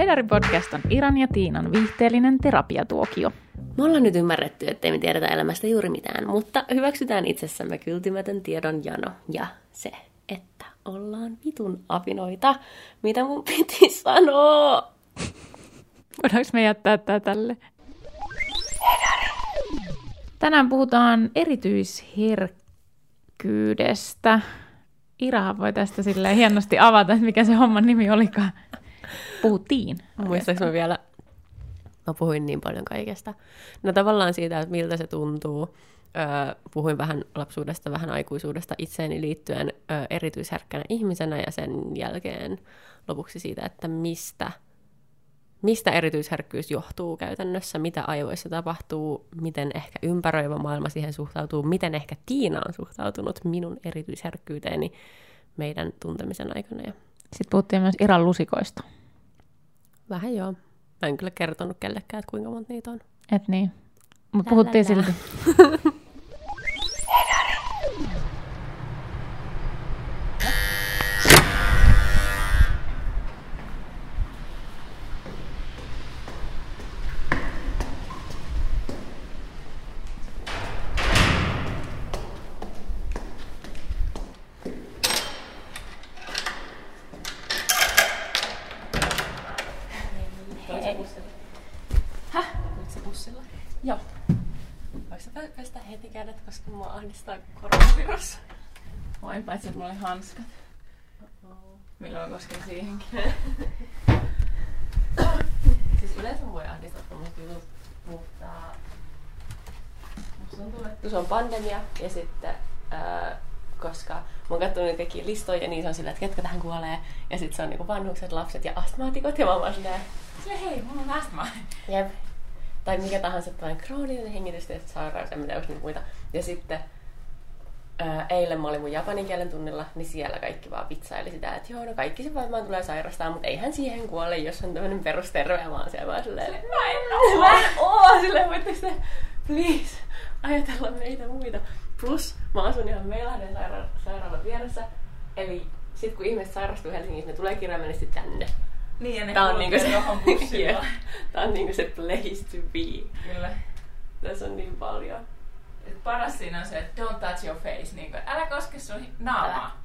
Hedari Podcast on Iran ja Tiinan viihteellinen terapiatuokio. Me ollaan nyt ymmärretty, ettei me tiedetä elämästä juuri mitään, mutta hyväksytään itsessämme kyltymätön tiedon jano ja se, että ollaan vitun apinoita. Mitä mun piti sanoa? Voidaanko me jättää tää tälle? Tänään puhutaan erityisherkkyydestä. Irahan voi tästä silleen hienosti avata, että mikä se homman nimi olikaan. Puhuttiin. Muistaaks mä vielä, mä puhuin niin paljon kaikesta. No tavallaan siitä, että miltä se tuntuu. Öö, puhuin vähän lapsuudesta, vähän aikuisuudesta itseeni liittyen öö, erityisherkkänä ihmisenä ja sen jälkeen lopuksi siitä, että mistä, mistä erityisherkkyys johtuu käytännössä, mitä aivoissa tapahtuu, miten ehkä ympäröivä maailma siihen suhtautuu, miten ehkä Tiina on suhtautunut minun erityisherkkyyteeni meidän tuntemisen aikana. Ja Sitten puhuttiin myös Iran lusikoista. Vähän joo. Mä en kyllä kertonut kellekään, että kuinka monta niitä on. Et niin. Mutta puhuttiin silti. Häh? Nyt se bussilla? Joo. Voiko sä pestä heti kädet, koska mua ahdistaa koronavirus? Voin paitsi, että mulla oli hanskat. Milloin mä kosken siihenkin. Siis yleensä voi ahdistaa tommoset jutut, mutta musta tuntuu, että se on pandemia ja sitten ää, koska mä oon katsonut niitä kaikkia listoja, niin se on sillä, että ketkä tähän kuolee. Ja sitten se on niinku vanhukset, lapset ja astmaatikot. Ja mä oon silleen, Se hei, mulla on astma. jep. Tai mikä tahansa tällainen krooninen hengitystiesairaus, en tiedä, onko niitä muita. Ja sitten ää, eilen mä olin mun japanin kielen tunnilla, niin siellä kaikki vaan vitsaili sitä, että joo, no kaikki se varmaan tulee sairastaa, mutta eihän siihen kuole, jos on tämmöinen perusterve, vaan siellä vaan silleen, Mä en oo. Mä en oo, silleen voitteko te, please, ajatella meitä muita. Plus, mä asun ihan Meilahden saira- sairaalan vieressä, eli sit kun ihmiset sairastuu Helsingissä, ne tulee kirjaimellisesti tänne. Niin, ja ne Tää on, niinku se. Jep. Tää on niinku se place to be. Kyllä. Tässä on niin paljon. Et paras siinä on se, että don't touch your face. Niin kuin, älä koske sun naamaa.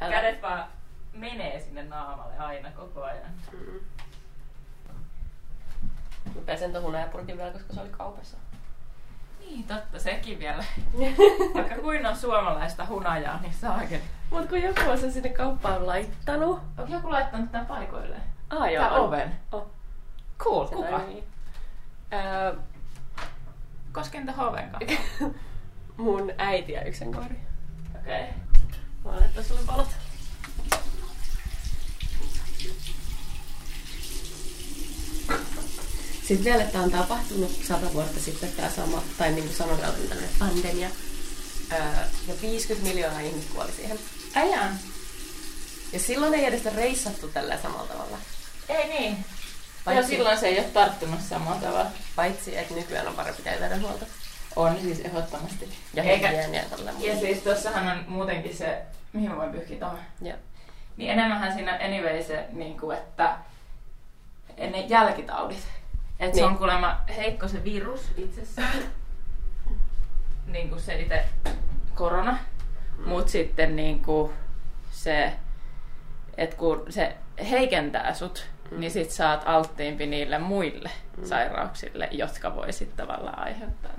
Älä. Kädet vaan menee sinne naamalle aina koko ajan. Mm. Mä pesen ton hunajapurkin vielä, koska se oli kaupassa. Niin, totta, sekin vielä. Vaikka kuin on suomalaista hunajaa, niin saakeli. Mut kun joku on sen sinne kauppaan laittanut. Onko joku laittanut tämän paikoilleen? Ah, joo. Tää on. oven. Oh. Cool, Se kuka? toimii. Öö, Kosken oven kanssa. mun äiti ja yksen koiri. Okei. Okay. Mä laittaa sulle valot. Sitten vielä, että on tapahtunut sata vuotta sitten tämä sama, tai niin kuin sanotaan, tämmöinen pandemia. Öö, ja 50 miljoonaa ihmistä kuoli siihen. Äijän. Ja silloin ei edes reissattu tällä samalla tavalla. Ei niin. Paitsi- Joo, silloin se ei ole tarttunut samalla tavalla. Paitsi, että nykyään on parempi terveydenhuolto. On siis ehdottomasti. Ja Eikä- ja tällä Ja siis tossahan on muutenkin se, mihin mä voin pyyhkiä tuohon. Joo. Niin enemmänhän siinä anyway se, niin kuin, että ne jälkitaudit. Että se Niin. on kuulemma heikko se virus itsessään. niin kuin se itse korona. Mm. Mut sitten niin kuin se, että kun se heikentää sut, mm. niin sit sä oot alttiimpi niille muille mm. sairauksille, jotka voi sitten tavallaan aiheuttaa.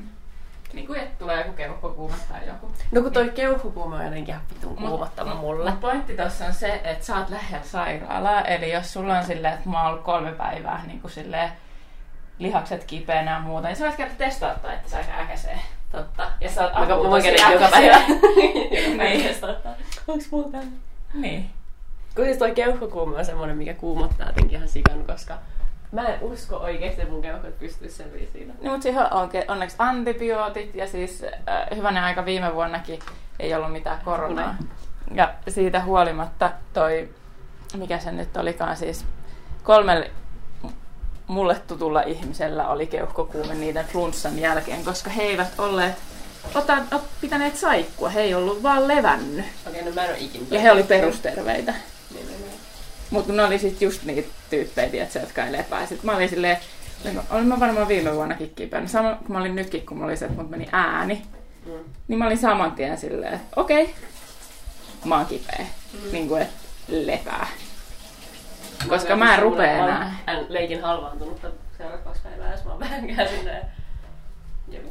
Niin kuin että tulee joku keuhkokuume tai joku. No kun toi keuhkokuume on jotenkin ihan vitun kuumottava mulle. Mut pointti tossa on se, että sä oot lähellä sairaalaa. Eli jos sulla on silleen, että mä oon ollut kolme päivää niin kuin silleen, lihakset kipeänä ja muuta, niin sä voit käydä testauttaa, että sä aika äkäsee. Totta. Ja sä oot Mä, mä apua voin tosi käydä joka äkäsee. päivä. joka päivä Niin. Onks mulla täällä? Niin. Kun siis toi keuhkokuume on semmonen, mikä kuumottaa jotenkin ihan sikan, koska mä en usko oikeesti, että mun keuhkot pystyis selviä siitä. Niin, mutta siihen on onneksi antibiootit ja siis äh, hyvänen aika viime vuonnakin ei ollut mitään koronaa. Ja siitä huolimatta toi, mikä se nyt olikaan siis, kolmelle mulle tutulla ihmisellä oli keuhkokuume niiden flunssan jälkeen, koska he eivät olleet ota, ot, pitäneet saikkua, he ei ollut vaan levännyt. Okei, no mä en oo ikinä. Ja he oli perusterveitä. Mutta ne oli sit just niitä tyyppejä, tiedätkö, jotka ei lepää. Sitten mä olin silleen, olin mä varmaan viime vuonnakin kipeänä. Sama kun mä olin nytkin, kun mä olin se, että mut meni ääni. Mm. Niin mä olin saman tien silleen, että okei, okay, mä oon kipeä. Mm. Niin kuin, että lepää. Koska mä en rupea enää. En leikin halvaantunutta seuraavat kaksi päivää, jos mä oon vähänkään silleen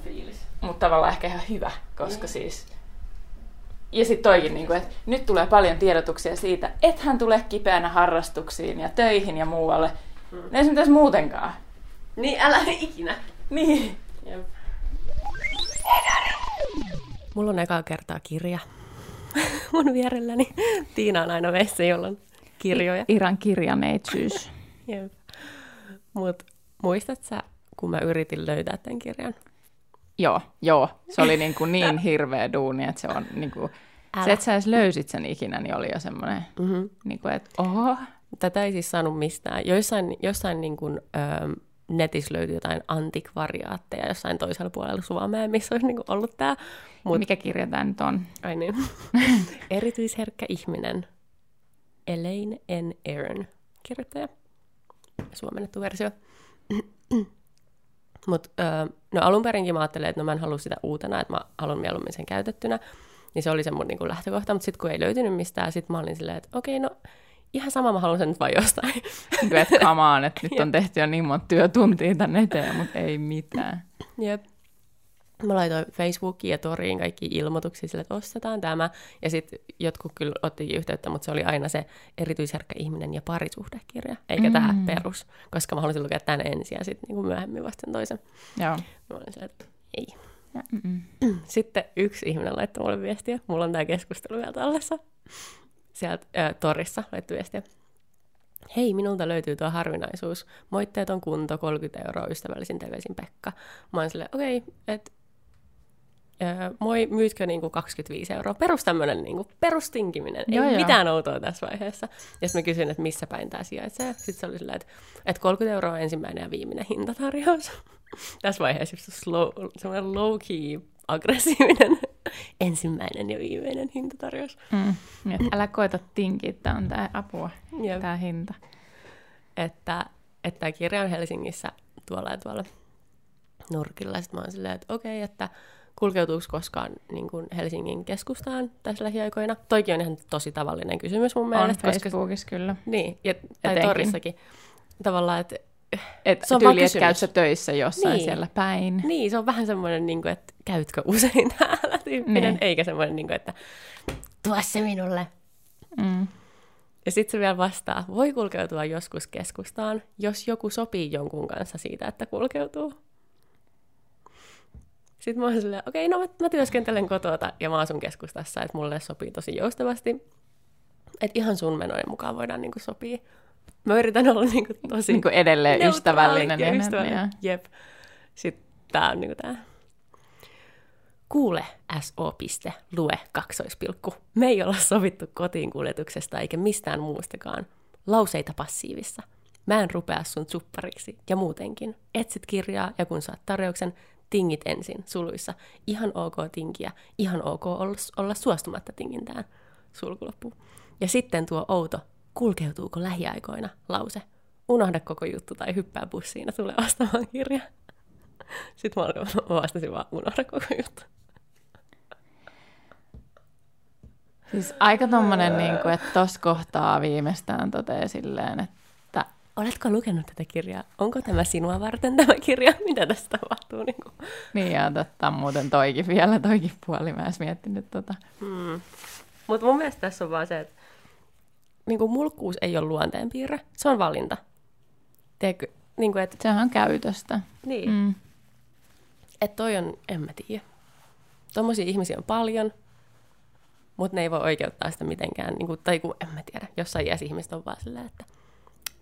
fiilis. Mutta tavallaan ehkä ihan hyvä, koska mm. siis... Ja sitten toikin, niin kuin, että nyt tulee paljon tiedotuksia siitä, että hän tulee kipeänä harrastuksiin ja töihin ja muualle. Mm. Ne ei se muutenkaan. Niin, älä ikinä. Niin. Jep. Mulla on ekaa kertaa kirja mun vierelläni. Tiina on aina meissä, jolla on kirjoja. Iran kirjaneitsyys. Jep. Mut muistat sä, kun mä yritin löytää tämän kirjan? Joo, joo. Se oli niin, kuin niin hirveä duuni, että se on niin kuin, se, että sä edes löysit sen ikinä, niin oli jo semmoinen, mm-hmm. niin kuin, että oho. Tätä ei siis saanut mistään. Joissain, jossain niin kuin, ö, netissä löytyi jotain antikvariaatteja jossain toisella puolella Suomea, missä olisi niin kuin ollut tämä. Mut... Mikä kirja tämä nyt on? Ai niin. Erityisherkkä ihminen. Elaine N. Aaron, kirjoittaja. Suomennettu versio. Mutta no alun perinkin mä ajattelin, että no mä en halua sitä uutena, että mä haluan mieluummin sen käytettynä. Niin se oli se mun niin kuin lähtökohta, mutta sitten kun ei löytynyt mistään, sitten mä olin silleen, että okei, no ihan sama mä haluan sen nyt vain jostain. Että come on, että nyt on tehty jo niin monta työtuntia tänne eteen, mutta ei mitään. Jep. Mä laitoin Facebookiin ja Toriin kaikki ilmoituksia sille, että ostetaan tämä. Ja sitten jotkut kyllä ottikin yhteyttä, mutta se oli aina se erityisherkkä ihminen ja parisuhdekirja, eikä mm. tämä perus. Koska mä halusin lukea tämän ensin ja sitten niin myöhemmin vasta sen toisen. Joo. Mä olin sille, että ei. Ja, sitten yksi ihminen laittoi mulle viestiä. Mulla on tämä keskustelu vielä tallessa. Sieltä äh, torissa laittoi viestiä. Hei, minulta löytyy tuo harvinaisuus. Moitteet on kunto, 30 euroa ystävällisin terveisin Pekka. Mä oon silleen, okei, okay, että moi, myytkö niinku 25 euroa? Perus tämmöinen niinku, perustinkiminen. Ei joo, joo. mitään outoa tässä vaiheessa. Ja sitten mä kysyin, että missä päin tämä sijaitsee. Sitten se oli sillä, että, että 30 euroa on ensimmäinen ja viimeinen hintatarjous. tässä vaiheessa just slow, semmoinen low-key aggressiivinen ensimmäinen ja viimeinen hintatarjous. Mm. älä koeta tinkiä, tämä on tämä apua, tämä hinta. Että, että tämä kirja on Helsingissä tuolla ja tuolla nurkilla. Sitten mä oon silleen, että okei, okay, että kulkeutuuko koskaan niin kuin Helsingin keskustaan tässä lähiaikoina? Toikin on ihan tosi tavallinen kysymys mun mielestä. On Facebookissa koska... kyllä. Niin, ja, tai Etenkin. torissakin. Tavallaan, että et se on tyyli, että käytkö töissä jossain niin. siellä päin. Niin, se on vähän semmoinen, niin kuin, että käytkö usein täällä tyyppinen, niin. eikä semmoinen, niin kuin, että tuo se minulle. Mm. Ja sitten se vielä vastaa, voi kulkeutua joskus keskustaan, jos joku sopii jonkun kanssa siitä, että kulkeutuu. Sitten mä oon silleen, okei, okay, no mä, mä työskentelen kotota ja mä asun keskustassa, että mulle sopii tosi joustavasti. Että ihan sun menojen mukaan voidaan niinku sopia. Mä yritän olla niinku tosi... Niinku edelleen ystävällinen. Ja ystävällinen. Jep. Sitten tää on niinku tää. Kuule, SO. Lue, kaksoispilkku. Me ei olla sovittu kotiin kuljetuksesta eikä mistään muustakaan. Lauseita passiivissa. Mä en rupea sun suppariksi ja muutenkin. Etsit kirjaa ja kun saat tarjouksen, tingit ensin, suluissa. Ihan ok tinkiä, ihan ok olla, olla suostumatta tingintään, sulkuloppu. Ja sitten tuo outo, kulkeutuuko lähiaikoina, lause. Unohda koko juttu tai hyppää bussiin ja tule ostamaan kirja. Sitten mä vastasin vaan, unohda koko juttu. Siis aika tommonen, niin kuin, että tossa kohtaa viimeistään toteaa silleen, että oletko lukenut tätä kirjaa? Onko tämä sinua varten tämä kirja? Mitä tässä tapahtuu? Niin, kuin? niin ja totta, muuten toikin vielä, toikin puoli. Mä en miettinyt tota. Hmm. Mutta mun mielestä tässä on vaan se, että niin kuin mulkkuus ei ole luonteenpiirre, se on valinta. Teekö, niin kuin, että... Sehän on käytöstä. Niin. Mm. Että toi on, en mä tiedä. Tuommoisia ihmisiä on paljon, mutta ne ei voi oikeuttaa sitä mitenkään. Niin kuin, tai kun, en mä tiedä, jossain iässä ihmiset on vaan silleen, että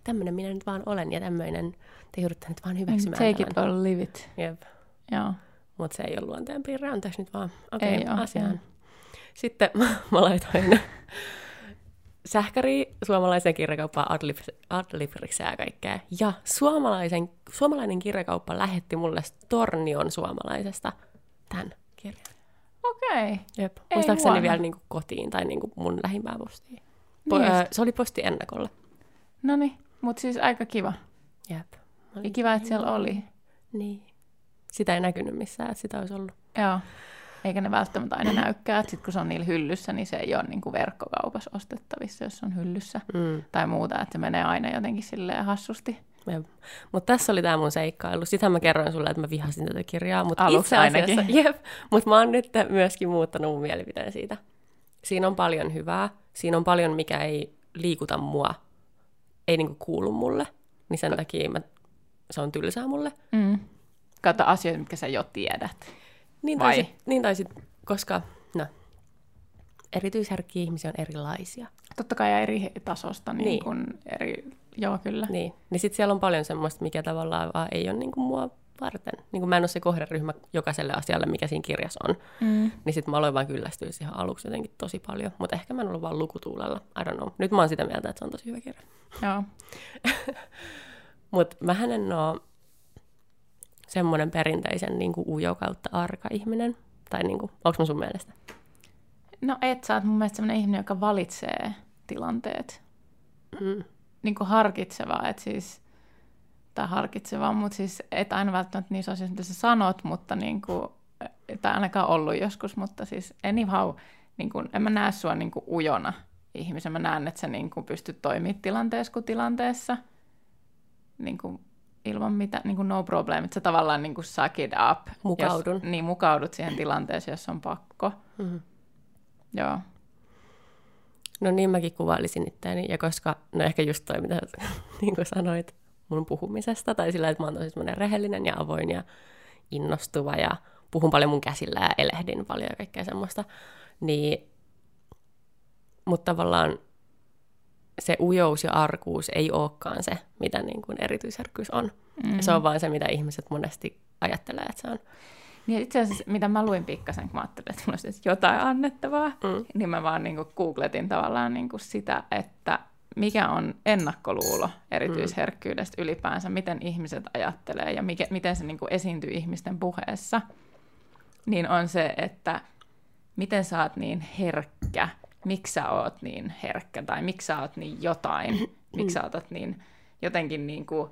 tämmöinen minä nyt vaan olen ja tämmöinen, te joudutte nyt vaan hyväksymään Take it or leave it. Jep. Joo. Mutta se ei ole luonteen piirre, on tässä nyt vaan, okei, okay, asiaan. Sitten mä, mä laitoin sähkäri suomalaisen kirjakauppaan Adlibriksia ja kaikkea. Ja suomalaisen, suomalainen kirjakauppa lähetti mulle Tornion suomalaisesta tämän kirjan. Okei. Okay. Jep. Muistaakseni vielä niin kuin kotiin tai niin kuin mun lähimpään postiin. Po- niin se oli posti ennakolle. No niin, mutta siis aika kiva. Jep. Mä Ja kiva, että siellä oli. Niin. Sitä ei näkynyt missään, että sitä olisi ollut. Joo. Eikä ne välttämättä aina näykään, että sit kun se on niillä hyllyssä, niin se ei ole niin kuin verkkokaupassa ostettavissa, jos se on hyllyssä Mm. tai muuta, että se menee aina jotenkin silleen hassusti. Mutta tässä oli tämä mun seikkailu. Sitähän mä kerroin sulle, että mä vihasin tätä kirjaa. Mutta Aluksi itse asiassa, ainakin. jep, mutta mä oon nyt myöskin muuttanut mun mielipiteen siitä. Siinä on paljon hyvää. Siinä on paljon, mikä ei liikuta mua. Ei niinku kuulu mulle. Niin sen takia mä, se on tylsää mulle. Mm. Kato asioita, mitkä sä jo tiedät. Niin tai, sit, niin tai sit, koska no, erityisherkkiä ihmisiä on erilaisia. Totta kai ja eri tasosta, niin, Niin. Kuin eri, joo kyllä. Niin, niin sitten siellä on paljon semmoista, mikä tavallaan vaan ei ole niinku mua varten. Niin kuin mä en ole se kohderyhmä jokaiselle asialle, mikä siinä kirjassa on. Mm. Niin sitten mä aloin vaan kyllästyä siihen aluksi jotenkin tosi paljon. Mutta ehkä mä en ollut vaan lukutuulella. I don't know. Nyt mä oon sitä mieltä, että se on tosi hyvä kirja. Joo. Mutta mä en ole semmoinen perinteisen niin kuin ujo kautta arka ihminen. Tai niin kuin, onko mä sun mielestä? No et sä oot mun mielestä sellainen ihminen, joka valitsee tilanteet. Mm. Niin kuin harkitsevaa, että siis, tai harkitsevaa, mutta siis et aina välttämättä niissä asioissa, mitä sä sanot, mutta niin kuin, tai ainakaan ollut joskus, mutta siis anyhow, niin kuin, en mä näe sua niin kuin ujona ihmisen. Mä näen, että sä niin kuin pystyt toimimaan tilanteessa kuin tilanteessa. Niin kuin, ilman mitä, niin kuin no problem, että sä tavallaan niin kuin suck it up. Mukaudun. Jos, niin, mukaudut siihen tilanteeseen, jos on pakko. Mm. Joo. No niin mäkin kuvailisin itseäni. Ja koska, no ehkä just toi, mitä niin kuin sanoit mun puhumisesta, tai sillä, että mä oon tosi semmoinen rehellinen ja avoin ja innostuva ja puhun paljon mun käsillä ja elehdin paljon ja kaikkea semmoista, niin mutta tavallaan se ujous ja arkuus ei olekaan se, mitä niin kuin erityisherkkyys on. Mm-hmm. Se on vaan se, mitä ihmiset monesti ajattelee, että se on. Niin itse asiassa, mitä mä luin pikkasen, kun mä ajattelin, että mulla olisi jotain annettavaa, Mm. niin mä vaan niin kuin googletin tavallaan niin kuin sitä, että mikä on ennakkoluulo erityisherkkyydestä ylipäänsä, miten ihmiset ajattelee ja mikä, miten se niin kuin esiintyy ihmisten puheessa, niin on se, että miten sä oot niin herkkä, miksi sä oot niin herkkä tai miksi sä oot niin jotain, miksi sä oot niin jotenkin niin kuin,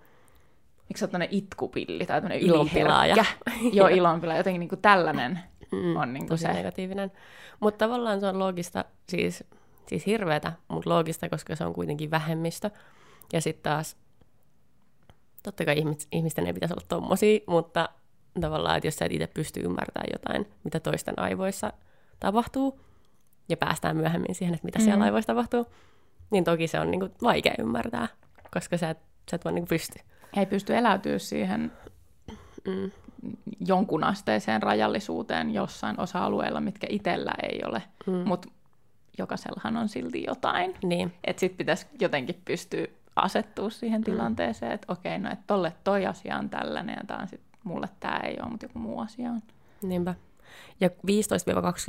miksi sä oot itkupilli tai tämmöinen yliherkkä. Joo, ilonpilaaja, jotenkin niin kuin tällainen Mm, on niin kuin tosi se. negatiivinen. Mutta tavallaan se on loogista, siis, siis hirveätä, mutta loogista, koska se on kuitenkin vähemmistö. Ja sitten taas, totta kai ihmis, ihmisten ei pitäisi olla tommosia, mutta tavallaan, että jos sä et itse pysty ymmärtämään jotain, mitä toisten aivoissa tapahtuu, ja päästään myöhemmin siihen, että mitä siellä Mm. aivoissa tapahtuu, niin toki se on niinku vaikea ymmärtää, koska sä et, sä et vaan niinku pysty. Ei pysty eläytyä siihen Mm. jonkun asteiseen rajallisuuteen jossain osa-alueilla, mitkä itsellä ei ole, Mm. mutta jokaisellahan on silti jotain. Niin, Että sitten pitäisi jotenkin pystyä asettua siihen tilanteeseen, että okei, no että tolle toi asia on tällainen ja tää on sit, mulle tämä ei ole, mutta joku muu asia on. Niinpä. Ja 15-20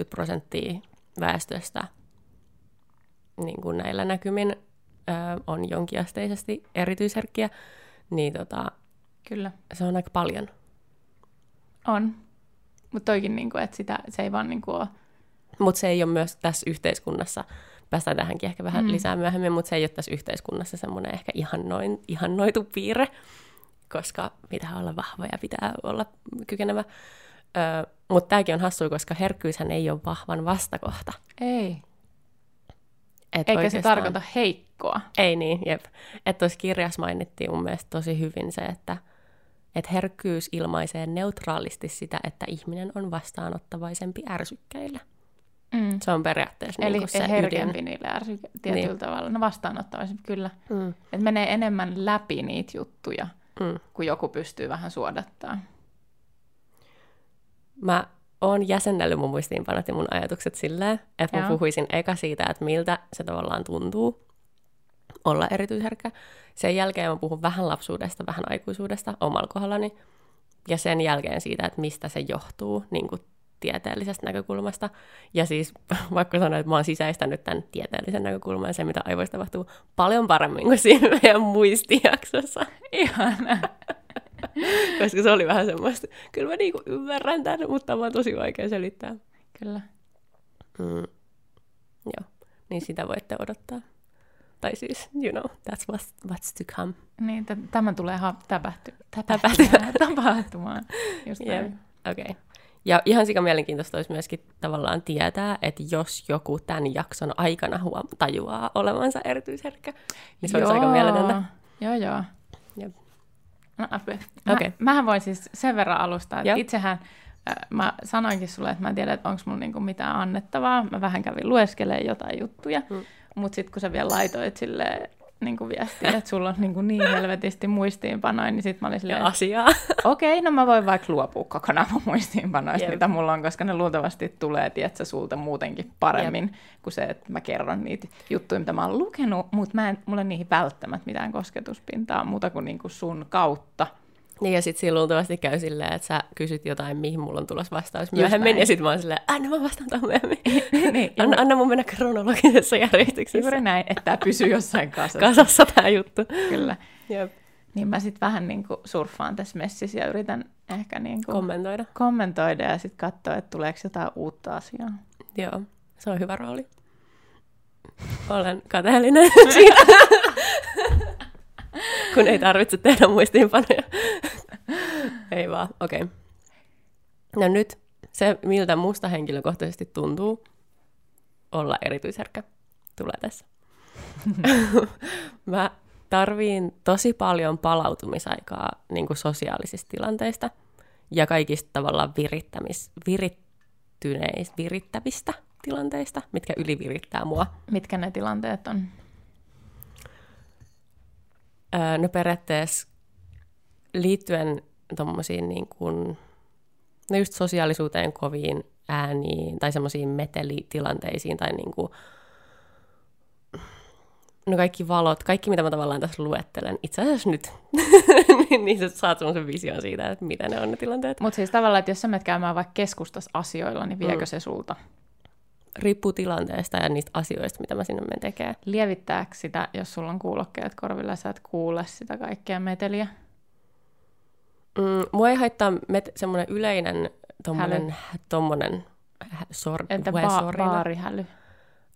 prosenttia väestöstä niin kuin näillä näkymin ö, on jonkinasteisesti erityisherkkiä, niin tota, Kyllä. se on aika paljon. On. Mutta toikin, niinku, että sitä, se ei vaan niinku ole... Mutta se ei ole myös tässä yhteiskunnassa, päästään tähänkin ehkä vähän Mm. lisää myöhemmin, mutta se ei ole tässä yhteiskunnassa semmoinen ehkä ihannoin, ihannoitu piirre, koska pitää olla vahva ja pitää olla kykenevä. Mutta tämäkin on hassua, koska herkkyyshän ei ole vahvan vastakohta. Ei. Et Eikä se tarkoita heikkoa. Ei niin, jep. Että tuossa kirjassa mainittiin mun mielestä tosi hyvin se, että et herkkyys ilmaisee neutraalisti sitä, että ihminen on vastaanottavaisempi ärsykkeillä. Mm. Se on periaatteessa Eli niin se herkempi niille ärsy tietyllä Niin. tavalla. No vastaanottavaisempi, kyllä. ydin. Mm, Et menee enemmän läpi niitä juttuja, mm. kun joku pystyy vähän suodattaa. Mä oon jäsennellyt mun muistiinpanot ja mun ajatukset silleen, että mä Joo. puhuisin eka siitä, että miltä se tavallaan tuntuu olla erityisherkkä. Sen jälkeen mä puhun vähän lapsuudesta, vähän aikuisuudesta omalla kohdallani. Ja sen jälkeen siitä, että mistä se johtuu niin kuin tieteellisestä näkökulmasta. Ja siis vaikka sanoa, että mä oon sisäistänyt tämän tieteellisen näkökulman ja se, mitä aivoissa tapahtuu, paljon paremmin kuin siinä meidän muistijaksossa. Ihana. Koska se oli vähän semmoista, kyllä mä niinku ymmärrän tämän, mutta tämä on tosi vaikea selittää. Kyllä. Mm. Joo, niin sitä voitte odottaa. Tai siis, you know, that's what's, what's to come. Niin, t- tämä tulee ha- täpähty- Täpähtymään. tapahtumaan. Just näin. Okei. Okay. Ja ihan sika mielenkiintoista olisi myöskin tavallaan tietää, että jos joku tämän jakson aikana huom- tajuaa olevansa erityisherkkä, niin se olisi aika Joo. mieletöntä. Joo, joo. Jep. No. Mä, Okei. Mähän voin siis sen verran alustaa, että Joo. itsehän äh, mä sanoinkin sulle, että mä en tiedä, että onko mulla niinku mitään annettavaa. Mä vähän kävin lueskelemaan jotain juttuja, mm. mutta sitten kun sä vielä laitoit sille niin viestiä, että sulla on niin, niin helvetisti muistiinpanoja, niin sitten mä olin silleen, asiaa. okei, no mä voin vaikka luopua kokonaan mun muistiinpanoista, Jep. mitä mulla on, koska ne luultavasti tulee, tiedätkö, sulta muutenkin paremmin Jep. kuin se, että mä kerron niitä juttuja, mitä mä oon lukenut, mutta mä en, mulla ei niihin välttämättä mitään kosketuspintaa muuta kuin, niin kuin sun kautta. Niin ja sitten siinä luultavasti käy silleen, että sä kysyt jotain, mihin mulla on tulossa vastaus myöhemmin, ja sitten mä oon silleen, anna mä vastaan tuohon myöhemmin. niin, anna, anna mun mennä kronologisessa järjestyksessä. Juuri näin, että tämä pysyy jossain kasassa. Kasassa tää juttu. Kyllä. Jep. Niin mä sitten vähän niin kuin surffaan tässä messissä ja yritän ehkä niin kuin Kommentoida. kommentoida ja sitten katsoa, että tuleeko jotain uutta asiaa. Joo, se on hyvä rooli. Olen kateellinen siitä, kun ei tarvitse tehdä muistiinpanoja. ei vaan, okei. Okay. No nyt se, miltä musta henkilökohtaisesti tuntuu olla erityisherkkä, tulee tässä. Mä tarviin tosi paljon palautumisaikaa niin kuin sosiaalisista tilanteista ja kaikista tavallaan virittämis, virittyneistä, virittävistä tilanteista, mitkä ylivirittää mua. Mitkä ne tilanteet on? No periaatteessa liittyen tommosiin niin kuin, no just sosiaalisuuteen koviin ääniin tai semmoisiin metelitilanteisiin tai niin kuin, no kaikki valot, kaikki mitä mä tavallaan tässä luettelen, itse asiassa nyt, niin, niin sä saat semmoisen vision siitä, että mitä ne on ne tilanteet. Mutta siis tavallaan, että jos sä menet käymään vaikka keskustassa asioilla, niin viekö Mm. se sulta? Riippuu tilanteesta ja niistä asioista, mitä mä sinne menen tekemään. Lievittääkö sitä, jos sulla on kuulokkeet korvilla ja sä et kuule sitä kaikkea meteliä? Mm, mua ei haittaa met- semmoinen yleinen tommonen, tommonen sor- Entä ba- baarihäly?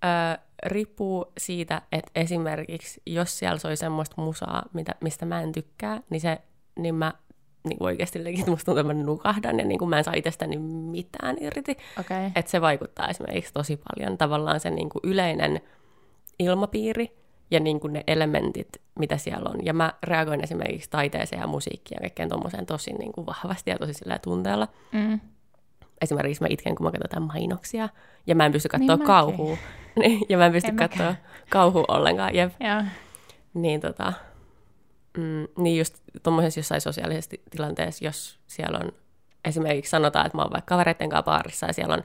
Öö, riippuu siitä, että esimerkiksi jos siellä soi semmoista musaa, mitä, mistä mä en tykkää, niin, se, niin mä niin kuin oikeasti legit musta tuntuu, että mä nukahdan ja niin kuin mä en saa itsestäni mitään irti. Okay. Että se vaikuttaa esimerkiksi tosi paljon tavallaan se niin kuin yleinen ilmapiiri ja niin kuin ne elementit, mitä siellä on. Ja mä reagoin esimerkiksi taiteeseen ja musiikkiin ja kaikkeen tommoseen tosi niin kuin vahvasti ja tosi sillä tunteella. Mm. Esimerkiksi mä itken, kun mä katson jotain mainoksia, ja mä en pysty Niin katsoa mäkin. kauhua. Niin, ja mä en pysty En katsoa mäkään. kauhua ollenkaan. Jep. Joo. Niin, tota, mm, niin just tuommoisessa jossain sosiaalisessa ti- tilanteessa, jos siellä on esimerkiksi sanotaan, että mä oon vaikka kavereiden kanssa baarissa ja siellä on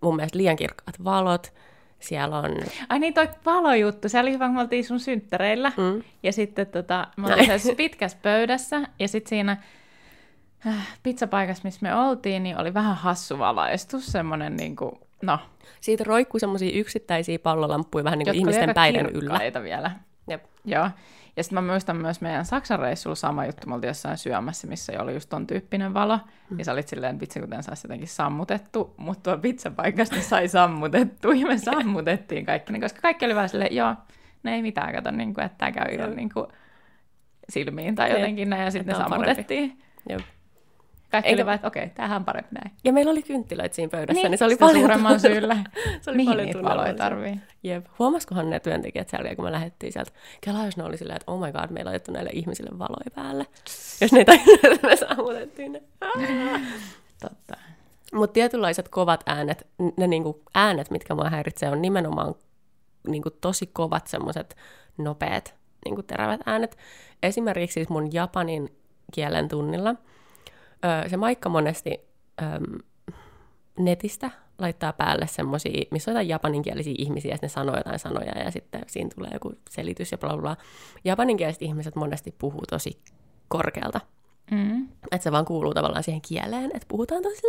mun mielestä liian kirkkaat valot, siellä on... Ai niin, toi valojuttu. Se oli hyvä, kun me oltiin sun synttäreillä. Mm, Ja sitten tota, mä olin pitkässä pöydässä, ja sitten siinä äh, pizzapaikassa, missä me oltiin, niin oli vähän hassu valaistus, semmoinen niin kuin, no, siitä roikkuu semmoisia yksittäisiä pallolamppuja vähän niin kuin ihmisten päiden yllä. vielä. Jep. Joo. Ja sitten mä muistan myös meidän Saksan reissulla sama juttu, me oltiin jossain syömässä, missä oli just ton tyyppinen valo. Mm. Ja sä olit silleen, vitsi kuten saisi jotenkin sammutettu, mutta tuo pizzapaikasta sai sammutettu ja me sammutettiin kaikki, ne, koska kaikki oli vähän silleen, joo, ne ei mitään kato, niin kuin, että tämä käy ihan niin kuin silmiin tai jotenkin näin, ja sitten ne parempi. sammutettiin. Jep. Kaikki Eikä- oli vaan, että okei, tämähän on parempi näin. Ja meillä oli kynttilöitä siinä pöydässä, niin, Niin, se oli paljon suuremman syyllä. se oli Mihin paljon niitä valoja tarvii? Jep. Huomasikohan ne työntekijät siellä, kun me lähdettiin sieltä? Kelaa, jos ne oli silleen, että oh my god, meillä on laitettu näille ihmisille valoja päälle. Jos ne ei tajunnut, että me sammutettiin ne. Totta. Mutta tietynlaiset kovat äänet, ne niinku äänet, mitkä mua häiritsee, on nimenomaan niinku tosi kovat semmoiset nopeat niinku terävät äänet. Esimerkiksi siis mun japanin kielen tunnilla öö, se Maikka monesti öö, netistä laittaa päälle semmoisia, missä on jotain japaninkielisiä ihmisiä, ja sitten ne sanoo jotain sanoja, ja sitten siinä tulee joku selitys ja bla bla. Japaninkieliset ihmiset monesti puhuu tosi korkealta. Mm. Että se vaan kuuluu tavallaan siihen kieleen, että puhutaan tosi.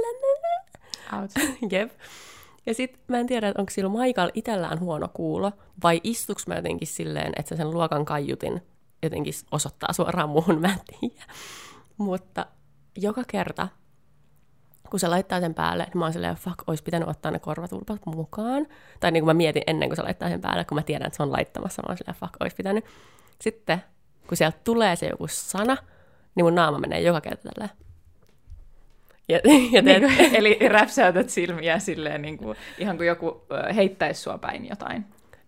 Jep. Ja sit mä en tiedä, että onko sillä Maikalla itsellään huono kuulo, vai istuks mä jotenkin silleen, että se sen luokan kaiutin jotenkin osoittaa suoraan muuhun, mä en tiedä. Mutta joka kerta, kun se laittaa sen päälle, niin mä oon silleen, fuck, olisi pitänyt ottaa ne korvatulpat mukaan. Tai niin kuin mä mietin ennen kuin se laittaa sen päälle, kun mä tiedän, että se on laittamassa, mä oon silleen, fuck, olisi pitänyt. Sitten, kun sieltä tulee se joku sana, niin mun naama menee joka kerta tälleen. Ja, ja teet, Niin, eli räpsäytät silmiä silleen, niin kuin, ihan kuin joku heittäisi sua päin jotain.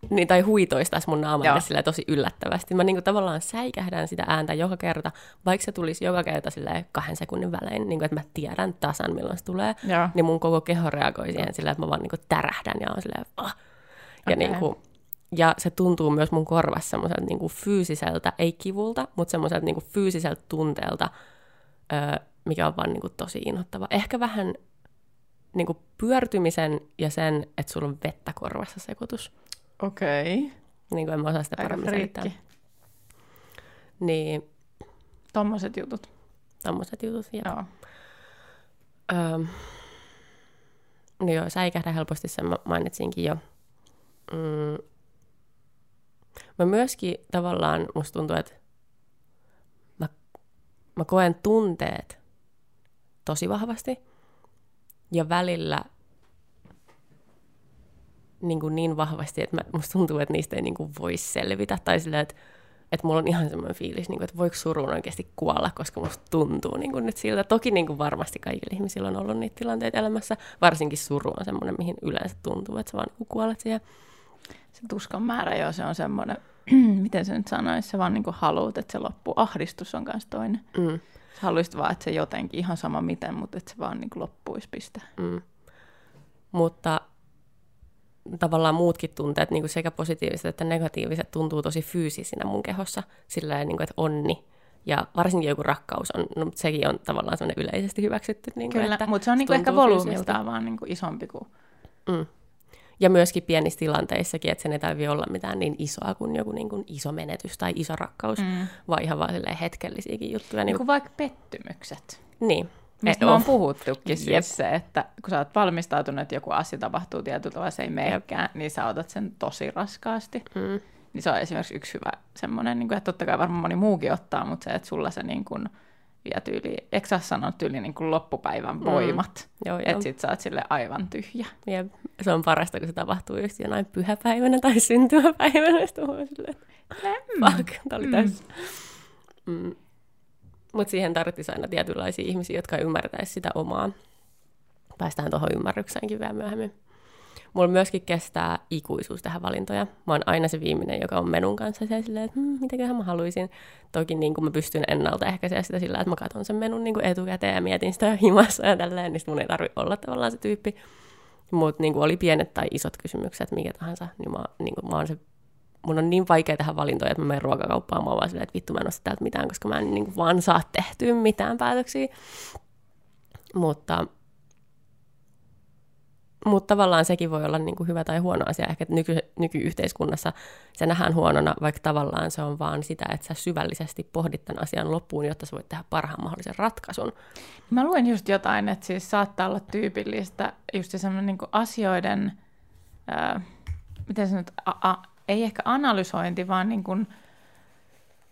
Niin, tai huitoistaisi mun naamalle silleen tosi yllättävästi. Mä niinku tavallaan säikähdän sitä ääntä joka kerta, vaikka se tulisi joka kerta silleen kahden sekunnin välein, niin kuin, että mä tiedän tasan milloin se tulee, Joo. niin mun koko keho reagoi siihen silleen, että mä vaan niinku tärähdän ja on silleen, ah. Ja, Okei. niinku, ja se tuntuu myös mun korvassa semmoiselta niinku fyysiseltä, ei kivulta, mutta semmoiselta niinku fyysiseltä tunteelta, öö, mikä on vaan niinku tosi inhottava. Ehkä vähän niinku pyörtymisen ja sen, että sulla on vettä korvassa sekoitus. Okei. Okay. Niin kuin en mä osaa sitä Aika paremmin selittää. friikki. Niin, Tommoset jutut. tommoset jutut. Ja, Joo. öö, no joo, säikähdä helposti, sen mä mainitsinkin jo. Mm. Mä myöskin tavallaan, musta tuntuu, että mä, mä koen tunteet tosi vahvasti. Ja välillä niin, kuin niin vahvasti, että mä, musta tuntuu, että niistä ei niin kuin voi selvitä. Tai silleen, että, että mulla on ihan semmoinen fiilis, niin kuin, että voiko surun oikeasti kuolla, koska musta tuntuu niin kuin nyt siltä. Toki niin kuin varmasti kaikilla ihmisillä on ollut niitä tilanteita elämässä. Varsinkin suru on semmoinen, mihin yleensä tuntuu, että sä vaan niin kuin kuolet siihen. Se tuskan määrä, joo, se on semmoinen, miten se nyt sanoisi, se vaan niin haluat, että se loppuu. Ahdistus on myös toinen. Mm. Sä haluaisit vaan, että se jotenkin, ihan sama miten, mutta että se vaan niin loppuisi piste. Mm. Mutta tavallaan muutkin tunteet, niin kuin sekä positiiviset että negatiiviset, tuntuu tosi fyysisinä mun kehossa. Sillä niin kuin, että onni ja varsinkin joku rakkaus on, no, mutta sekin on tavallaan semmoinen yleisesti hyväksytty. Niin kuin, Kyllä, että mutta se on niin ehkä tuntuu volyymiltaan vaan niin isompi kuin... Mm. Ja myöskin pienissä tilanteissakin, että sen ei tarvitse olla mitään niin isoa kuin joku niin kuin iso menetys tai iso rakkaus, mm. vaan ihan vaan hetkellisiäkin juttuja. Niin Niin, kuin vaikka pettymykset. niin. Mistä Eh, me on oh. puhuttukin Jep. siis se, että kun sä oot valmistautunut, että joku asia tapahtuu tietyllä tavalla, se ei meekään, niin sä otat sen tosi raskaasti. Mm. Niin se on esimerkiksi yksi hyvä semmoinen, niin kuin, että totta kai varmaan moni muukin ottaa, mutta se, että sulla se niin kuin, vie tyyli, eikö sä sanoa tyyli niin kuin loppupäivän voimat, Joo, joo. että sit sä oot sille aivan tyhjä. Ja se on parasta, kun se tapahtuu just jonain pyhäpäivänä tai syntymäpäivänä. Sitten mä oon silleen, fuck, tää oli tässä. Mm. Mutta siihen tarvitsisi aina tietynlaisia ihmisiä, jotka ymmärtäisi sitä omaa. Päästään tuohon ymmärrykseenkin vielä myöhemmin. Mulla myöskin kestää ikuisuus tähän valintoja. Mä oon aina se viimeinen, joka on menun kanssa se silleen, että hmm, mitäköhän mä haluaisin. Toki niin kuin mä pystyn ennaltaehkäisemään sitä sillä, että mä katson sen menun niin kuin etukäteen ja mietin sitä himassa ja tälleen, niin mun ei tarvi olla tavallaan se tyyppi. Mutta niin oli pienet tai isot kysymykset, mikä tahansa, niin mä, niin kuin, mä oon se mun on niin vaikea tehdä valintoja, että mä menen ruokakauppaan, mä vaan silleen, että vittu mä en osta täältä mitään, koska mä en niin kuin, vaan saa tehtyä mitään päätöksiä. Mutta, mutta tavallaan sekin voi olla niin kuin hyvä tai huono asia. Ehkä nyky, nykyyhteiskunnassa se nähdään huonona, vaikka tavallaan se on vaan sitä, että sä syvällisesti pohdit tämän asian loppuun, jotta sä voit tehdä parhaan mahdollisen ratkaisun. Mä luen just jotain, että siis saattaa olla tyypillistä just semmoinen niin asioiden, ää, miten se nyt, a, a, ei ehkä analysointi, vaan niin kuin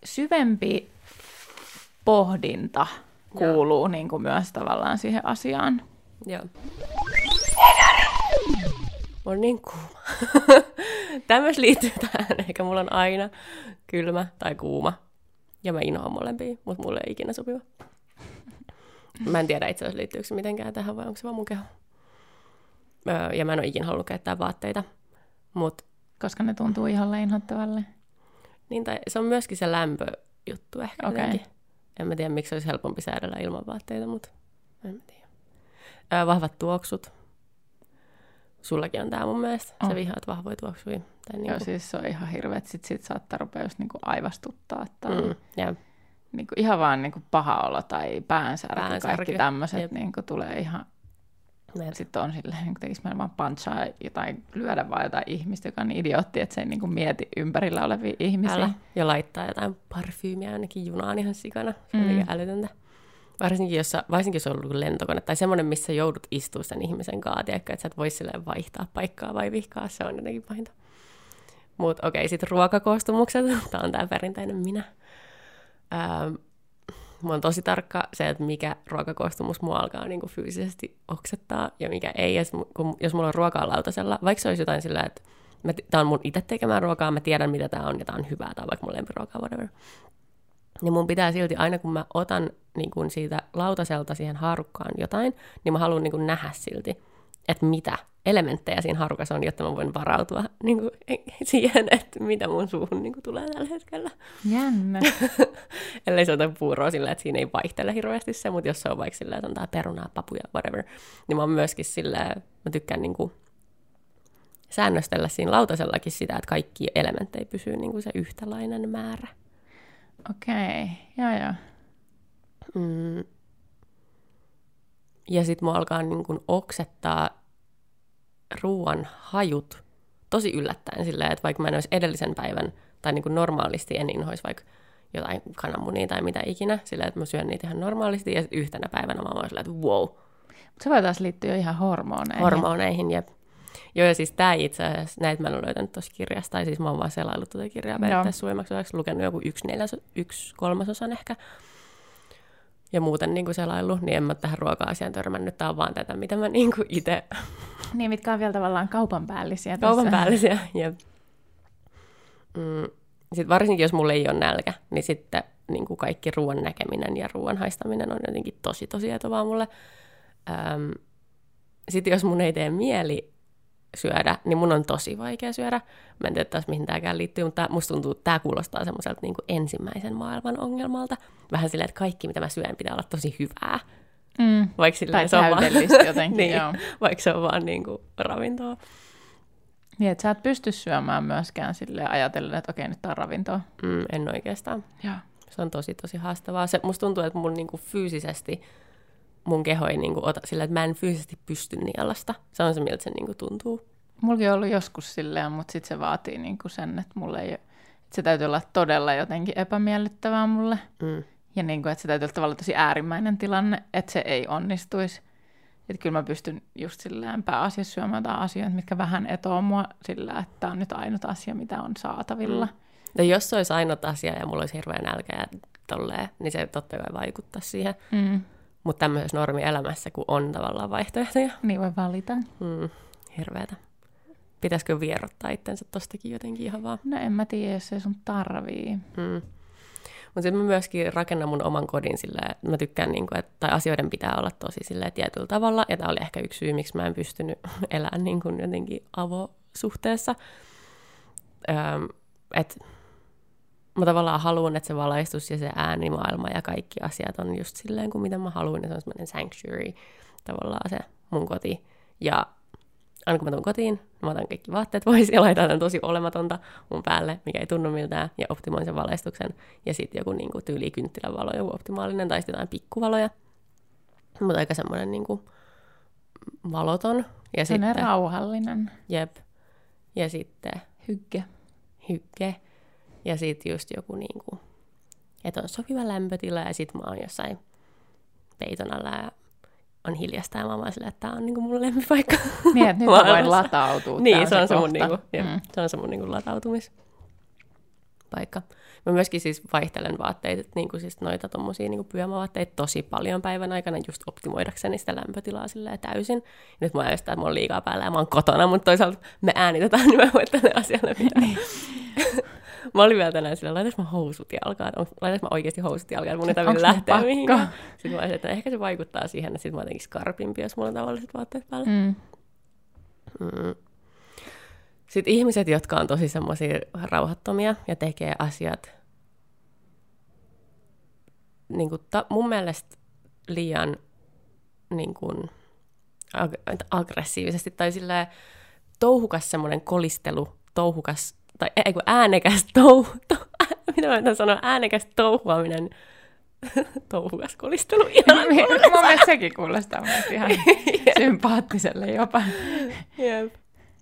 syvempi pohdinta kuuluu niin kuin myös tavallaan siihen asiaan. Joo. On niin kuuma. Tämä myös liittyy tähän. Eikä mulla on aina kylmä tai kuuma. Ja mä inhoan molempia, mutta mulle ei ikinä sopiva. Mä en tiedä itse asiassa liittyykö se mitenkään tähän vai onko se vaan mun keho. Öö, ja mä en ole ikinä halunnut käyttää vaatteita. Mut, Koska ne tuntuu ihan leinhottavalle. niin, tai se on myöskin se lämpöjuttu ehkä jotenkin. En mä tiedä, miksi olisi helpompi säädellä ilman vaatteita, mutta en mä tiedä. Öö, vahvat tuoksut. Sullakin on tää mun mielestä. On. Sä vihaat vahvoja tuoksuja. Tai Joo, niinku, siis se on ihan hirveä, että sit, sit saattaa rupea just niinku aivastuttaa tai mm, ja, niinku ihan vaan niinku paha olo tai päänsärky, Päänsärky, kaikki tämmöiset niinku tulee ihan näin. sitten on silleen, niin tekisi meillä vaan punchaa jotain, lyödä vaan jotain ihmistä, joka on niin idiootti, että se ei niin kuin mieti ympärillä olevia ihmisiä. Älä. Ja laittaa jotain parfyymiä ainakin junaan ihan sikana. Se on Mm. älytöntä. Varsinkin jos, varsinkin jos on ollut lentokone tai semmoinen, missä joudut istua sen ihmisen kanssa, tiedätkö, että sä et voi silleen vaihtaa paikkaa vai vihkaa, se on jotenkin pahinta. Mutta okei, sitten ruokakoostumukset, tämä on tämä perinteinen minä. Ähm, mä oon tosi tarkka se, että mikä ruokakoostumus mua alkaa niin kuin fyysisesti oksettaa ja mikä ei. Ja kun, jos mulla on ruokaa lautasella, vaikka se olisi jotain sillä, että tämä on mun itse tekemään ruokaa, mä tiedän mitä tämä on ja tämä on hyvää, on vaikka mun lempiruokaa, whatever. Niin mun pitää silti aina, kun mä otan niin kun siitä lautaselta siihen haarukkaan jotain, niin mä haluan niin kun nähdä silti, että mitä elementtejä siinä harukassa on, jotta mä voin varautua niin kuin, siihen, että mitä mun suuhun niin kuin, tulee tällä hetkellä. Jännä. Ellei se ota puuroa sillä, että siinä ei vaihtele hirveästi se, mutta jos se on vaikka sillä, että on tää perunaa, papuja, whatever, niin mä oon myöskin sillä, mä tykkään niin kuin, säännöstellä siinä lautasellakin sitä, että kaikki elementtejä pysyy niin kuin se yhtälainen määrä. Okei, okay. joo joo. Mm. Ja sitten mua alkaa niin kuin oksettaa ruoan hajut tosi yllättäen silleen, että vaikka mä en olisi edellisen päivän, tai niin kuin normaalisti en inhoisi vaikka jotain kananmunia tai mitä ikinä, silleen, että mä syön niitä ihan normaalisti, ja yhtenä päivänä mä oon silleen, että wow. Mutta se voi taas liittyä jo ihan hormoneihin. Hormoneihin, jep. Joo, ja siis tämä itse asiassa, näitä mä en ole löytänyt tuossa kirjasta, tai siis mä oon vaan selaillut tuota kirjaa periaatteessa suomaksi osaksi, lukenut joku yksi, neljäs, yksi kolmasosan ehkä, ja muuten niin kuin selailu, niin en mä tähän ruoka-asiaan törmännyt. Tämä on vaan tätä, mitä mä niin kuin itse... Niin, mitkä on vielä tavallaan kaupan päällisiä tässä. Kaupan päällisiä, jep. Mm. Sitten varsinkin, jos mulla ei ole nälkä, niin sitten niin kuin kaikki ruoan näkeminen ja ruoan haistaminen on jotenkin tosi, tosi etovaa mulle. Öm, sitten jos mun ei tee mieli syödä, niin mun on tosi vaikea syödä. Mä en tiedä taas, mihin tämäkään liittyy, mutta musta tuntuu, että tämä kuulostaa semmoiselta niin ensimmäisen maailman ongelmalta. Vähän silleen, että kaikki, mitä mä syön, pitää olla tosi hyvää. Mm. Vaikka silleen, se on vaan, jotenkin, niin, joo. Vaikka se on vaan niin kuin ravintoa. Niin, että sä et pysty syömään myöskään sille ajatellen, että okei, nyt tää on ravintoa. Mm, en oikeastaan. Joo. Se on tosi, tosi haastavaa. Se, musta tuntuu, että mun niin kuin fyysisesti mun keho ei niin kuin ota sillä, että mä en fyysisesti pysty nielasta. Se on se, miltä se niin kuin tuntuu. Mulla on ollut joskus silleen, mutta sitten se vaatii niin kuin sen, että mulle ei, että se täytyy olla todella jotenkin epämiellyttävää mulle. Mm. Ja niin kuin, että se täytyy olla tavallaan tosi äärimmäinen tilanne, että se ei onnistuisi. Että kyllä mä pystyn just silleen pääasiassa syömään jotain asioita, mitkä vähän etoo mua sillä, että tämä on nyt ainut asia, mitä on saatavilla. Mm. Ja jos se olisi ainut asia ja mulla olisi hirveän nälkä ja tolleen, niin se totta kai vaikuttaa siihen. Mm. Mutta tämmöisessä normielämässä, kun on tavallaan vaihtoehtoja. Niin voi valita. Mm, hirveätä. Pitäisikö vierottaa itsensä tostakin jotenkin ihan vaan? No en mä tiedä, jos ei sun tarvii. Mm. Mutta sitten mä myöskin rakennan mun oman kodin silleen, että mä tykkään, niin kuin, että, tai asioiden pitää olla tosi silleen tietyllä tavalla. Ja tämä oli ehkä yksi syy, miksi mä en pystynyt elämään niin kuin jotenkin avosuhteessa. Öm, että mä tavallaan haluan, että se valaistus ja se äänimaailma ja kaikki asiat on just silleen kuin mitä mä haluan. Ja se on semmoinen sanctuary, tavallaan se mun koti. Ja aina kun mä tuun kotiin, mä otan kaikki vaatteet pois ja laitan tosi olematonta mun päälle, mikä ei tunnu miltään, ja optimoin sen valaistuksen. Ja sitten joku niin kuin, tyyli kynttilävalo, joku optimaalinen, tai sitten jotain pikkuvaloja. Mutta aika semmoinen niin kuin, valoton. Ja sitten, rauhallinen. Jep. Ja sitten... Hygge. Hygge. Ja sitten just joku niin kuin, että on sopiva lämpötila ja sitten mä oon jossain peiton alla ja on hiljasta ja mä oon silleen, että tää on niinku mun lempipaikka. Niin, että nyt mä voin latautua. Niin, se on se, mun, niinku, mm. se on se mun niinku latautumispaikka. Mä myöskin siis vaihtelen vaatteita, niin kuin siis noita tommosia niin pyömävaatteita tosi paljon päivän aikana just optimoidakseni sitä lämpötilaa silleen täysin. Ja nyt mä ajattelin, että mulla on liikaa päällä ja mä oon kotona, mutta toisaalta me äänitetään, niin mä voin tälle asialle mitään. Mä olin vielä tänään sillä, laitais mä housut jalkaan, laitais mä oikeasti housut jalkaan, mun ei tarvitse lähteä mihinkään. Sitten mä olisin, että ehkä se vaikuttaa siihen, että sit mä jotenkin skarpimpi, jos mulla on tavalliset vaatteet päällä. Mm. Mm. Sitten ihmiset, jotka on tosi semmoisia rauhattomia ja tekee asiat niin kuin ta, mun mielestä liian niin kuin, ag- aggressiivisesti tai silleen touhukas semmoinen kolistelu, touhukas tai ei kun äänekäs touhu, to, mitä mä sanoa, äänekäs touhuaminen, touhukas kolistelu. Mun mielestä sekin kuulostaa ihan sympaattiselle jopa. Jep.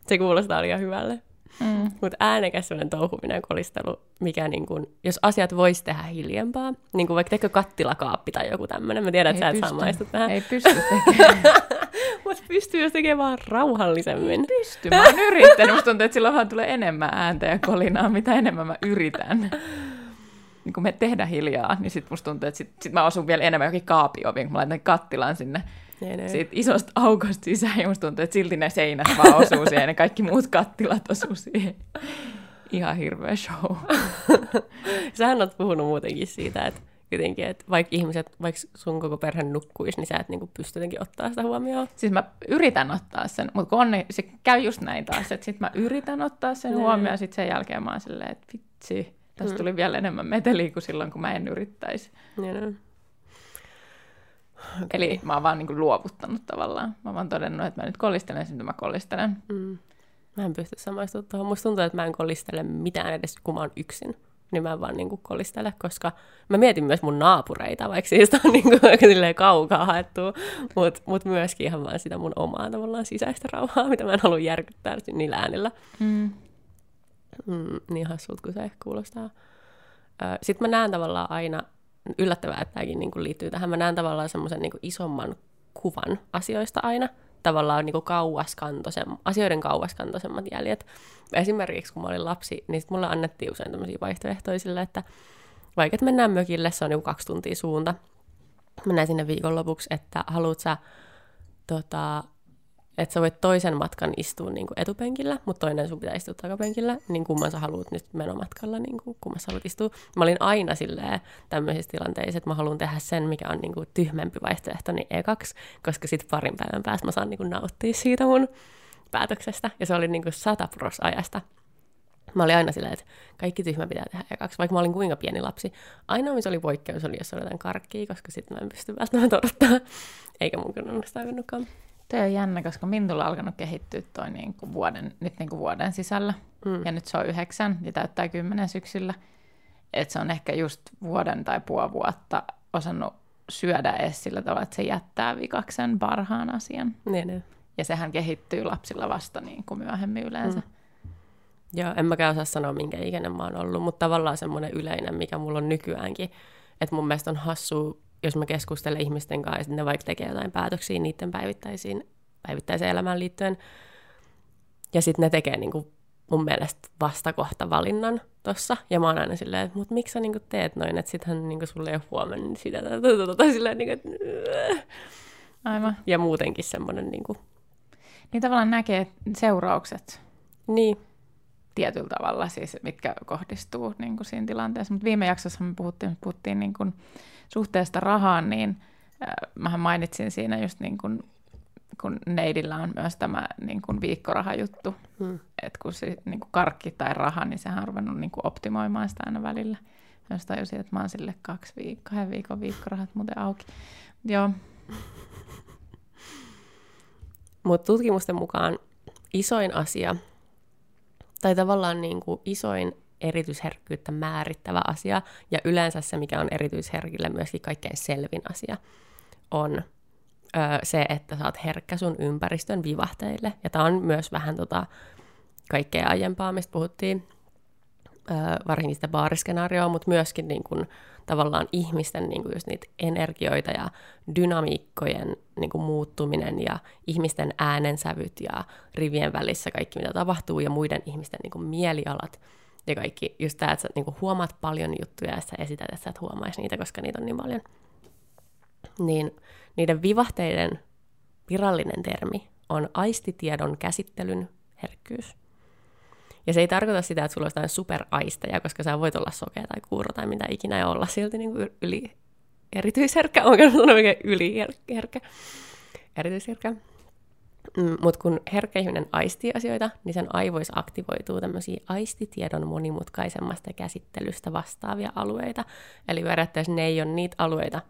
Se kuulostaa liian hyvälle. Mm. Mutta äänekäs sellainen touhuminen kolistelu, mikä niin kun, jos asiat voisi tehdä hiljempaa, niin kuin vaikka tekö kattilakaappi tai joku tämmöinen, mä tiedän, että sä et saa maistu tähän. Ei pysty tekemään. Mutta pystyy jos tekemään vaan rauhallisemmin. Ei pysty, mä oon yrittänyt. Musta tuntuu, että silloin vaan tulee enemmän ääntä ja kolinaa, mitä enemmän mä yritän. niin kun me tehdä hiljaa, niin sitten musta tuntuu, että sit, sit mä osun vielä enemmän jokin kaapioviin, kun mä laitan kattilan sinne niin. siitä isosta aukosta sisään, ja musta tuntuu, että silti ne seinät vaan osuu siihen, ja ne kaikki muut kattilat osuu siihen. Ihan hirveä show. Sähän oot puhunut muutenkin siitä, että jotenkin, että vaikka ihmiset, vaikka sun koko perhe nukkuisi, niin sä et niinku pysty jotenkin ottaa sitä huomioon. Siis mä yritän ottaa sen, mutta kun on, niin se käy just näin taas, että sit mä yritän ottaa sen Niin. huomioon, sit sen jälkeen mä oon silleen, että vitsi, tästä Mm. tuli vielä enemmän meteliä kuin silloin, kun mä en yrittäisi. Niin, niin. Eli mä oon vaan niin kuin luovuttanut tavallaan. Mä oon vaan todennut, että mä nyt kolistelen sen, mitä mä kolistelen. Mm. Mä en pysty samaistumaan tuohon. Musta tuntuu, että mä en kolistele mitään edes, kun mä oon yksin. Niin mä en vaan niinku kolistele, koska mä mietin myös mun naapureita, vaikka siitä on niinku aika silleen kaukaa haettu, mutta mut myöskin ihan vaan sitä mun omaa tavallaan sisäistä rauhaa, mitä mä en halua järkyttää niillä äänillä. Mm. Mm, niin hassut kuin se ehkä kuulostaa. Sitten mä näen tavallaan aina, yllättävää, että tämäkin niinku liittyy tähän, mä näen tavallaan semmoisen niinku isomman kuvan asioista aina. Tavallaan niinku kauaskantoisem, asioiden kauaskantoisemmat jäljet. Esimerkiksi kun mä olin lapsi, niin sit mulle annettiin usein tämmöisiä vaihtoehtoja sille, että vaikka että mennään mökille, se on niinku kaksi tuntia suunta. Mennään sinne viikonlopuksi, että haluat sä tota, että sä voit toisen matkan istua niin kuin etupenkillä, mutta toinen sun pitää istua takapenkillä, niin kumman sä haluat nyt menomatkalla, niin kuin, kumman sä haluat istua. Mä olin aina silleen tämmöisissä tilanteissa, että mä haluan tehdä sen, mikä on niin kuin tyhmempi vaihtoehto, niin ekaksi, koska sitten parin päivän päästä mä saan niin kuin nauttia siitä mun päätöksestä. Ja se oli niin kuin sata pros ajasta. Mä olin aina silleen, että kaikki tyhmä pitää tehdä ekaksi, vaikka mä olin kuinka pieni lapsi. Ainoa, missä oli poikkeus, oli jos oli jotain karkkia, koska sitten mä en pysty välttämättä odottaa. Eikä mun kyllä onneksi Tuo on jännä, koska Mintulla on alkanut kehittyä toi niin kuin vuoden, nyt niin kuin vuoden sisällä. Mm. Ja nyt se on yhdeksän ja täyttää kymmenen syksyllä. Että se on ehkä just vuoden tai puoli vuotta osannut syödä edes sillä tavalla, että se jättää vikaksen parhaan asian. Niin, niin. Ja sehän kehittyy lapsilla vasta niin kuin myöhemmin yleensä. Mm. Joo, en mäkään osaa sanoa, minkä ikäinen mä oon ollut, mutta tavallaan semmoinen yleinen, mikä mulla on nykyäänkin, että mun mielestä on hassu, jos mä keskustelen ihmisten kanssa, että ne vaikka tekee jotain päätöksiä niiden päivittäisiin, päivittäiseen elämään liittyen, ja sitten ne tekee niinku mun mielestä vastakohta valinnan tossa, ja mä oon aina silleen, että mut miksi sä niinku teet noin, että sittenhän niinku sulle ei ole huomenna niin sitä, tätä, tätä, tätä, silleen niinku, että... Aivan. ja muutenkin semmoinen niinku, Niin tavallaan näkee seuraukset niin, tietyllä tavalla, siis mitkä kohdistuu niin kuin siinä tilanteessa. Mutta viime jaksossa me puhuttiin, puhuttiin niin kuin suhteesta rahaan, niin äh, mähän mainitsin siinä just niin kuin, kun neidillä on myös tämä niin kuin viikkorahajuttu, hmm. että kun se niin kuin karkki tai raha, niin sehän on ruvennut niin kuin optimoimaan sitä aina välillä. Jos tajusin, että mä oon sille kaksi viikkoa, kahden viikon viikkorahat muuten auki. Joo, Mutta tutkimusten mukaan isoin asia, tai tavallaan niin kuin isoin erityisherkkyyttä määrittävä asia, ja yleensä se, mikä on erityisherkille myöskin kaikkein selvin asia, on ö, se, että sä oot herkkä sun ympäristön vivahteille. Ja tämä on myös vähän tota, kaikkea aiempaa, mistä puhuttiin, ö, varsinkin sitä baariskenaarioa, mutta myöskin niin kuin, tavallaan ihmisten niin kuin just niitä energioita ja dynamiikkojen niin kuin muuttuminen ja ihmisten äänensävyt ja rivien välissä kaikki, mitä tapahtuu ja muiden ihmisten niin kuin mielialat ja kaikki. Just tämä, että sä niin kuin huomaat paljon juttuja ja sä esität, että sä et huomaisi niitä, koska niitä on niin paljon. Niin niiden vivahteiden virallinen termi on aistitiedon käsittelyn herkkyys. Ja se ei tarkoita sitä, että sulla olisi jotain superaisteja, koska sä voit olla sokea tai kuuro tai mitä ikinä ja olla silti niin kuin yli erityisherkkä. Onko sanoa oikein yli herkkä? Erityisherkkä. Mm, Mutta kun herkkä ihminen aistii asioita, niin sen aivoissa aktivoituu tämmöisiä aistitiedon monimutkaisemmasta käsittelystä vastaavia alueita. Eli periaatteessa ne ei ole niitä alueita,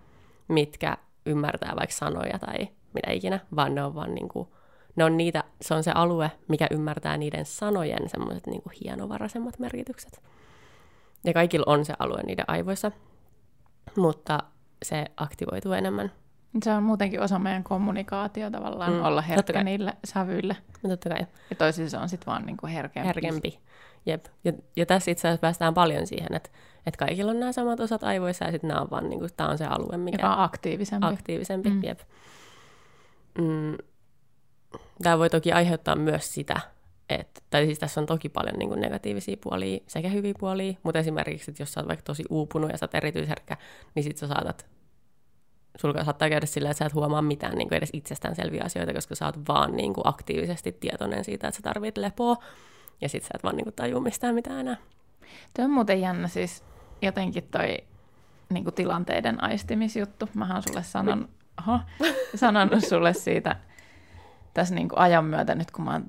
mitkä ymmärtää vaikka sanoja tai mitä ikinä, vaan ne on vaan niinku, ne on niitä, se on se alue, mikä ymmärtää niiden sanojen semmoiset niinku hienovaraisemmat merkitykset. Ja kaikilla on se alue niiden aivoissa, mutta se aktivoituu enemmän. Se on muutenkin osa meidän kommunikaatio tavallaan, Mm, olla herkkä niille sävyille. No totta kai Ja toisissa se on sitten vaan niin kuin herkempi. herkempi. Jep. Ja, ja tässä itse asiassa päästään paljon siihen, että, että kaikilla on nämä samat osat aivoissa ja sitten nämä on vaan, niin kuin, tämä on se alue, mikä Joka on aktiivisempi. aktiivisempi. Mm. Mm. Jep. Mm. Tämä voi toki aiheuttaa myös sitä, et, tai siis tässä on toki paljon niin kuin negatiivisia puolia sekä hyviä puolia, mutta esimerkiksi, että jos sä oot vaikka tosi uupunut ja sä oot erityisherkkä, niin sit sä saatat, sulla saattaa käydä sillä, että sä et huomaa mitään niin kuin edes itsestäänselviä asioita, koska sä oot vaan niin kuin aktiivisesti tietoinen siitä, että sä tarvit lepoa, ja sit sä et vaan niin kuin tajua mistään mitään enää. Tuo on muuten jännä siis jotenkin toi niin kuin tilanteiden aistimisjuttu. Mä oon sulle sanon, oho, sanonut sulle siitä tässä niin kuin ajan myötä nyt, kun mä oon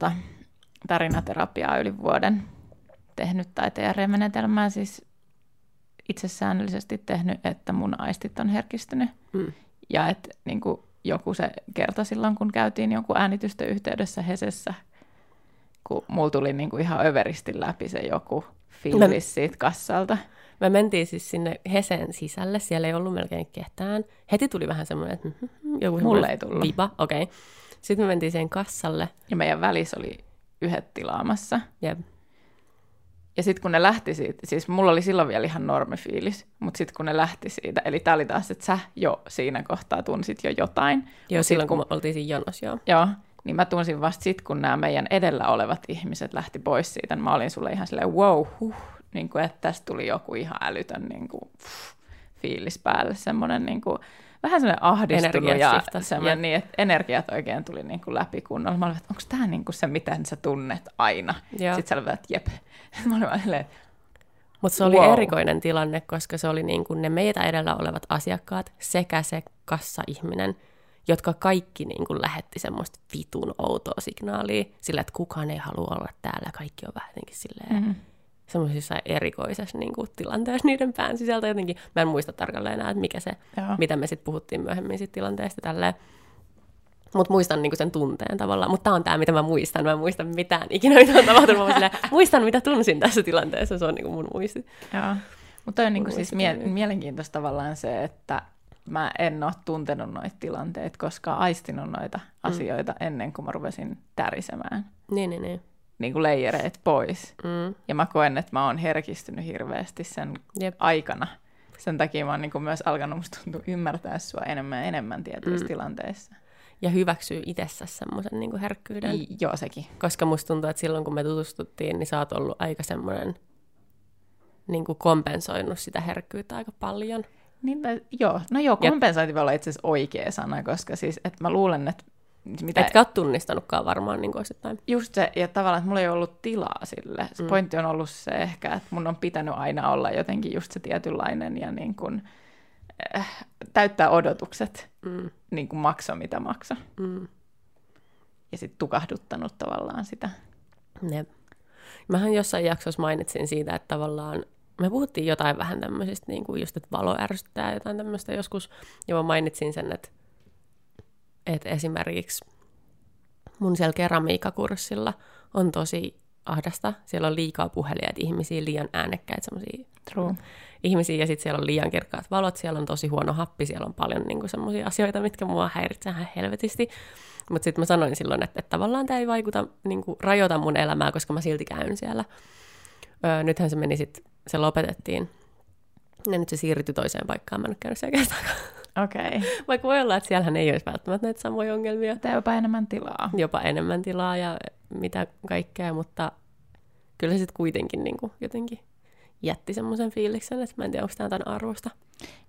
tarinaterapiaa yli vuoden tehnyt tai TR-menetelmää siis itse säännöllisesti tehnyt, että mun aistit on herkistynyt. Mm. Ja että niin kuin joku se kerta silloin, kun käytiin jonkun äänitysten yhteydessä Hesessä, kun mulla tuli niin kuin ihan överisti läpi se joku fiilis siitä kassalta. Me mentiin siis sinne Heseen sisälle, siellä ei ollut melkein ketään. Heti tuli vähän semmoinen, että mm-hmm, joku Mulle ei tullut. Viba, okei. Okay. Sitten me mentiin siihen kassalle. Ja meidän välissä oli yhdet tilaamassa. Jep. Ja sitten kun ne lähti siitä, siis mulla oli silloin vielä ihan normifiilis, mutta sitten kun ne lähti siitä, eli tämä oli taas, että sä jo siinä kohtaa tunsit jo jotain. Joo, silloin kun, kun oltiin siinä jonossa, joo. Joo, niin mä tunsin vasta sitten, kun nämä meidän edellä olevat ihmiset lähti pois siitä, niin mä olin sulle ihan silleen, wow, huh, niin kuin, että tästä tuli joku ihan älytön niin kuin, pff, fiilis päälle, semmoinen niin kuin, vähän semmoinen ahdistunut ja semmoinen, niin, että energiat oikein tuli niin kuin läpi kunnolla. Mä olin, että onko tämä niin kuin se, miten sä tunnet aina? Joo. Sitten sä olin, että jep. Mä olin vaan silleen, mutta se oli wow. erikoinen tilanne, koska se oli niin kuin ne meitä edellä olevat asiakkaat sekä se kassa-ihminen, jotka kaikki niin kuin lähetti semmoista vitun outoa signaalia sillä, että kukaan ei halua olla täällä. Kaikki on vähän jotenkin silleen, mm-hmm semmoisissa erikoisessa niin kuin, tilanteessa niiden pään sisältä jotenkin. Mä en muista tarkalleen enää, että mikä se, Joo. mitä me sitten puhuttiin myöhemmin sit tilanteesta tälleen. Mutta muistan niinku sen tunteen tavallaan. Mutta tämä on tämä, mitä mä muistan. Mä en muista mitään ikinä, mitä on tapahtunut. Mä silleen, muistan, mitä tunsin tässä tilanteessa. Se on niinku mun muisti. Joo. Mutta on niinku siis mie- mielenkiintoista tavallaan se, että mä en ole tuntenut noita tilanteita, koska aistinut noita mm. asioita ennen kuin mä rupesin tärisemään. Niin, niin, niin niin kuin leijereet pois. Mm. Ja mä koen, että mä oon herkistynyt hirveästi sen Jep. aikana. Sen takia mä oon niin kuin myös alkanut tuntua ymmärtää sua enemmän ja enemmän tietyissä mm. tilanteissa. Ja hyväksyy itsessä semmoisen niin herkkyyden. I, joo, sekin. Koska musta tuntuu, että silloin kun me tutustuttiin, niin sä oot ollut aika semmoinen niin kuin kompensoinut sitä herkkyyttä aika paljon. Niin, tai, joo, no joo, kompensointi voi olla itse asiassa oikea sana, koska siis, että mä luulen, että mitä... Etkä ole tunnistanutkaan varmaan niin osittain. Just se, ja tavallaan, että mulla ei ollut tilaa sille. Se mm. pointti on ollut se ehkä, että mun on pitänyt aina olla jotenkin just se tietynlainen ja niin kuin, äh, täyttää odotukset, mm. niin kuin makso mitä makso. Mm. Ja sitten tukahduttanut tavallaan sitä. Ne. Mähän jossain jaksossa mainitsin siitä, että tavallaan me puhuttiin jotain vähän tämmöisistä, niin kuin just, että valo ärsyttää jotain tämmöistä joskus, ja mä mainitsin sen, että että esimerkiksi mun siellä keramiikakurssilla on tosi ahdasta. Siellä on liikaa puhelijaita ihmisiä, liian äänekkäitä semmoisia ihmisiä, ja sitten siellä on liian kirkkaat valot, siellä on tosi huono happi, siellä on paljon niinku semmoisia asioita, mitkä mua häiritsee ihan helvetisti. Mutta sitten mä sanoin silloin, että, että tavallaan tämä ei vaikuta, niinku, rajoita mun elämää, koska mä silti käyn siellä. Öö, nythän se meni sitten, se lopetettiin. Ja nyt se siirtyi toiseen paikkaan, mä en ole käynyt siellä. Okay. Vaikka voi olla, että siellähän ei olisi välttämättä näitä samoja ongelmia. Tai jopa enemmän tilaa. Jopa enemmän tilaa ja mitä kaikkea, mutta kyllä se sitten kuitenkin niin kuin jotenkin jätti semmoisen fiiliksen, että mä en tiedä, onko tämä tämän arvosta.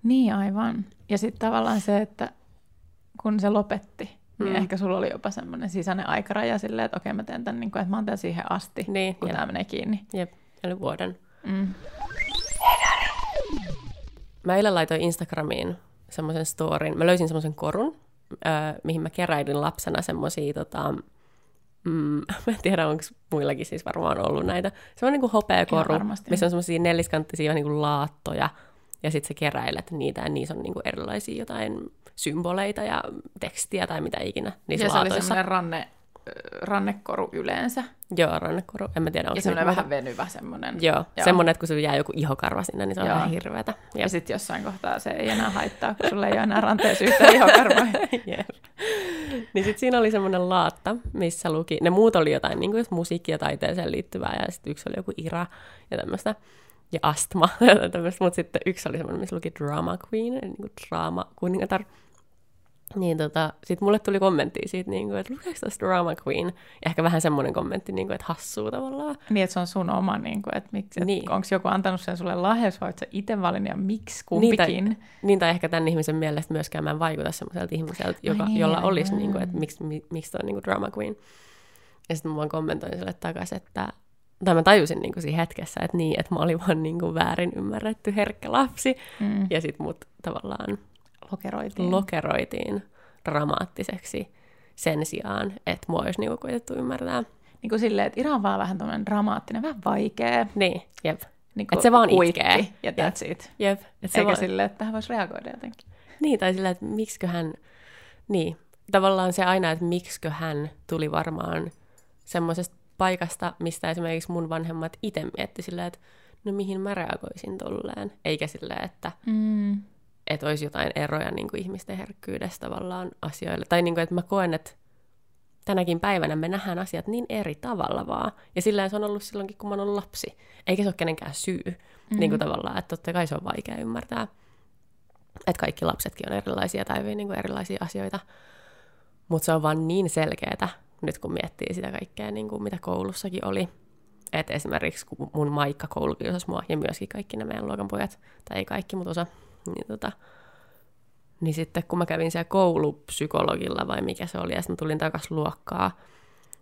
Niin, aivan. Ja sitten tavallaan se, että kun se lopetti, niin mm. ehkä sulla oli jopa semmoinen sisäinen aikaraja silleen, että okei, mä teen tämän, niin kuin, että mä oon tämän siihen asti, niin, kun tämä menee kiinni. Jep, eli vuoden. Mm. Mä eilen laitoin Instagramiin semmoisen storin. Mä löysin semmoisen korun, äh, mihin mä keräilin lapsena semmoisia, tota, mm, mä en tiedä, onko muillakin siis varmaan ollut näitä. Se on niin kuin hopeakoru, missä on semmoisia neliskanttisia niin kuin laattoja, ja sitten sä keräilet niitä, ja niissä on niin kuin erilaisia jotain symboleita ja tekstiä tai mitä ikinä niissä ja laatoissa. se oli semmoinen ranne, rannekoru yleensä. Joo, rannekoru. En mä tiedä, onko ja semmoinen vähän venyvä semmoinen. Joo, Joo. semmoinen, että kun sulla jää joku ihokarva sinne, niin se on Joo. vähän hirveätä. Ja, ja sitten jossain kohtaa se ei enää haittaa, kun sulla ei ole enää ranteessa yhtään ihokarvoa. niin sitten siinä oli semmoinen laatta, missä luki, ne muut oli jotain niin kuin musiikkia taiteeseen liittyvää, ja sitten yksi oli joku ira ja tämmöistä ja astma, mutta sitten yksi oli semmoinen, missä luki drama queen, eli niin kuin drama kuningatar. Niin tota, sit mulle tuli kommentti siitä, niin kuin, että lukeeko tästä Drama Queen? Ja ehkä vähän semmoinen kommentti, niin kuin, että hassuu tavallaan. Niin, että se on sun oma, niin kuin, että, miksi, Niin. että onko joku antanut sen sulle lahjaksi, vai sä itse valinnut ja miksi kumpikin? Niin tai, niin, tai ehkä tämän ihmisen mielestä myöskään mä en vaikuta semmoiselta ihmiseltä, joka, niin, jolla olisi, niin kuin, että miksi, mi, miksi toi on niin kuin Drama Queen. Ja sitten mä vaan kommentoin sille takaisin, että tai mä tajusin niin kuin siinä hetkessä, että niin, että mä olin vaan niin kuin väärin ymmärretty herkkä lapsi. Mm. Ja sitten mut tavallaan Lokeroitiin. lokeroitiin dramaattiseksi sen sijaan, että mua olisi niinku koitettu ymmärtää. niin kuin silleen, että Ira on vaan vähän tämmöinen dramaattinen, vähän vaikea. Niin, jep. Niin Et se vaan kuitti, itkee. Ja that's it. Jep. Et se Eikä vaan, silleen, että tähän voisi reagoida jotenkin. Niin, tai sillä, että miksiköhän, niin, tavallaan se aina, että miksiköhän tuli varmaan semmoisesta paikasta, mistä esimerkiksi mun vanhemmat itse mietti sillä, että no mihin mä reagoisin tolleen, eikä silleen, että Mm. Että olisi jotain eroja niin kuin ihmisten herkkyydessä tavallaan asioille. Tai niin kuin, että mä koen, että tänäkin päivänä me nähdään asiat niin eri tavalla vaan. Ja sillä se on ollut silloinkin, kun mä oon ollut lapsi. Eikä se ole kenenkään syy. Mm-hmm. Niin kuin tavallaan, että totta kai se on vaikea ymmärtää. Että kaikki lapsetkin on erilaisia tai niin kuin erilaisia asioita. Mutta se on vaan niin selkeätä, nyt kun miettii sitä kaikkea, niin kuin mitä koulussakin oli. Että esimerkiksi kun mun Maikka koulukiusasi mua, ja myöskin kaikki ne meidän luokan pojat, tai ei kaikki, mutta osa, niin, tota, niin sitten kun mä kävin siellä koulupsykologilla vai mikä se oli, ja sitten tulin takaisin luokkaa,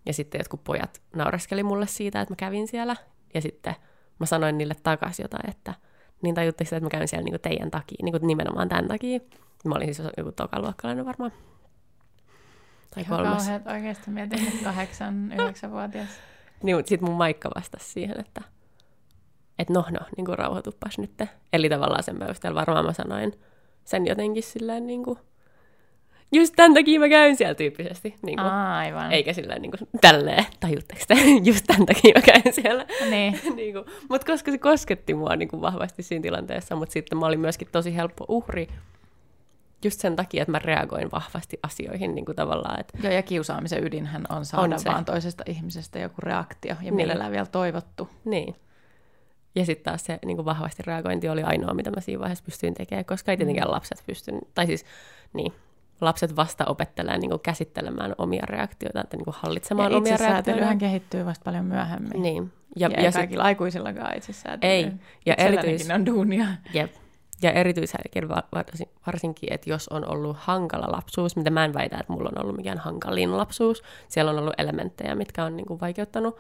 ja sitten jotkut pojat naureskeli mulle siitä, että mä kävin siellä, ja sitten mä sanoin niille takaisin jotain, että niin tajutteko, että mä käyn siellä niin teidän takia, niin nimenomaan tämän takia. Mä olin siis joku tokaluokkalainen varmaan. Tai Ihan kolmas. kauheat oikeasti mietin, että kahdeksan, yhdeksänvuotias. Niin, mutta sitten mun Maikka vastasi siihen, että et no, no, niin kuin rauhoituppas nyt. Eli tavallaan sen perusteella varmaan mä sanoin sen jotenkin silleen niin kuin, just tämän takia mä käyn siellä tyyppisesti. Niin kuin, Aivan. eikä silleen niin kuin, tälleen, tajutteko te, just tämän takia mä käyn siellä. Niin. niin kuin, mutta koska se kosketti mua niin kuin vahvasti siinä tilanteessa, mutta sitten mä olin myöskin tosi helppo uhri just sen takia, että mä reagoin vahvasti asioihin niin kuin tavallaan, että Joo, ja kiusaamisen ydinhän on saada On on se. vaan toisesta ihmisestä joku reaktio, ja Niin. mielellään vielä toivottu. Niin. Ja sitten taas se niin kuin vahvasti reagointi oli ainoa, mitä mä siinä vaiheessa pystyin tekemään, koska ei tietenkään lapset pysty, tai siis niin, lapset vasta opettelee niin kuin käsittelemään omia reaktioita, että niin kuin hallitsemaan Ja omia reaktioita. kehittyy vasta paljon myöhemmin. Niin. Ja, Ja, ja, ei sit, kaikilla aikuisillakaan itsesäätelyä. Ei. Ja erityis- on duunia. jep. ja varsin, varsinkin, että jos on ollut hankala lapsuus, mitä mä en väitä, että mulla on ollut mikään hankalin lapsuus, siellä on ollut elementtejä, mitkä on niin kuin vaikeuttanut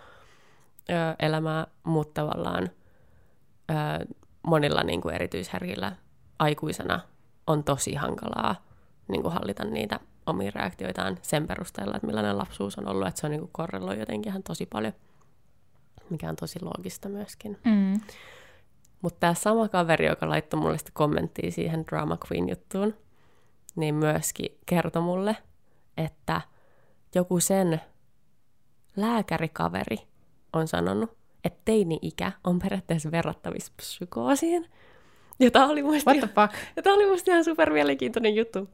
ö, elämää, mutta tavallaan ö, monilla niin kuin erityisherkillä aikuisena on tosi hankalaa niin kuin hallita niitä omia reaktioitaan sen perusteella, että millainen lapsuus on ollut, että se on niin kuin korreloi jotenkin ihan tosi paljon, mikä on tosi loogista myöskin. Mm. Mutta tämä sama kaveri, joka laittoi mulle sitä kommenttia siihen Drama Queen-juttuun, niin myöskin kertoi mulle, että joku sen lääkärikaveri on sanonut, että teini-ikä on periaatteessa verrattavissa psykoosiin. Ja tämä oli musta, What fuck? ja tää oli musta ihan super mielenkiintoinen juttu.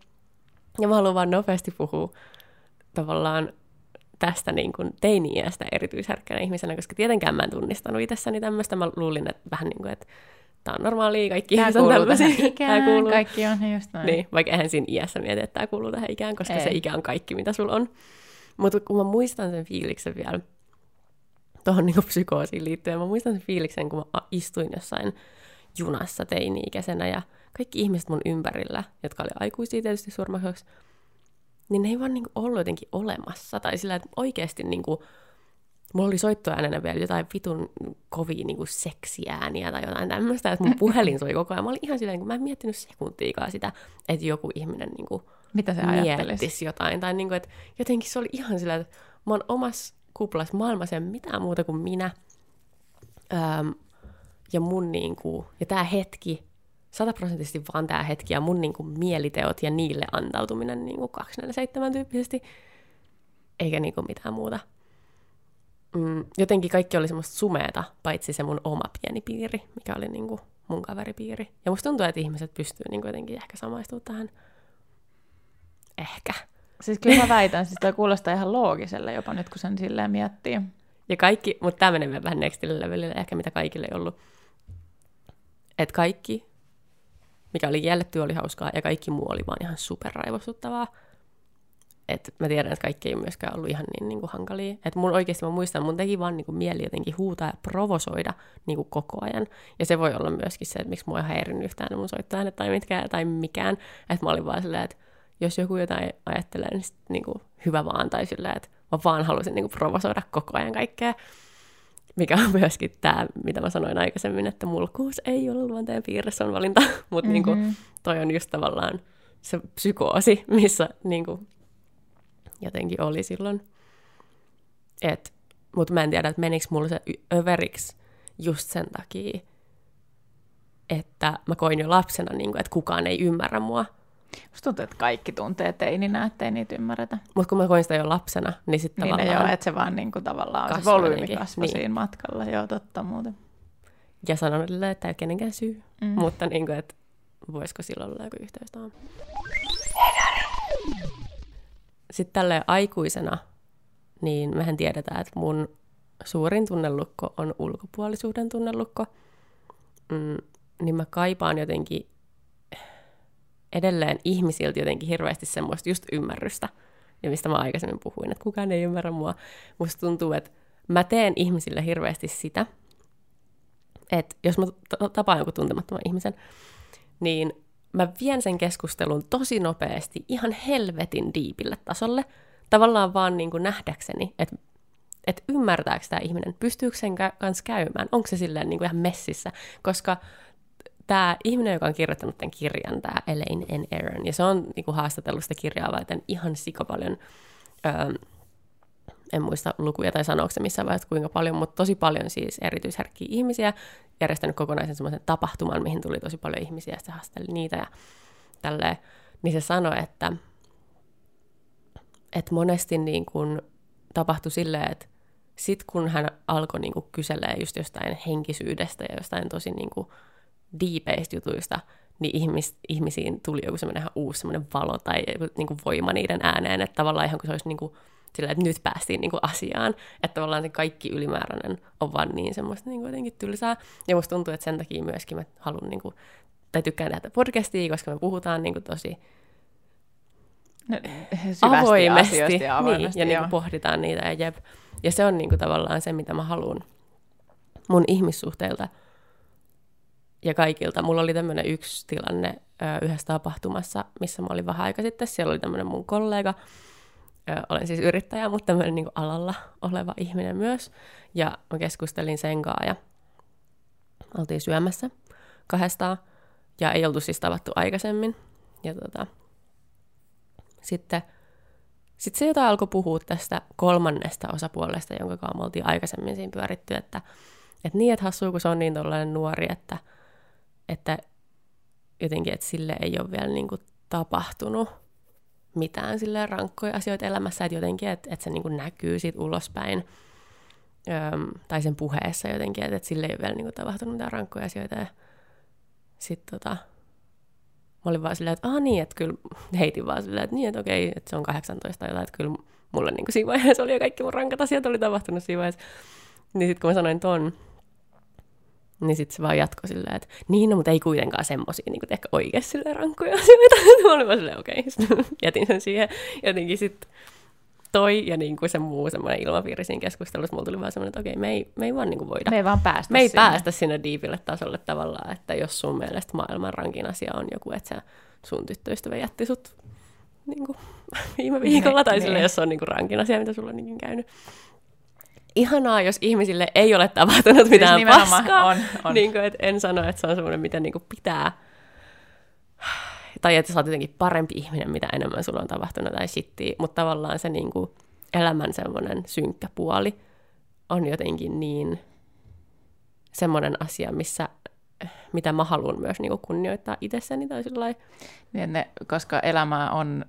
Ja mä haluan vaan nopeasti puhua tavallaan tästä niin kuin teini-iästä erityisherkkänä ihmisenä, koska tietenkään mä en tunnistanut itsessäni tämmöistä. Mä luulin, että vähän niin kuin, että tämä on normaalia, kaikki Tämä on kuuluu tämmöisiä. tähän ikään, Tää kuuluu. kaikki on just noin. Niin, vaikka eihän siinä iässä mieti, että tämä kuuluu tähän ikään, koska Ei. se ikä on kaikki, mitä sulla on. Mutta kun mä muistan sen fiiliksen vielä, tuohon niin psykoosiin liittyen, mä muistan sen fiiliksen, kun mä istuin jossain junassa teini-ikäisenä ja kaikki ihmiset mun ympärillä, jotka oli aikuisia tietysti surmaksi, niin ne ei vaan niin ollut jotenkin olemassa. Tai sillä, että oikeasti niin kuin, mulla oli soittoäänenä vielä jotain vitun kovia niin kuin seksiääniä tai jotain tämmöistä, että mun puhelin soi koko ajan. Mä olin ihan silleen, kun mä en miettinyt sekuntiikaan sitä, että joku ihminen niin kuin, Mitä se ajattelisi? miettisi jotain. Tai niin kuin, että jotenkin se oli ihan sillä, että mä oon omassa kuplassa maailmassa ja mitään muuta kuin minä. Öm, ja mun niin kuin, ja tämä hetki, sataprosenttisesti vaan tämä hetki ja mun niin kuin, mieliteot ja niille antautuminen niin kuin 247 tyyppisesti, eikä niin kuin, mitään muuta. Mm, jotenkin kaikki oli semmoista sumeeta, paitsi se mun oma pieni piiri, mikä oli niin kuin, mun kaveripiiri. Ja musta tuntuu, että ihmiset pystyy niin kuin, jotenkin ehkä samaistumaan tähän. Ehkä. Siis kyllä mä väitän, siis toi kuulostaa ihan loogiselle jopa nyt, kun sen silleen miettii. Ja kaikki, mutta tämä menee vähän next levelille, ehkä mitä kaikille ei ollut. Että kaikki, mikä oli kielletty, oli hauskaa, ja kaikki muu oli vaan ihan superraivostuttavaa. et mä tiedän, että kaikki ei myöskään ollut ihan niin, niin kuin hankalia. Et mun oikeasti mä muistan, mun teki vaan niin kuin mieli jotenkin huutaa ja provosoida niin kuin koko ajan. Ja se voi olla myöskin se, että miksi mua ei häirinyt yhtään mun soittoäänet tai, mitkä, tai mikään. Että mä olin vaan silleen, että jos joku jotain ajattelee, niin, sit, niin kuin, hyvä vaan. Tai silleen, että mä vaan halusin niin kuin provosoida koko ajan kaikkea. Mikä on myöskin tämä, mitä mä sanoin aikaisemmin, että mulkuus ei ole luonteen piirre, se on valinta. Mutta mm-hmm. niin toi on just tavallaan se psykoosi, missä niin kuin, jotenkin oli silloin. Et, mutta mä en tiedä, että menikö mulla se överiksi just sen takia, että mä koin jo lapsena, niin kuin, että kukaan ei ymmärrä mua. Musta tuntuu, että kaikki tuntee teininä, ettei niitä ymmärretä. Mutta kun mä koin sitä jo lapsena, niin sitten niin tavallaan... Joo, että se vaan niin kuin, tavallaan se volyymi kasvoi niin. siinä matkalla. Joo, totta muuten. Ja sanon edelleen, että ei kenenkään syy. Mm. Mutta niin kuin, että voisiko silloin olla joku yhteys tuohon. Sitten tälle aikuisena, niin mehän tiedetään, että mun suurin tunnelukko on ulkopuolisuuden tunnelukko. Mm, niin mä kaipaan jotenkin edelleen ihmisiltä jotenkin hirveästi semmoista just ymmärrystä, ja mistä mä aikaisemmin puhuin, että kukaan ei ymmärrä mua. Musta tuntuu, että mä teen ihmisille hirveästi sitä, että jos mä tapaan joku tuntemattoman ihmisen, niin mä vien sen keskustelun tosi nopeasti ihan helvetin diipille tasolle, tavallaan vaan niin kuin nähdäkseni, että että ymmärtääkö tämä ihminen, pystyykö sen kanssa käymään, onko se silleen niin kuin ihan messissä, koska tämä ihminen, joka on kirjoittanut tämän kirjan, tämä Elaine N. Aaron, ja se on niin kuin haastatellut sitä kirjaa varten ihan sikapaljon, öö, en muista lukuja tai sanouksia missään vaiheessa kuinka paljon, mutta tosi paljon siis erityisherkkiä ihmisiä, järjestänyt kokonaisen semmoisen tapahtuman, mihin tuli tosi paljon ihmisiä, ja se haasteli niitä ja tälleen, niin se sanoi, että, että monesti niin kuin tapahtui silleen, että sitten kun hän alkoi niin kuin kyselee just jostain henkisyydestä ja jostain tosi niin kuin diipeistä jutuista, niin ihmis, ihmisiin tuli joku semmoinen uusi semmoinen valo tai niin kuin voima niiden ääneen, että tavallaan ihan kuin se olisi niin kuin, sillä, että nyt päästiin niin kuin asiaan, että tavallaan se kaikki ylimääräinen on vaan niin semmoista niin kuin jotenkin tylsää, ja musta tuntuu, että sen takia myöskin mä haluan, niin kuin, tai tykkään tehdä podcastia, koska me puhutaan niin kuin tosi no, avoimesti, ja, avoimesti, niin, ja niin kuin pohditaan niitä, ja jep. Ja se on niin kuin tavallaan se, mitä mä haluan mun ihmissuhteilta – ja kaikilta. Mulla oli tämmöinen yksi tilanne ö, yhdessä tapahtumassa, missä mä olin vähän aika sitten. Siellä oli tämmöinen mun kollega, ö, olen siis yrittäjä, mutta tämmöinen niin alalla oleva ihminen myös. Ja mä keskustelin sen kanssa ja oltiin syömässä kahdestaan. Ja ei oltu siis tavattu aikaisemmin. Ja tota, sitten sitten se, jota alkoi puhua tästä kolmannesta osapuolesta, jonka kanssa me oltiin aikaisemmin siinä pyöritty, että, että niin, että hassuu, kun se on niin nuori, että, että jotenkin, että sille ei ole vielä niin kuin tapahtunut mitään sille rankkoja asioita elämässä, että jotenkin, että, että se niin kuin näkyy siitä ulospäin, Öm, tai sen puheessa jotenkin, että, että sille ei ole vielä niin kuin tapahtunut mitään rankkoja asioita, ja sitten tota, mä olin vaan silleen, että ah niin, että kyllä heitin vaan silleen, että niin, että okei, että se on 18 tai jotain, että kyllä mulle niin kuin siinä vaiheessa oli jo kaikki mun rankat asiat oli tapahtunut siinä vaiheessa. Niin sitten kun mä sanoin ton, niin sitten se vaan jatkoi silleen, että niin, no, mutta ei kuitenkaan semmoisia niin ehkä oikeasti silleen rankkoja asioita. Mä olin vaan silleen, okei, okay. jätin sen siihen. Jotenkin sitten toi ja niin kuin se muu semmoinen ilmapiiri siinä keskustelussa, mulla tuli vaan semmoinen, että okei, me ei, me ei vaan niin kuin voida. Me ei vaan päästä Me ei sinne. päästä sinne diipille tasolle tavallaan, että jos sun mielestä maailman rankin asia on joku, että sä, sun tyttöystävä jätti sut niin kuin, viime viikolla, ne, tai sille, jos on niin kuin rankin asia, mitä sulla on niin käynyt ihanaa, jos ihmisille ei ole tapahtunut siis mitään siis paskaa. On, on. Niin kuin, että en sano, että se on semmoinen, mitä niin kuin pitää. Tai että sä oot jotenkin parempi ihminen, mitä enemmän sulla on tapahtunut tai shittiä. Mutta tavallaan se niin kuin elämän semmoinen synkkä puoli on jotenkin niin semmoinen asia, missä mitä mä haluan myös niin kuin kunnioittaa itsessäni tai sillä niin ne, koska elämä on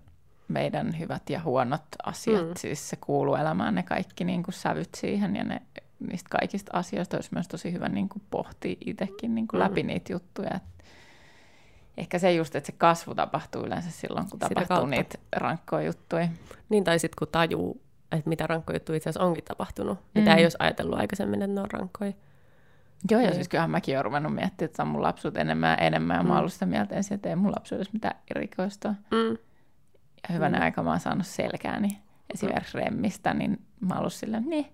meidän hyvät ja huonot asiat. Mm. Siis se kuuluu elämään ne kaikki niin kuin sävyt siihen ja ne, niistä kaikista asioista olisi myös tosi hyvä niin kuin pohtia itsekin niin kuin mm. läpi niitä juttuja. Et ehkä se just, että se kasvu tapahtuu yleensä silloin, kun Sitä tapahtuu kautta. niitä rankkoja juttuja. Niin, tai sitten kun tajuu, että mitä rankkoja juttuja itse asiassa onkin tapahtunut, mm. mitä ei olisi ajatellut aikaisemmin, että ne on rankkoja. Joo, ja niin. siis kyllähän mäkin olen ruvennut miettimään, että on mun lapsuut enemmän ja enemmän, ja mm. mä oon ollut sitä mieltä ensin, että ei mun lapsuudessa mitään erikoista. Mm hyvänä Mm. aika mä oon saanut selkääni esimerkiksi remmistä, niin mä oon ollut silleen, niin,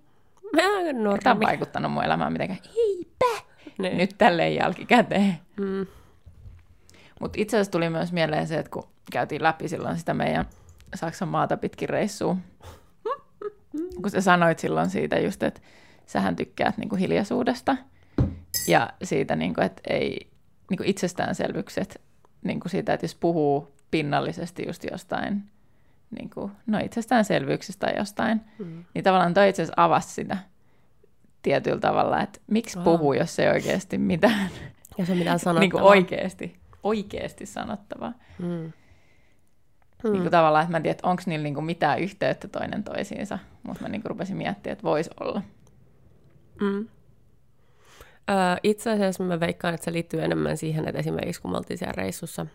tämä on vaikuttanut mun elämään mitenkään. Eipä! Niin. Nyt tälleen jälkikäteen. Mm. Mutta itse asiassa tuli myös mieleen se, että kun käytiin läpi silloin sitä meidän Saksan maata pitkin reissua, kun sä sanoit silloin siitä just, että sähän tykkäät niinku hiljaisuudesta ja siitä, niinku, että ei niinku itsestäänselvyykset, niinku siitä, että jos puhuu pinnallisesti just jostain, niinku, no itsestäänselvyyksistä tai jostain, Mm. niin tavallaan toi itse asiassa avasi sitä tietyllä tavalla, että miksi Aha. puhuu, jos ei oikeasti mitään Ja se mitään niin kuin sanottavaa. oikeasti, oikeasti sanottavaa. Mm. Mm. Mm. Niin kuin tavallaan, että mä en tiedä, onko niillä niin kuin mitään yhteyttä toinen toisiinsa, mutta mä niin kuin rupesin miettimään, että voisi olla. Mm. Itse asiassa mä veikkaan, että se liittyy enemmän siihen, että esimerkiksi kun me oltiin siellä reissussa,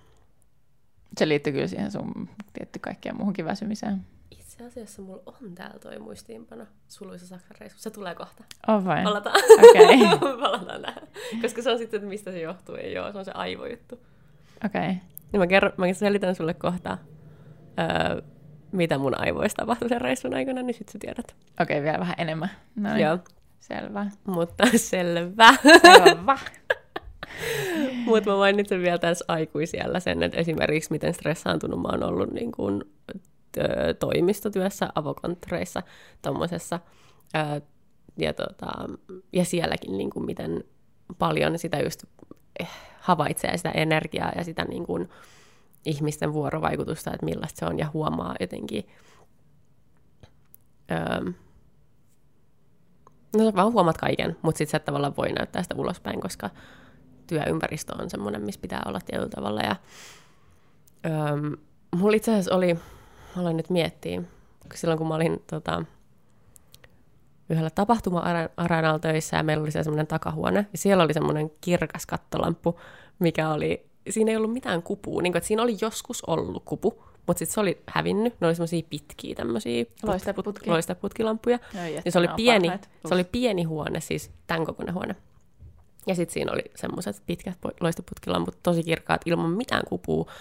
Se liittyy kyllä siihen sun tietty kaikkeen muuhunkin väsymiseen. Itse asiassa mulla on täällä toi muistiinpano suluisa Saksan reissu. Se tulee kohta. On vai? Palataan. Okei, Palataan tähän. Koska se on sitten, että mistä se johtuu. Ei ole, se on se aivojuttu. okei. Niin mä, kerron, mä selitän sulle kohta, öö, mitä mun aivoista tapahtui sen reissun aikana, niin sit sä tiedät. Okei, vielä vähän enemmän. No niin, Joo, selvä. mutta selvä. Selvä. Mutta mä mainitsen vielä tässä aikuisiellä sen, että esimerkiksi miten stressaantunut mä oon ollut niin kuin, tö- toimistotyössä, avokonttoreissa, tommosessa. Ja, tota, ja sielläkin niin kuin miten paljon sitä just eh, havaitsee sitä energiaa ja sitä niin kuin ihmisten vuorovaikutusta, että millaista se on ja huomaa jotenkin. No sä vaan huomaat kaiken, mutta sitten sä tavallaan voi näyttää sitä ulospäin, koska työympäristö on semmoinen, missä pitää olla tietyllä tavalla. Ja, öö, mulla itse asiassa oli, mä aloin nyt miettiä, silloin kun mä olin tota, yhdellä tapahtuma-arenalla töissä ja meillä oli semmoinen takahuone, ja siellä oli semmoinen kirkas kattolamppu, mikä oli, siinä ei ollut mitään kupua, niin kuin, että siinä oli joskus ollut kupu, mutta sitten se oli hävinnyt, ne oli semmoisia pitkiä tämmöisiä Loisteputkia. loisteputkilamppuja, Oi, ja se oli, pieni, parhaat. se oli pieni huone, siis tämän kokoinen huone. Ja sitten siinä oli semmoiset pitkät po- loistoputkilamput, tosi kirkkaat, ilman mitään kupua.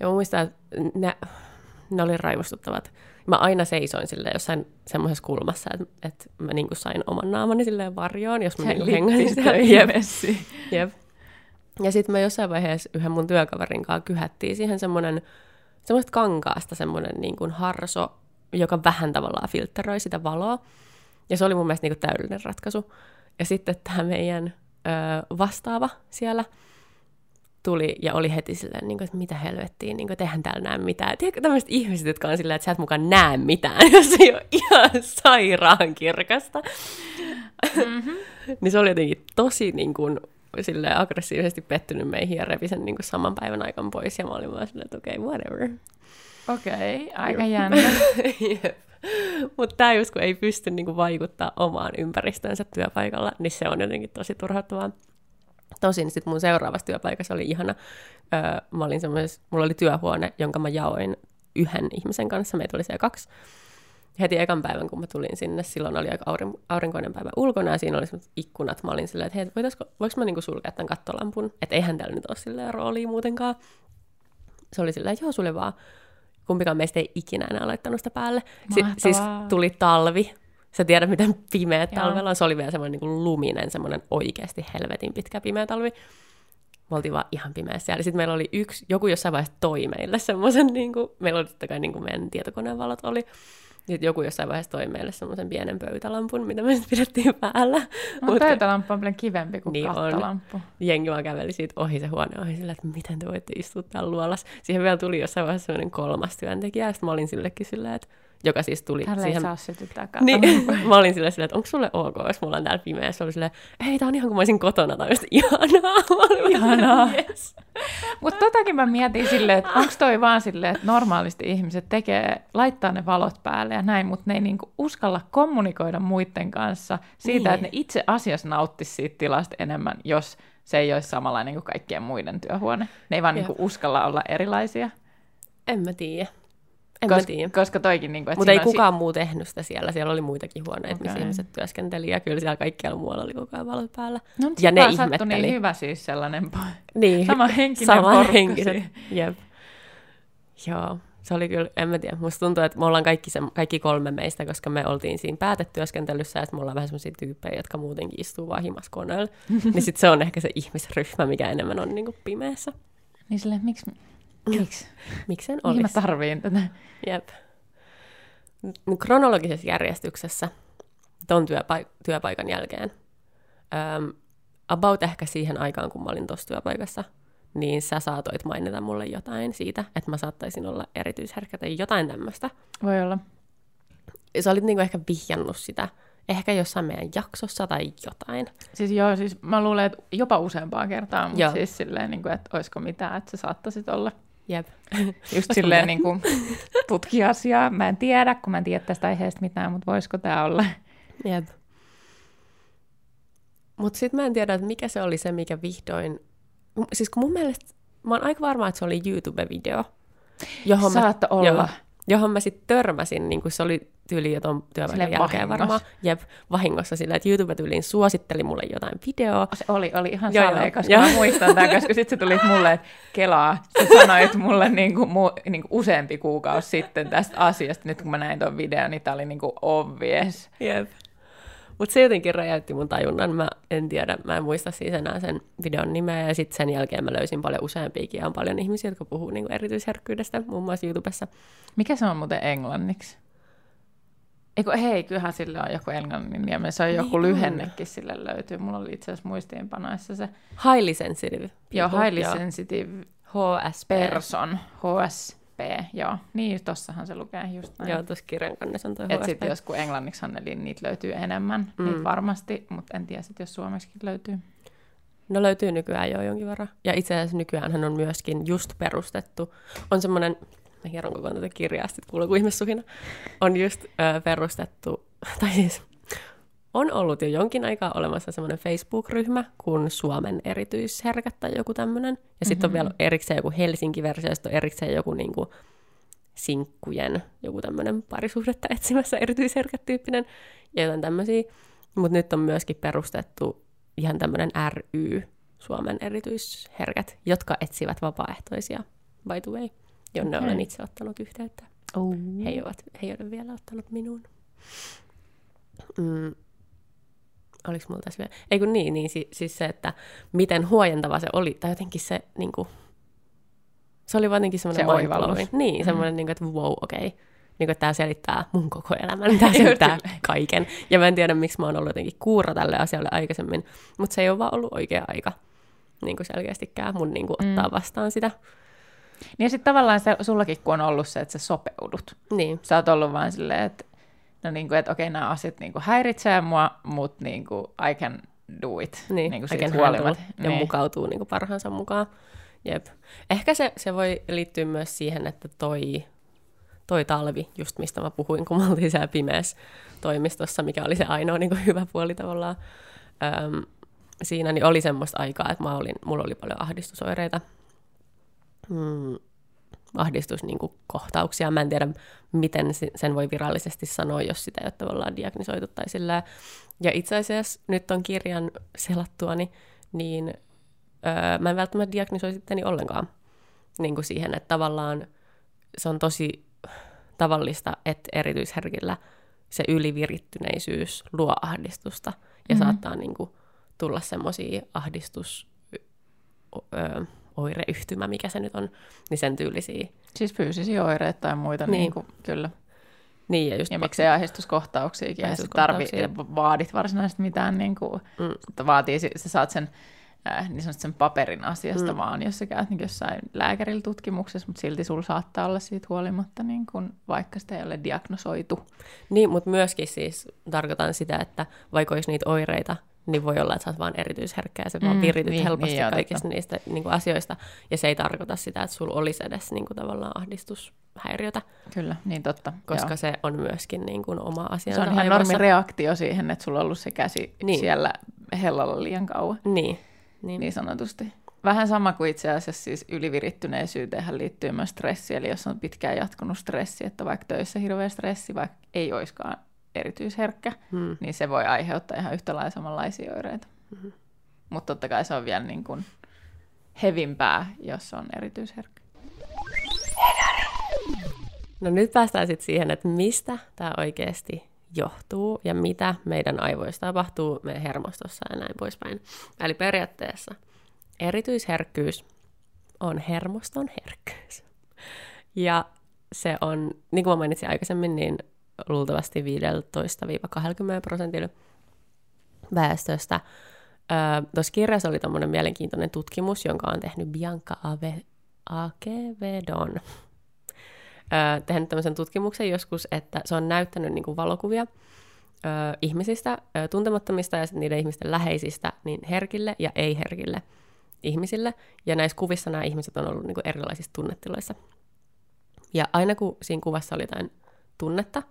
Ja mä muistan, että ne, ne oli raivostuttavat. Mä aina seisoin sille jossain semmoisessa kulmassa, että, että mä niinku sain oman naamani silleen varjoon, jos mä Se niinku liitti hengasin sitä. Jep, jep. Ja sitten me jossain vaiheessa yhden mun työkaverin kanssa kyhättiin siihen semmoinen, semmoista kankaasta semmoinen niin kuin harso, joka vähän tavallaan filtteroi sitä valoa. Ja se oli mun mielestä niin kuin täydellinen ratkaisu. Ja sitten tämä meidän ö, vastaava siellä tuli ja oli heti silleen, niin kuin, että mitä helvettiä, niin kuin, että eihän täällä näe mitään. Tiedätkö tämmöiset ihmiset, jotka on silleen, että sä et mukaan näe mitään, jos ei ole ihan sairaan kirkasta. Mm-hmm. niin se oli jotenkin tosi niin kuin, silleen, aggressiivisesti pettynyt meihin ja repi sen niin kuin, saman päivän aikaan pois. Ja mä olin vaan silleen, että okei, okay, whatever. Okei, okay, aika jännä. Mutta tämä just kun ei pysty niinku vaikuttaa omaan ympäristöönsä työpaikalla, niin se on jotenkin tosi turhauttavaa. Tosin sitten mun seuraavassa työpaikassa oli ihana. Öö, mä olin mulla oli työhuone, jonka mä jaoin yhden ihmisen kanssa. Meitä oli siellä kaksi. Heti ekan päivän, kun mä tulin sinne, silloin oli aika aurin, aurinkoinen päivä ulkona ja siinä oli ikkunat. Mä olin silleen, että hei, voiko mä niinku sulkea tämän kattolampun? Että eihän täällä nyt ole silleen roolia muutenkaan. Se oli silleen, joo, sulle vaan kumpikaan meistä ei ikinä enää laittanut sitä päälle. Si- siis tuli talvi. Sä tiedät, miten pimeä talvella on. Se oli vielä semmoinen niin luminen, semmoinen oikeasti helvetin pitkä pimeä talvi. Me oltiin vaan ihan pimeässä siellä. Sitten meillä oli yksi, joku jossain vaiheessa toi meille semmoisen, niin kuin, meillä oli totta kai niin kuin meidän tietokoneen valot oli. Sitten joku jossain vaiheessa toi meille semmoisen pienen pöytälampun, mitä me sitten pidettiin päällä. Mutta Mut pöytälamppu on paljon kivempi kuin Niin on. kattolamppu. jengi vaan käveli siitä ohi se huone ohi sillä, että miten te voitte istua täällä luolassa. Siihen vielä tuli jossain vaiheessa semmoinen kolmas työntekijä, ja sitten mä olin sillekin silleen, että joka siis tuli Tällä ei siihen... saa sytyttää. Niin, mä olin silleen, silleen, että onko sulle ok, jos mulla on täällä pimeä. Se oli silleen, ei, tää on ihan kuin mä olisin kotona, tai just ihanaa. Ihanaa. Yes. Mutta totakin mä mietin silleen, että onko toi vaan silleen, että normaalisti ihmiset tekee, laittaa ne valot päälle ja näin, mutta ne ei niinku uskalla kommunikoida muiden kanssa siitä, Niin. että ne itse asiassa nauttisi siitä tilasta enemmän, jos se ei olisi samanlainen kuin kaikkien muiden työhuone. Ne ei vaan Jep. niinku uskalla olla erilaisia. En mä tiedä. En mä Kos, tiedä. koska toikin, niinku, että Mutta ei kukaan muu tehnyt sitä siellä. Siellä oli muitakin huoneita, missä Okei. ihmiset työskenteli, ja kyllä siellä kaikkialla muualla oli koko ajan valot päällä. Si- no, ja ne sattui ihmetteli. niin hyvä siis sellainen po- Niin, sama henkinen sama siinä. Jep. Joo. se oli kyllä, en mä tiedä, musta tuntuu, että me ollaan kaikki, se, kaikki kolme meistä, koska me oltiin siinä päätetyöskentelyssä, ja me ollaan vähän semmoisia tyyppejä, jotka muutenkin istuu vaan himas koneella. niin sit se on ehkä se ihmisryhmä, mikä enemmän on niin kuin pimeässä. Niin sille, miksi, miksi? Miksen Mihin mä olisi? tarviin tätä? Jep. Kronologisessa järjestyksessä ton työpaik- työpaikan jälkeen, ähm, about ehkä siihen aikaan, kun mä olin tuossa työpaikassa, niin sä saatoit mainita mulle jotain siitä, että mä saattaisin olla erityisherkkä tai jotain tämmöistä. Voi olla. Sä olit niinku ehkä vihjannut sitä, ehkä jossain meidän jaksossa tai jotain. Siis joo, siis mä luulen, että jopa useampaa kertaa, mutta Joo. siis silleen, niin kuin, että olisiko mitään, että sä saattaisit olla. Jep. Just silleen niin kuin tutki asiaa. Mä en tiedä, kun mä en tiedä tästä aiheesta mitään, mutta voisiko tämä olla? Jep. Mutta sitten mä en tiedä, että mikä se oli se, mikä vihdoin... Siis kun mun mielestä, mä oon aika varma, että se oli YouTube-video, johon Saatto mä, olla. Joo, johon mä sitten törmäsin, niin kuin se oli tyyli jo ton työpaikan Silleen jälkeen vahingossa. varmaan. Jep, vahingossa sillä, että YouTube tyyliin suositteli mulle jotain videoa. Se oli, oli ihan Joo, salee, joo. koska Joo. mä muistan tämän, koska sitten se tuli mulle, että kelaa, sä sanoit mulle niin kuin, mu, niin kuin useampi kuukausi sitten tästä asiasta. Nyt kun mä näin tuon videon, niin tää oli niin kuin obvious. Jep. Mutta se jotenkin räjäytti mun tajunnan. Mä en tiedä, mä en muista siis enää sen videon nimeä. Ja sitten sen jälkeen mä löysin paljon useampiakin ja on paljon ihmisiä, jotka puhuu niinku erityisherkkyydestä, muun muassa YouTubessa. Mikä se on muuten englanniksi? Eikö, hei, kyllähän sillä on joku englannin nimi. Se on joku Niin on. lyhennekin sille löytyy. Mulla oli itse asiassa muistiinpanoissa se. Highly sensitive. Joo, people, highly joo. sensitive HSP. person, HSP, joo. Niin, tossahan se lukee just näin. Joo, tuossa kirjan kannessa on tuo Et HSP. sitten jos kun englanniksi eli niitä löytyy enemmän, mm. niitä varmasti, mutta en tiedä sit, jos suomeksikin löytyy. No löytyy nykyään jo jonkin verran. Ja itse asiassa nykyään on myöskin just perustettu. On semmoinen, mä hieron koko tätä kirjaa, sitten kuuluu kuin ihmissuhina. On just ö, perustettu, tai siis on ollut jo jonkin aikaa olemassa semmoinen Facebook-ryhmä kuin Suomen erityisherkät tai joku tämmöinen. Ja sitten Mhm. on vielä erikseen joku Helsinki-versio, ja sitten on erikseen joku niinku sinkkujen, joku tämmöinen parisuhdetta etsimässä erityisherkät tyyppinen ja jotain tämmöisiä. Mutta nyt on myöskin perustettu ihan tämmöinen ry, Suomen erityisherkät, jotka etsivät vapaaehtoisia, by the way, jonne Okei. olen itse ottanut yhteyttä. Oh. He ovat, he ei ole vielä ottanut minuun. Mm. Oliko mulla tässä vielä? Ei kun niin, niin si- siis se, että miten huojentava se oli, tai jotenkin se, niin kuin, se oli jotenkin semmoinen Se oivallus. Niin, semmoinen, niin kuin, että wow, okei. Okay. Niin kuin, tämä selittää mun koko elämän, tämä selittää kaiken. Ja mä en tiedä, miksi mä oon ollut jotenkin kuura tälle asialle aikaisemmin, mutta se ei ole vaan ollut oikea aika niin kuin selkeästikään mun niin kuin, ottaa vastaan sitä. Niin ja sitten tavallaan se, sullakin kun on ollut se, että sä sopeudut. Niin, Sä oot ollut vaan silleen, että no niin kuin, että okei, nämä asiat niin kuin häiritsee mua, mutta niin kuin, I can do it. Niin, niin kuin I siitä can huolimatta. ja mukautuu niin kuin parhaansa mukaan. Jep. Ehkä se, se voi liittyä myös siihen, että toi, toi talvi, just mistä mä puhuin, kun me oltiin siellä pimeässä toimistossa, mikä oli se ainoa niin kuin hyvä puoli tavallaan, öm, siinä niin oli semmoista aikaa, että mä olin, mulla oli paljon ahdistusoireita, mm, ahdistuskohtauksia. Mä en tiedä, miten sen voi virallisesti sanoa, jos sitä ei ole tavallaan diagnisoitu tai sillä. Ja itse asiassa nyt on kirjan selattuani, niin öö, mä en välttämättä diagnisoi sitteni ollenkaan niin kuin siihen, että tavallaan se on tosi tavallista, että erityisherkillä se ylivirittyneisyys luo ahdistusta ja mm-hmm. saattaa niin kuin, tulla semmoisia ahdistus öö, oireyhtymä, mikä se nyt on, niin sen tyylisiä. Siis fyysisiä oireita tai muita, niin, Niin. kuin, kyllä. Niin, ja just Ja miksei ahdistuskohtauksiakin, se tarvi, vaadit varsinaisesti mitään, niin kuin, Mm. mutta vaatii, sä saat sen, äh, niin sanotusti sen paperin asiasta mm. vaan, jos sä käyt niin jossain lääkärillä tutkimuksessa, mutta silti sulla saattaa olla siitä huolimatta, niin kuin, vaikka sitä ei ole diagnosoitu. Niin, mutta myöskin siis tarkoitan sitä, että vaikka olisi niitä oireita, niin voi olla, että sä oot vaan erityisherkkä ja sä vaan Mm, virityt niin, helposti niin kaikista niistä niin kuin asioista. Ja se ei tarkoita sitä, että sulla olisi edes niin kuin, tavallaan ahdistushäiriötä, Kyllä, niin totta. koska joo. se on myöskin niin kuin, oma asia. se on ihan normi reaktio siihen, että sulla on ollut se käsi Niin. siellä hellalla liian kauan, Niin, niin. niin sanotusti. Vähän sama kuin itse asiassa siis ylivirittyneisyyteen liittyy myös stressi, eli jos on pitkään jatkunut stressi, että vaikka töissä hirveä stressi, vaikka ei olisikaan erityisherkkä, Hmm. niin se voi aiheuttaa ihan yhtä lailla samanlaisia oireita. Mm-hmm. Mutta totta kai se on vielä niin kuin hevimpää, jos on erityisherkkä. No nyt päästään sitten siihen, että mistä tämä oikeasti johtuu ja mitä meidän aivoissa tapahtuu meidän hermostossa ja näin poispäin. Eli periaatteessa erityisherkkyys on hermoston herkkyys. Ja se on, niin kuin mä mainitsin aikaisemmin, niin luultavasti 15-20 prosentilla väestöstä. Tuossa kirjassa oli tämmöinen mielenkiintoinen tutkimus, jonka on tehnyt Bianca Ave, Akevedon. tehnyt tämmöisen tutkimuksen joskus, että se on näyttänyt niin kuin valokuvia ö, ihmisistä, ö, tuntemattomista ja niiden ihmisten läheisistä, niin herkille ja ei-herkille ihmisille. Ja näissä kuvissa nämä ihmiset on ollut niin kuin erilaisissa tunnetiloissa. Ja aina kun siinä kuvassa oli jotain tunnetta,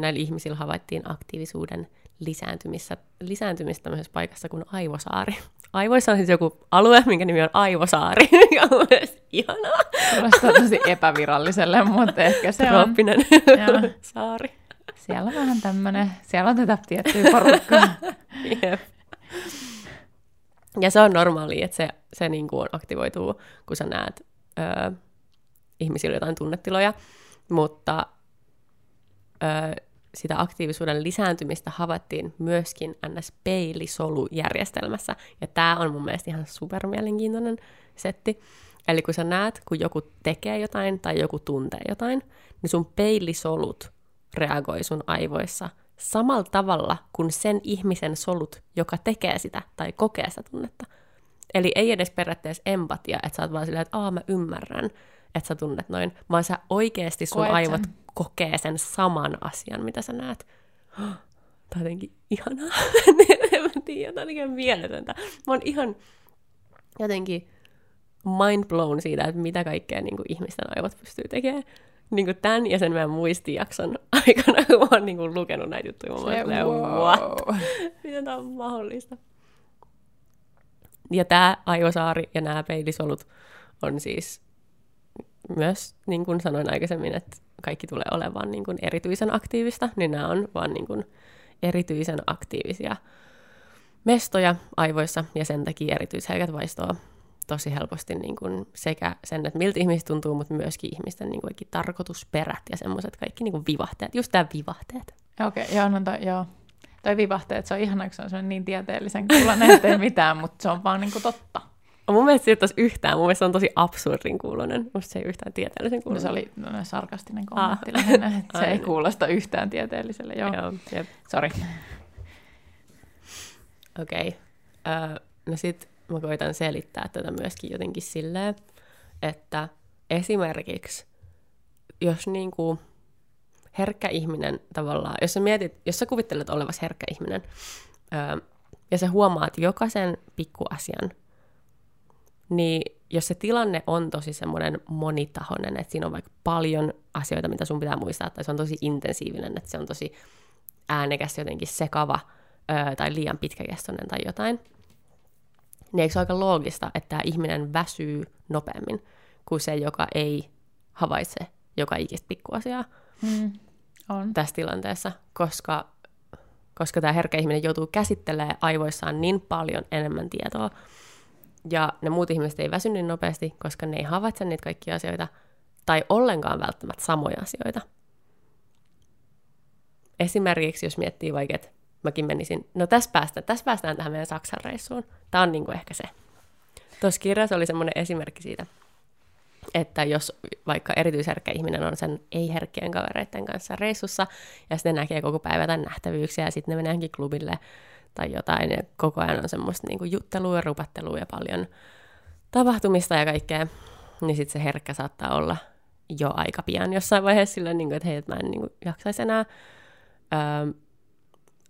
näillä ihmisillä havaittiin aktiivisuuden lisääntymistä, lisääntymistä tämmöisessä paikassa kuin Aivosaari. Aivoissa on siis joku alue, minkä nimi on Aivosaari, ja on myös ihanaa. Kuulostaa tosi epäviralliselle, mutta ehkä se on. saari. Siellä on vähän tämmöinen, siellä on tätä tiettyä porukkaa. Jep. Ja se on normaali, että se, se niin kuin aktivoituu, kun sä näet öö, ihmisillä jotain tunnetiloja, mutta sitä aktiivisuuden lisääntymistä havaittiin myöskin NS-peilisolujärjestelmässä. Ja tämä on mun mielestä ihan supermielenkiintoinen setti. Eli kun sä näet, kun joku tekee jotain tai joku tuntee jotain, niin sun peilisolut reagoi sun aivoissa samalla tavalla kuin sen ihmisen solut, joka tekee sitä tai kokee sitä tunnetta. Eli ei edes periaatteessa empatia, että sä oot vaan silleen, että aa mä ymmärrän, että sä tunnet noin, vaan sä oikeasti sun Koet aivot sen. kokee sen saman asian, mitä sä näet. Tämä on jotenkin ihanaa. en mä tiedä, tämä on ihan mieletöntä. Mä oon ihan jotenkin mind blown siitä, että mitä kaikkea niin kuin ihmisten aivot pystyy tekemään. Niin kuin tämän ja sen meidän muistijakson aikana, kun mä oon niin kuin lukenut näitä juttuja. Mä oon wow. what? Miten tämä on mahdollista? Ja tämä aivosaari ja nämä peilisolut on siis myös, niin kuin sanoin aikaisemmin, että kaikki tulee olemaan niin kuin erityisen aktiivista, niin nämä on vaan niin kuin erityisen aktiivisia mestoja aivoissa, ja sen takia erityisherkät vaistoo tosi helposti niin kuin sekä sen, että miltä ihmiset tuntuu, mutta myöskin ihmisten niin kuin tarkoitusperät ja semmoiset kaikki niin kuin vivahteet, just tämä vivahteet. Okei, okay, joo, no to, joo. Toi vivahteet, se on ihana, kun se on niin tieteellisen kuulonen, ettei mitään, mutta se on vaan niin kuin totta. Mun mielestä se ei yhtään, mun mielestä se on tosi absurdin kuulonen. Musta se ei yhtään tieteellisen kuulonen. No, se oli no, sarkastinen kommentti ah. lähinnä, että se ei kuulosta yhtään tieteelliselle. Joo, Joo jep. Sori. Okei. Okay. Uh, no sit mä koitan selittää tätä myöskin jotenkin silleen, että esimerkiksi jos niinku herkkä ihminen tavallaan, jos sä mietit, jos sä kuvittelet olevas herkkä ihminen, öö, ja sä huomaat jokaisen pikkuasian, niin jos se tilanne on tosi semmoinen monitahoinen, että siinä on vaikka paljon asioita, mitä sun pitää muistaa, tai se on tosi intensiivinen, että se on tosi äänekäs, jotenkin sekava öö, tai liian pitkäkestoinen tai jotain, niin eikö se ole aika loogista, että tämä ihminen väsyy nopeammin kuin se, joka ei havaitse joka ikistä pikkuasiaa mm, on. tässä tilanteessa, koska, koska tämä herkkä ihminen joutuu käsittelemään aivoissaan niin paljon enemmän tietoa, ja ne muut ihmiset ei väsy niin nopeasti, koska ne ei havaitse niitä kaikkia asioita, tai ollenkaan välttämättä samoja asioita. Esimerkiksi jos miettii vaikka, että mäkin menisin, no tässä päästään, tässä päästään tähän meidän Saksan reissuun. Tämä on niin kuin ehkä se. Tuossa kirjassa oli semmoinen esimerkki siitä, että jos vaikka erityisherkkä ihminen on sen ei-herkkien kavereiden kanssa reissussa, ja sitten näkee koko päivä tämän nähtävyyksiä, ja sitten ne menee johonkin klubille tai jotain, ja koko ajan on semmoista niin kuin juttelua ja rupattelua ja paljon tapahtumista ja kaikkea, niin sitten se herkkä saattaa olla jo aika pian jossain vaiheessa sillä, niin kuin, että hei, että mä en niin kuin, jaksaisi enää. Öö,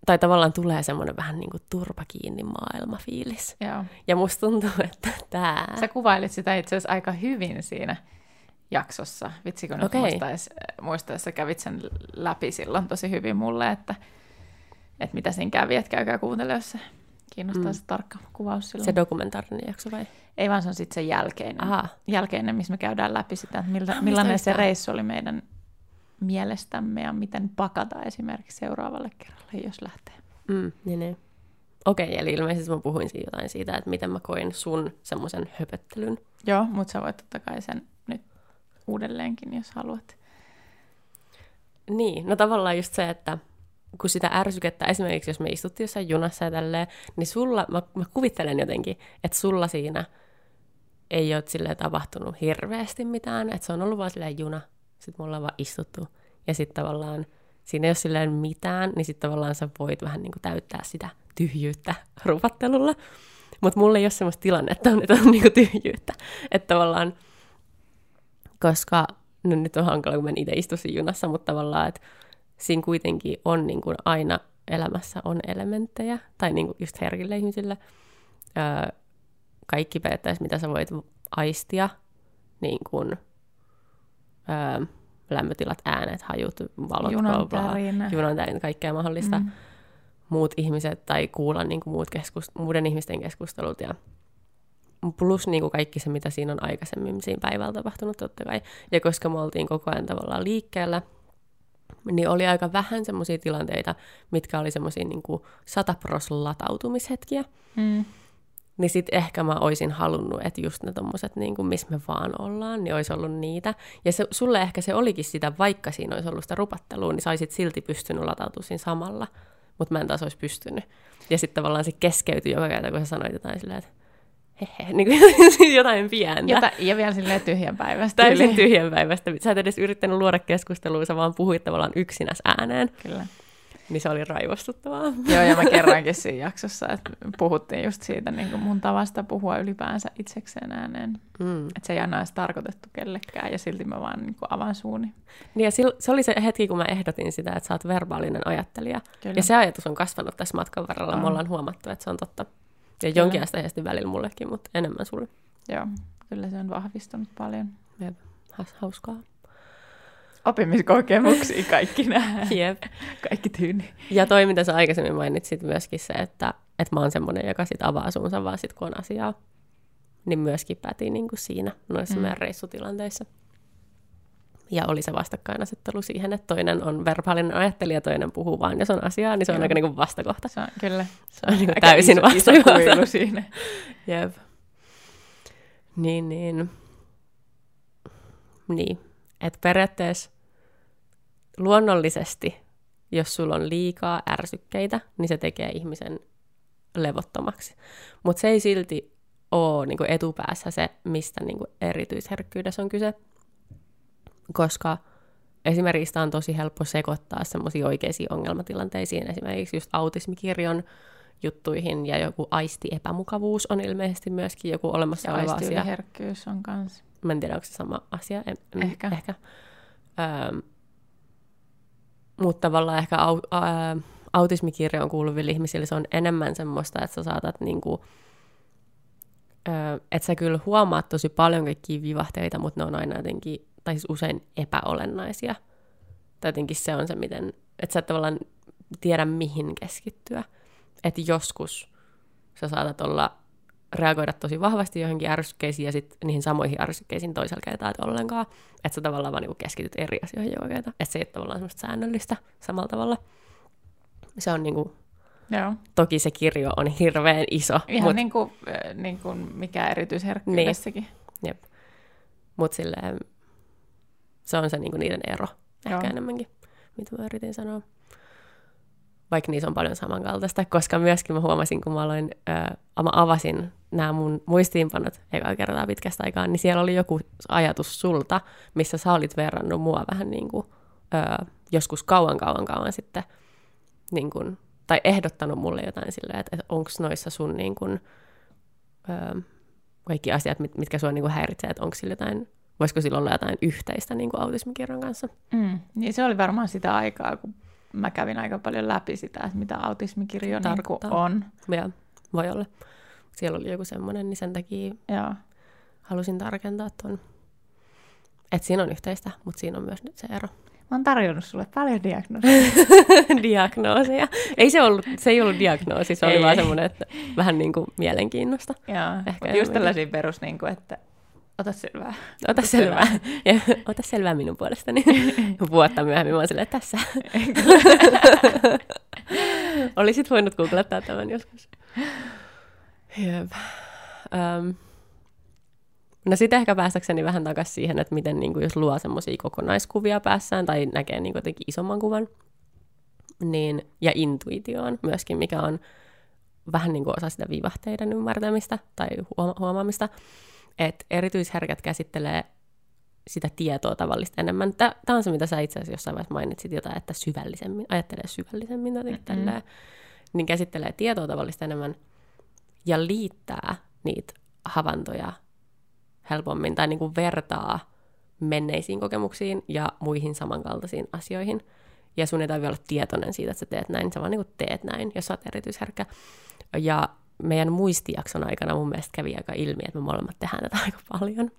tai tavallaan tulee semmoinen vähän niin kuin turpa kiinni maailmafiilis. Joo. Ja musta tuntuu, että tämä... Sä kuvailit sitä itse asiassa aika hyvin siinä jaksossa. Vitsi, kun okay. muistais, muistais, sä kävit sen läpi silloin tosi hyvin mulle, että, että mitä siinä kävi, että käykää kuuntele, jos se kiinnostaa mm. se tarkka kuvaus silloin. Se dokumentaarinen jakso vai? Ei vaan se on sitten se jälkeinen, Aha. jälkeinen, missä me käydään läpi sitä, että miltä, ah, millainen se reissu oli meidän mielestämme ja miten pakata esimerkiksi seuraavalle kerralle, jos lähtee. Mm, niin, niin. Okei, okay, eli ilmeisesti mä puhuin siitä jotain siitä, että miten mä koin sun semmoisen höpöttelyn. Joo, mutta sä voit totta kai sen nyt uudelleenkin, jos haluat. Niin, no tavallaan just se, että kun sitä ärsykettä, esimerkiksi jos me istuttiin jossain junassa ja tälleen, niin sulla, mä, mä kuvittelen jotenkin, että sulla siinä ei ole silleen tapahtunut hirveästi mitään, että se on ollut vaan silleen juna, sitten me ollaan vaan istuttu, ja sitten tavallaan siinä ei ole silleen mitään, niin sitten tavallaan sä voit vähän niin kuin täyttää sitä tyhjyyttä rupattelulla. Mutta mulla ei ole semmoista tilannetta, että on niin kuin tyhjyyttä. Että tavallaan, koska, no nyt on hankala, kun mä itse istuisin junassa, mutta tavallaan, että siinä kuitenkin on niin kuin aina elämässä on elementtejä, tai niin kuin just herkille ihmisille, öö, kaikki periaatteessa, mitä sä voit aistia, niin kuin, öö, lämpötilat, äänet, hajut, valot, Junan tärinä. junan tärinä, kaikkea mahdollista. Mm. Muut ihmiset tai kuulla niin kuin muut keskust- muiden ihmisten keskustelut ja plus niin kuin kaikki se, mitä siinä on aikaisemmin siinä päivällä tapahtunut totta kai. Ja koska me oltiin koko ajan tavallaan liikkeellä, niin oli aika vähän semmoisia tilanteita, mitkä oli semmoisia niin satapros latautumishetkiä. Mm. Niin sit ehkä mä oisin halunnut, että just ne tommoset, niin kuin missä me vaan ollaan, niin olisi ollut niitä. Ja se, sulle ehkä se olikin sitä, vaikka siinä olisi ollut sitä rupattelua, niin saisit silti pystynyt latautumaan siinä samalla. Mutta mä en taas olisi pystynyt. Ja sitten tavallaan se keskeytyi joka kerta, kun sä sanoit jotain silleen, että niin kuin jotain pientä. Jota, ja vielä silleen tyhjän päivästä. Täysin yli. tyhjän päivästä. Sä et edes yrittänyt luoda keskustelua, sä vaan puhuit tavallaan yksinäs ääneen. Kyllä. Niin se oli raivostuttavaa. Joo, ja mä kerrankin siinä jaksossa, että puhuttiin just siitä niin kuin mun tavasta puhua ylipäänsä itsekseen ääneen. Mm. Että se ei aina edes tarkoitettu kellekään, ja silti mä vaan niin kuin avaan suuni. Niin ja sil, se oli se hetki, kun mä ehdotin sitä, että sä oot verbaalinen ajattelija. Kyllä. Ja se ajatus on kasvanut tässä matkan varrella. On. Me ollaan huomattu, että se on totta. Ja Kyllä. jonkinasteisesti välillä mullekin, mutta enemmän sulle. Joo, kyllä se on vahvistunut paljon. Jep. Hauskaa. Oppimiskokemuksia kaikki nämä. Jep. Kaikki tyyni. Ja toi, mitä sä aikaisemmin mainitsit myöskin se, että, että mä oon semmoinen, joka sit avaa suunsa vaan sit, kun on asiaa. Niin myöskin päti niin kuin siinä noissa mm. meidän reissutilanteissa. Ja oli se vastakkainasettelu siihen, että toinen on verbaalinen ajattelija, toinen puhuu vaan, jos on asiaa, niin se on Joo. aika niin kuin vastakohta. Se on, kyllä. Se on niin kuin täysin iso, iso vastakohta. kuilu siinä. Jep. Niin, niin. Niin. Että periaatteessa luonnollisesti, jos sulla on liikaa ärsykkeitä, niin se tekee ihmisen levottomaksi. Mutta se ei silti ole niin etupäässä se, mistä niin erityisherkkyydessä on kyse, koska esimerkiksi sitä on tosi helppo sekoittaa semmoisiin oikeisiin ongelmatilanteisiin, esimerkiksi just autismikirjon juttuihin ja joku aisti-epämukavuus on ilmeisesti myöskin joku olemassa Ja oleva asia. aistiyliherkkyys on kans. Mä en tiedä, onko se sama asia. En, Ehkä. ehkä. Öm, mutta tavallaan ehkä au, ä, autismikirjoon kuuluville ihmisille se on enemmän semmoista, että sä saatat niinku, että sä kyllä huomaat tosi paljon kaikkia vivahteita, mutta ne on aina jotenkin, tai siis usein epäolennaisia. Tai jotenkin se on se, miten, että sä et tavallaan tiedä mihin keskittyä. Että joskus sä saatat olla, reagoida tosi vahvasti johonkin ärsykkeisiin ja sitten niihin samoihin ärsykkeisiin toisella kertaa et ollenkaan. Että sä tavallaan vaan niinku keskityt eri asioihin joka kerta. Että se ei ole tavallaan semmoista säännöllistä samalla tavalla. Se on niinku, Joo. toki se kirjo on hirveän iso, Ihan mutta niin kuin, äh, niin kuin mikä erityisherkkyydessäkin. Jep. Mut silleen, se on se niinku niiden ero ehkä Joo. enemmänkin, mitä mä yritin sanoa. Vaikka niissä on paljon samankaltaista, koska myöskin mä huomasin, kun mä, aloin, ää, mä avasin nämä mun muistiinpanot ekaa kertaa pitkästä aikaa, niin siellä oli joku ajatus sulta, missä sä olit verrannut mua vähän niin kuin, ää, joskus kauan, kauan, kauan sitten, niin kuin, tai ehdottanut mulle jotain silleen, että, että onko noissa sun niin kuin, ää, kaikki asiat, mit, mitkä sua niin kuin häiritsee, että onko sillä jotain, voisiko sillä olla jotain yhteistä niin kuin autismikirjan kanssa. Mm. Niin se oli varmaan sitä aikaa, kun mä kävin aika paljon läpi sitä, että mitä autismikirjo niin on. Ja voi olla. Siellä oli joku semmoinen, niin sen takia Joo. halusin tarkentaa tuon. Että siinä on yhteistä, mutta siinä on myös nyt se ero. Mä oon tarjonnut sulle paljon diagnooseja. Diagnooseja. Ei se, ollut, se ei ollut diagnoosi, se oli Ei, vaan semmoinen, että vähän niin kuin mielenkiinnosta. Joo. Ehkä just tällaisia perus, niin kuin, että ota selvää. Ota selvää. Ja, ota selvää minun puolestani. Vuotta myöhemmin mä oon silleen, tässä. Olisit voinut googlettaa tämän joskus. Jep. Um, No sitten ehkä päästäkseni vähän takaisin siihen, että miten niin kuin, jos luo semmoisia kokonaiskuvia päässään tai näkee niin kuin, jotenkin isomman kuvan, niin, ja intuitioon myöskin, mikä on vähän niin kuin osa sitä vivahteiden ymmärtämistä tai huomaamista, että erityisherkät käsittelee sitä tietoa tavallista enemmän. Tämä on se, mitä sä itse asiassa jossain vaiheessa mainitsit jotain, että syvällisemmin, ajattelee syvällisemmin jotenkin mm-hmm. niin käsittelee tietoa tavallista enemmän ja liittää niitä havaintoja helpommin tai niin kuin vertaa menneisiin kokemuksiin ja muihin samankaltaisiin asioihin. Ja sun ei tarvitse olla tietoinen siitä, että sä teet näin, sä vaan niin kuin teet näin, jos sä oot erityisherkkä. Ja meidän muistijakson aikana mun mielestä kävi aika ilmi, että me molemmat tehdään tätä aika paljon.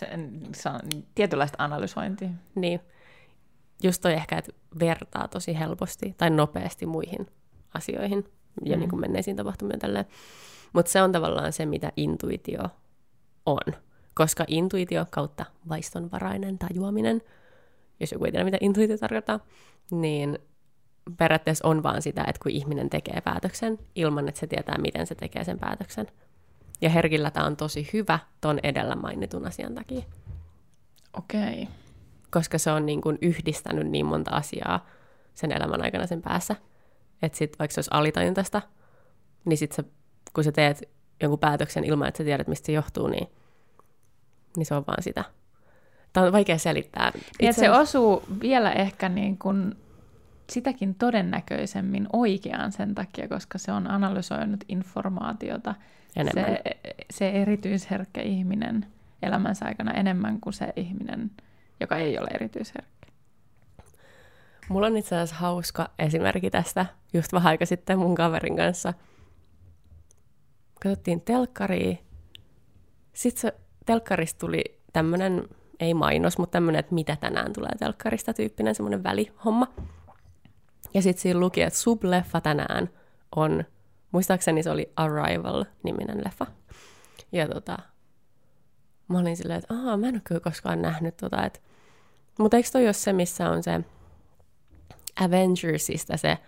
Se, se on tietynlaista analysointia. Niin. Just toi ehkä, että vertaa tosi helposti tai nopeasti muihin asioihin ja mm. niin kuin menneisiin tapahtumiin tälleen. Mutta se on tavallaan se, mitä intuitio on. Koska intuitio kautta vaistonvarainen tajuaminen, jos joku ei tiedä, mitä intuitio tarkoittaa, niin periaatteessa on vaan sitä, että kun ihminen tekee päätöksen ilman, että se tietää, miten se tekee sen päätöksen. Ja herkillä tämä on tosi hyvä ton edellä mainitun asian takia. Okei. Okay. Koska se on niin kuin yhdistänyt niin monta asiaa sen elämän aikana sen päässä. Että sitten vaikka se olisi alitajuntaista, niin sitten kun sä teet jonkun päätöksen ilman, että sä tiedät, mistä se johtuu, niin, niin se on vaan sitä. Tämä on vaikea selittää. Itse että se osuu vielä ehkä niin kuin sitäkin todennäköisemmin oikeaan sen takia, koska se on analysoinut informaatiota enemmän. Se, se erityisherkkä ihminen elämänsä aikana enemmän kuin se ihminen, joka ei ole erityisherkkä. Mulla on itse asiassa hauska esimerkki tästä just vähän aika sitten mun kaverin kanssa. Katsottiin telkkaria. Sitten se telkkarista tuli tämmönen, ei mainos, mutta tämmönen, että mitä tänään tulee telkkarista tyyppinen semmoinen välihomma. Ja sitten siinä luki, että subleffa tänään on, muistaakseni se oli Arrival-niminen leffa. Ja tota, mä olin silleen, että aah, mä en ole kyllä koskaan nähnyt tota, että mutta eikö toi ole se, missä on se Avengersista se,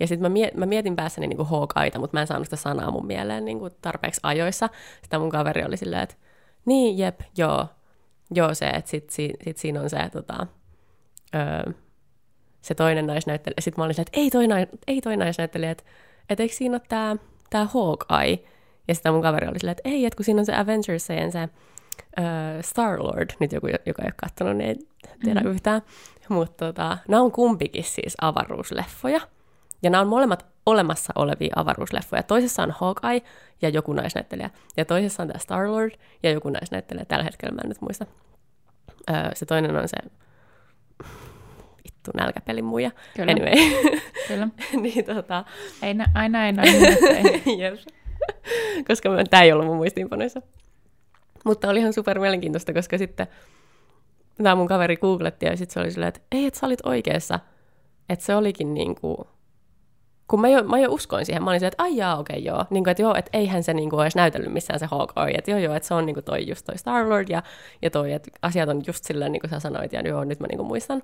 ja sitten mä, miet, mä mietin päässäni niinku Hawkeita, mutta mä en saanut sitä sanaa mun mieleen niinku tarpeeksi ajoissa. Sitten mun kaveri oli silleen, että niin, jep, joo, joo se, että sit, sit, sit siinä on se, tota, öö, se toinen naisnäyttelijä. Sitten mä olin että ei toi, nais, ei toi naisnäyttelijä, että, että eikö siinä ole tämä tää Hawkeye? Ja sitten mun kaveri oli silleen, että ei, että kun siinä on se Avengersien se uh, Star-Lord, nyt joku, joka ei ole katsonut, niin ei tiedä mm-hmm. yhtään. Mutta tota, nämä on kumpikin siis avaruusleffoja. Ja nämä on molemmat olemassa olevia avaruusleffoja. Toisessa on Hawkeye ja joku naisnäyttelijä. Ja toisessa on tämä Star-Lord ja joku naisnäyttelijä. Tällä hetkellä mä en nyt muista. Öö, se toinen on se vittu nälkäpelin muija. Kyllä. Anyway. Kyllä. niin, tota... ei nä- aina ei näin. koska tämä ei ollut mun muistiinpanoissa. Mutta oli ihan super mielenkiintoista, koska sitten tämä mun kaveri googletti ja sitten se oli silleen, että ei, että sä olit oikeassa. Että se olikin niin kuin kun mä jo, mä jo uskoin siihen, mä olin se, että ai jaa, okei okay, joo, niin kuin, että joo, että eihän se niin kuin, edes näytellyt missään se Hawkeye, että joo joo, että se on niin kuin toi just toi Star-Lord ja, ja toi, että asiat on just silleen, niin kuin sä sanoit, ja joo, nyt mä niin kuin muistan.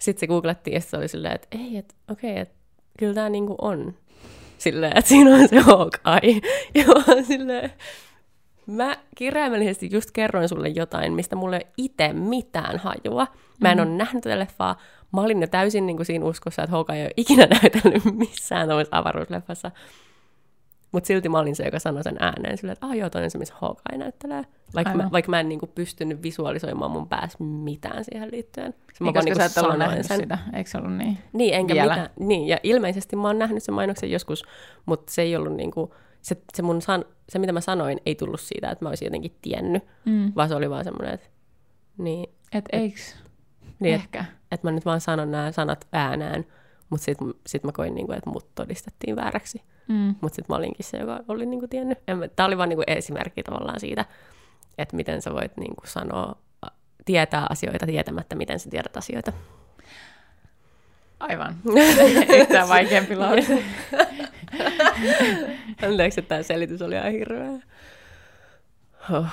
Sitten se googlettiin ja se oli silleen, että ei, että okei, okay, että kyllä tämä niin kuin on silleen, että siinä on se Hawkeye. Ja mä silleen, mä kirjaimellisesti just kerroin sulle jotain, mistä mulle ei itse mitään hajua. Mä en mm. ole nähnyt tätä leffaa, mä olin jo täysin niin kuin siinä uskossa, että Hawkeye ei ole ikinä näytellyt missään tuollaisessa avaruusleffassa. Mutta silti mä olin se, joka sanoi sen ääneen silleen, että ah joo, toinen se, missä Hawkeye näyttelee. Vaikka mä, vaikka mä en niinku pystynyt visualisoimaan mun päässä mitään siihen liittyen. Se niin, koska niinku sä et ollut nähnyt sen. sitä, eikö se ollut niin? Niin, enkä Vielä. mitään. Niin, ja ilmeisesti mä oon nähnyt sen mainoksen joskus, mutta se ei ollut niinku, se, se, mun san, se mitä mä sanoin ei tullut siitä, että mä olisin jotenkin tiennyt, mm. vaan se oli vaan semmoinen, että niin. Et, et eiks? Niin, Ehkä. Että et mä nyt vaan sanon nämä sanat äänään, mutta sitten sit mä koin, niinku, että mut todistettiin vääräksi. Mm. Mutta sitten mä olinkin se, joka oli niinku tiennyt. Tämä oli vaan niinku esimerkki tavallaan siitä, että miten sä voit niinku sanoa, tietää asioita tietämättä, miten sä tiedät asioita. Aivan. Yhtään vaikeampi lause. Anteeksi, että tämä selitys oli ihan hirveä. Oh.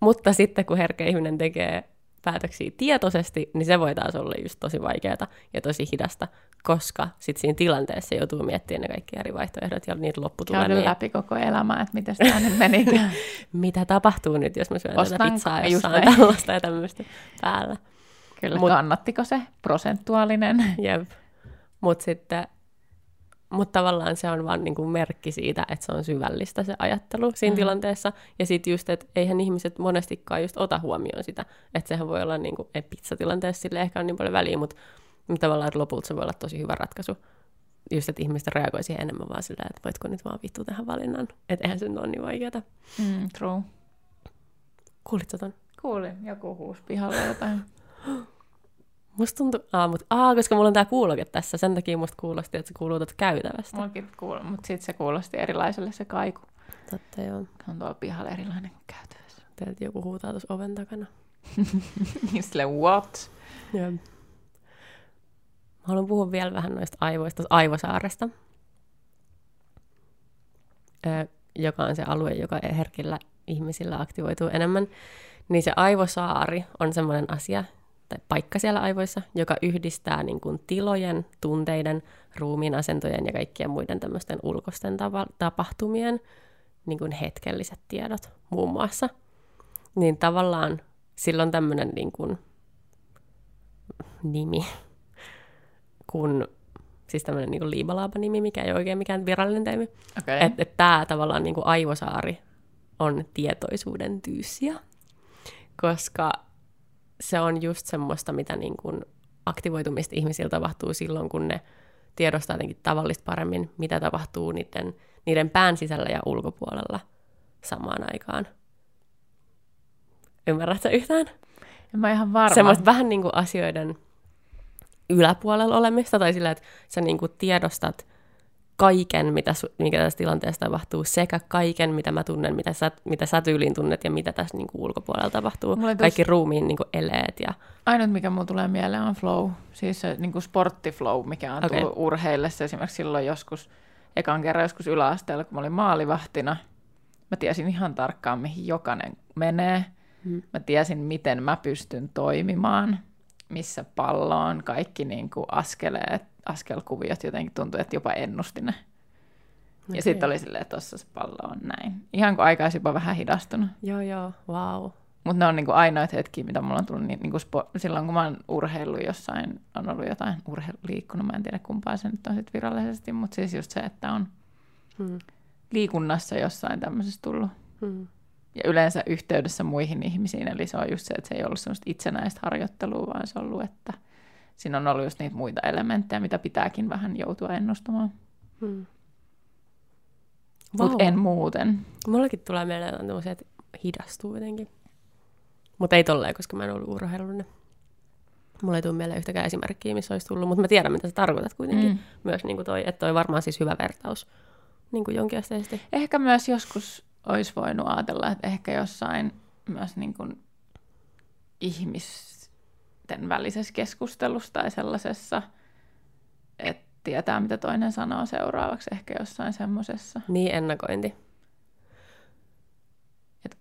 Mutta sitten kun herkkä ihminen tekee päätöksiä tietoisesti, niin se voi taas olla just tosi vaikeaa ja tosi hidasta, koska sitten siinä tilanteessa joutuu miettimään ne kaikki eri vaihtoehdot ja niitä lopputulemia. Käydä läpi koko elämää, että miten tämä nyt meni. Mitä tapahtuu nyt, jos mä syön Ostanko? tätä pizzaa, jos on tällaista ja tämmöistä päällä. Kyllä, Mut... kannattiko se prosentuaalinen? Jep. Mutta sitten, mutta tavallaan se on vaan niinku merkki siitä, että se on syvällistä se ajattelu siinä Mm. tilanteessa. Ja sitten just, että eihän ihmiset monestikaan just ota huomioon sitä. Että sehän voi olla, niinku, ei pizzatilanteessa sille ehkä on niin paljon väliä, mutta tavallaan että lopulta se voi olla tosi hyvä ratkaisu. Just, että ihmiset reagoi siihen enemmän vaan sillä, että voitko nyt vaan vittu tähän valinnan. Että eihän se nyt ole niin vaikeaa. Mm, true. Kuulitko ton? Kuulin, joku huusi pihalla jotain. Musta tuntuu, aa, mut, aa, koska mulla on tää kuuloke tässä, sen takia musta kuulosti, että se kuuluu tuolta käytävästä. Mullakin kuul... mutta sitten se kuulosti erilaiselle se kaiku. Totta joo. Se on tuolla pihalla erilainen käytävässä. Teiltä joku huutaa tuossa oven takana. Niin sille what? Joo. Mä haluan puhua vielä vähän noista aivoista, aivosaaresta, ö, joka on se alue, joka herkillä ihmisillä aktivoituu enemmän. Niin se aivosaari on semmoinen asia, tai paikka siellä aivoissa, joka yhdistää niin kuin tilojen, tunteiden, ruumiin asentojen ja kaikkien muiden tämmöisten ulkoisten tava- tapahtumien niin kuin hetkelliset tiedot muun muassa. Niin tavallaan sillä on tämmöinen niin kuin nimi, kun siis tämmöinen niin liimalaapa-nimi, mikä ei ole oikein mikään virallinen termi. Okay. Että et tämä tavallaan niin kuin aivosaari on tietoisuuden tyyssiä, koska se on just semmoista, mitä niin kuin aktivoitumista ihmisillä tapahtuu silloin, kun ne tiedostaa jotenkin tavallista paremmin, mitä tapahtuu niiden, niiden pään sisällä ja ulkopuolella samaan aikaan. Ymmärrätkö yhtään? En mä ihan varma. Semmoista vähän niin kuin asioiden yläpuolella olemista, tai sillä, että sä niin kuin tiedostat kaiken, mitä, mikä tässä tilanteessa tapahtuu, sekä kaiken, mitä mä tunnen, mitä sä, mitä sä tyyliin tunnet ja mitä tässä niin kuin ulkopuolella tapahtuu. Tos- Kaikki ruumiin niin kuin eleet ja Ainut, mikä mulla tulee mieleen, on flow. Siis se niin kuin sporttiflow, mikä on Okei. tullut urheillessa. Esimerkiksi silloin joskus, ekan kerran joskus yläasteella, kun mä olin maalivahtina. Mä tiesin ihan tarkkaan, mihin jokainen menee. Mm. Mä tiesin, miten mä pystyn toimimaan, missä pallo on, kaikki niin kuin askeleet, askelkuviot jotenkin tuntui, että jopa ennusti ne. Ja Okei. sitten oli silleen, että tuossa se pallo on näin. Ihan kuin aika olisi jopa vähän hidastunut. Joo, joo, wow. Mutta ne on niinku ainoita hetkiä, mitä mulla on tullut niin, niinku spo- silloin, kun mä oon urheillut jossain, on ollut jotain urheilu liikkunut, mä en tiedä kumpaa se nyt on sit virallisesti, mutta siis just se, että on Hmm. liikunnassa jossain tämmöisessä tullut. Hmm. Ja yleensä yhteydessä muihin ihmisiin, eli se on just se, että se ei ollut semmoista itsenäistä harjoittelua, vaan se on ollut, että siinä on ollut just niitä muita elementtejä, mitä pitääkin vähän joutua ennustamaan. Hmm. Mutta en muuten. Mullakin tulee mieleen tämmöisiä, että hidastuu jotenkin. Mutta ei tolleen, koska mä en ollut urheilullinen. Mulla ei tule mieleen yhtäkään esimerkkiä, missä olisi tullut, mutta mä tiedän, mitä sä tarkoitat kuitenkin. Mm. Myös niin kuin toi, että toi varmaan siis hyvä vertaus niin kuin jonkinasteisesti. Ehkä myös joskus olisi voinut ajatella, että ehkä jossain myös niin kuin ihmisten välisessä keskustelussa tai sellaisessa, että tietää, mitä toinen sanoo seuraavaksi, ehkä jossain semmoisessa. Niin ennakointi.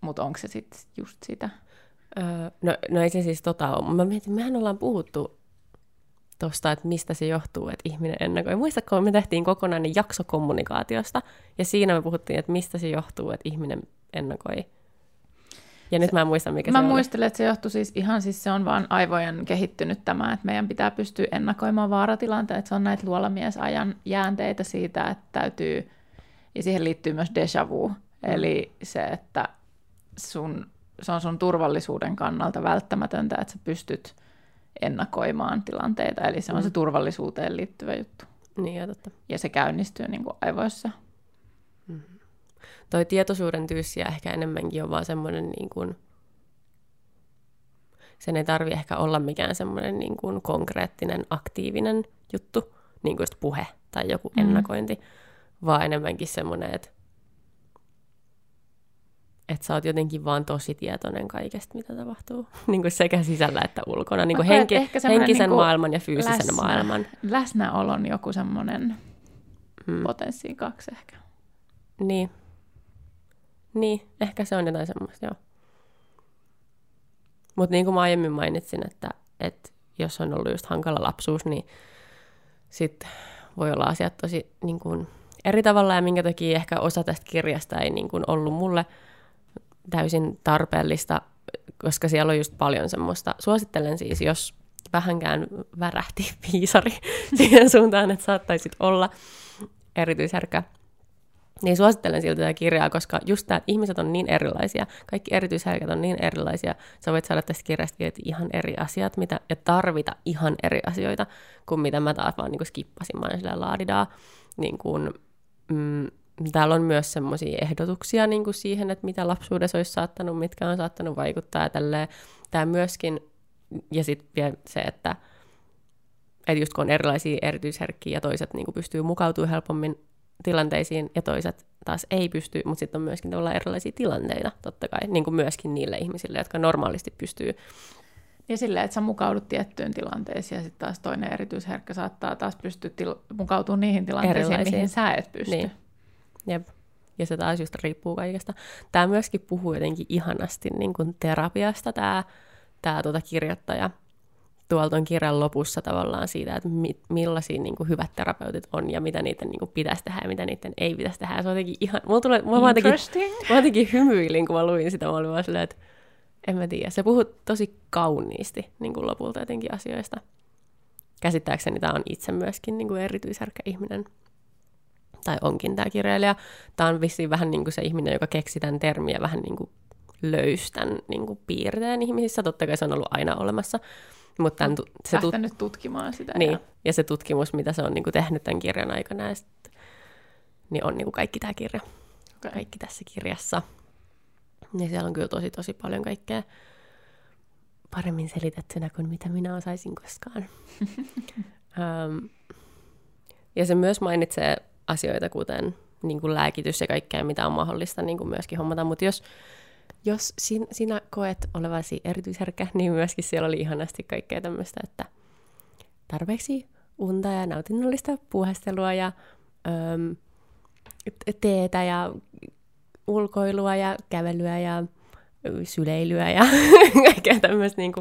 Mutta onko se sitten just sitä? Öö, no, no ei se siis tota ole. Mä mietin, mehän ollaan puhuttu tosta, että mistä se johtuu, että ihminen ennakoi. Muistatko, me tehtiin kokonainen jakso kommunikaatiosta, ja siinä me puhuttiin, että mistä se johtuu, että ihminen ennakoi. Ja nyt mä en muista, mikä Mä se oli. muistelen, että se johtuu siis ihan siis se on vaan aivojen kehittynyt tämä, että meidän pitää pystyä ennakoimaan vaaratilanteet. Se on näitä luolamiesajan jäänteitä siitä, että täytyy, ja siihen liittyy myös déjà vu, eli se, että sun, se on sun turvallisuuden kannalta välttämätöntä, että sä pystyt ennakoimaan tilanteita, eli se on Mm. se turvallisuuteen liittyvä juttu. Niin, ja totta. Ja se käynnistyy niin kuin aivoissa. Toi tietoisuuden tyyssiä ehkä enemmänkin on vaan semmoinen niin kuin, sen ei tarvi ehkä olla mikään semmoinen niin kuin konkreettinen, aktiivinen juttu, niin kuin just puhe tai joku Mm. ennakointi, vaan enemmänkin semmoinen, että että sä oot jotenkin vaan tosi tietoinen kaikesta, mitä tapahtuu. niin kuin sekä sisällä että ulkona. Niin kuin henki, henkisen niin kuin maailman ja fyysisen läsnä. maailman. Läsnäolon joku semmoinen Mm. potenssi kaksi ehkä. Niin. Niin, ehkä se on jotain semmoista, joo. Mutta niin kuin mä aiemmin mainitsin, että, että jos on ollut just hankala lapsuus, niin sitten voi olla asiat tosi niin kuin eri tavalla ja minkä takia ehkä osa tästä kirjasta ei niin kuin ollut mulle täysin tarpeellista, koska siellä on just paljon semmoista. Suosittelen siis, jos vähänkään värähti piisari siihen suuntaan, että saattaisit olla erityisherkkä niin suosittelen siltä tätä kirjaa, koska just että ihmiset on niin erilaisia, kaikki erityisherkät on niin erilaisia, sä voit saada tästä kirjasta ihan eri asiat mitä, ja tarvita ihan eri asioita kuin mitä mä taas vaan niin kuin skippasin, mä olen laadidaa. Niin kuin, mm, täällä on myös semmoisia ehdotuksia niin kuin siihen, että mitä lapsuudessa olisi saattanut, mitkä on saattanut vaikuttaa ja tälleen. Tämä myöskin, ja sitten vielä se, että, että just kun on erilaisia erityisherkkiä ja toiset niin kuin pystyy mukautumaan helpommin tilanteisiin ja toiset taas ei pysty, mutta sitten on myöskin tavallaan erilaisia tilanteita totta kai, niin kuin myöskin niille ihmisille, jotka normaalisti pystyy. Ja sillä, että sä mukaudut tiettyyn tilanteeseen ja sitten taas toinen erityisherkkä saattaa taas pystyä til- mukautumaan niihin tilanteisiin, Erilaisiin. mihin sä et pysty. Niin. Jep. Ja se taas just riippuu kaikesta. Tämä myöskin puhuu jotenkin ihanasti niin kuin terapiasta, tämä, tämä tuota kirjoittaja tuolta on kirjan lopussa tavallaan siitä, että mi- millaisia niin kuin hyvät terapeutit on ja mitä niiden niin kuin pitäisi tehdä ja mitä niiden ei pitäisi tehdä. Se on jotenkin ihan, mulla tulee, mä vaan jotenkin, mä jotenkin hymyilin, kun mä luin sitä, mä olin vaan silleen, että en mä tiedä. Se puhuu tosi kauniisti niin kuin lopulta jotenkin asioista. Käsittääkseni tämä on itse myöskin niin kuin erityisherkkä ihminen. Tai onkin tämä kirjailija. Tämä on vissiin vähän niin kuin se ihminen, joka keksi tämän termiä vähän niin kuin löystän niin kuin piirteen ihmisissä. Totta kai se on ollut aina olemassa. Mutta tämän, se tut- nyt tutkimaan sitä. Niin, ja... ja se tutkimus, mitä se on niin kuin tehnyt tämän kirjan aikana, ja sit, niin on niin kuin kaikki tämä kirja. Okay. Kaikki tässä kirjassa. Ja siellä on kyllä tosi, tosi paljon kaikkea paremmin selitettynä kuin mitä minä osaisin koskaan. um, ja se myös mainitsee asioita, kuten niin kuin lääkitys ja kaikkea, mitä on mahdollista niin kuin myöskin hommata. Mutta jos jos sin, sinä koet olevasi erityisherkkä, niin myöskin siellä oli ihanasti kaikkea tämmöistä, että tarpeeksi unta ja nautinnollista puuhastelua ja öm, teetä ja ulkoilua ja kävelyä ja syleilyä ja kaikkea tämmöistä niin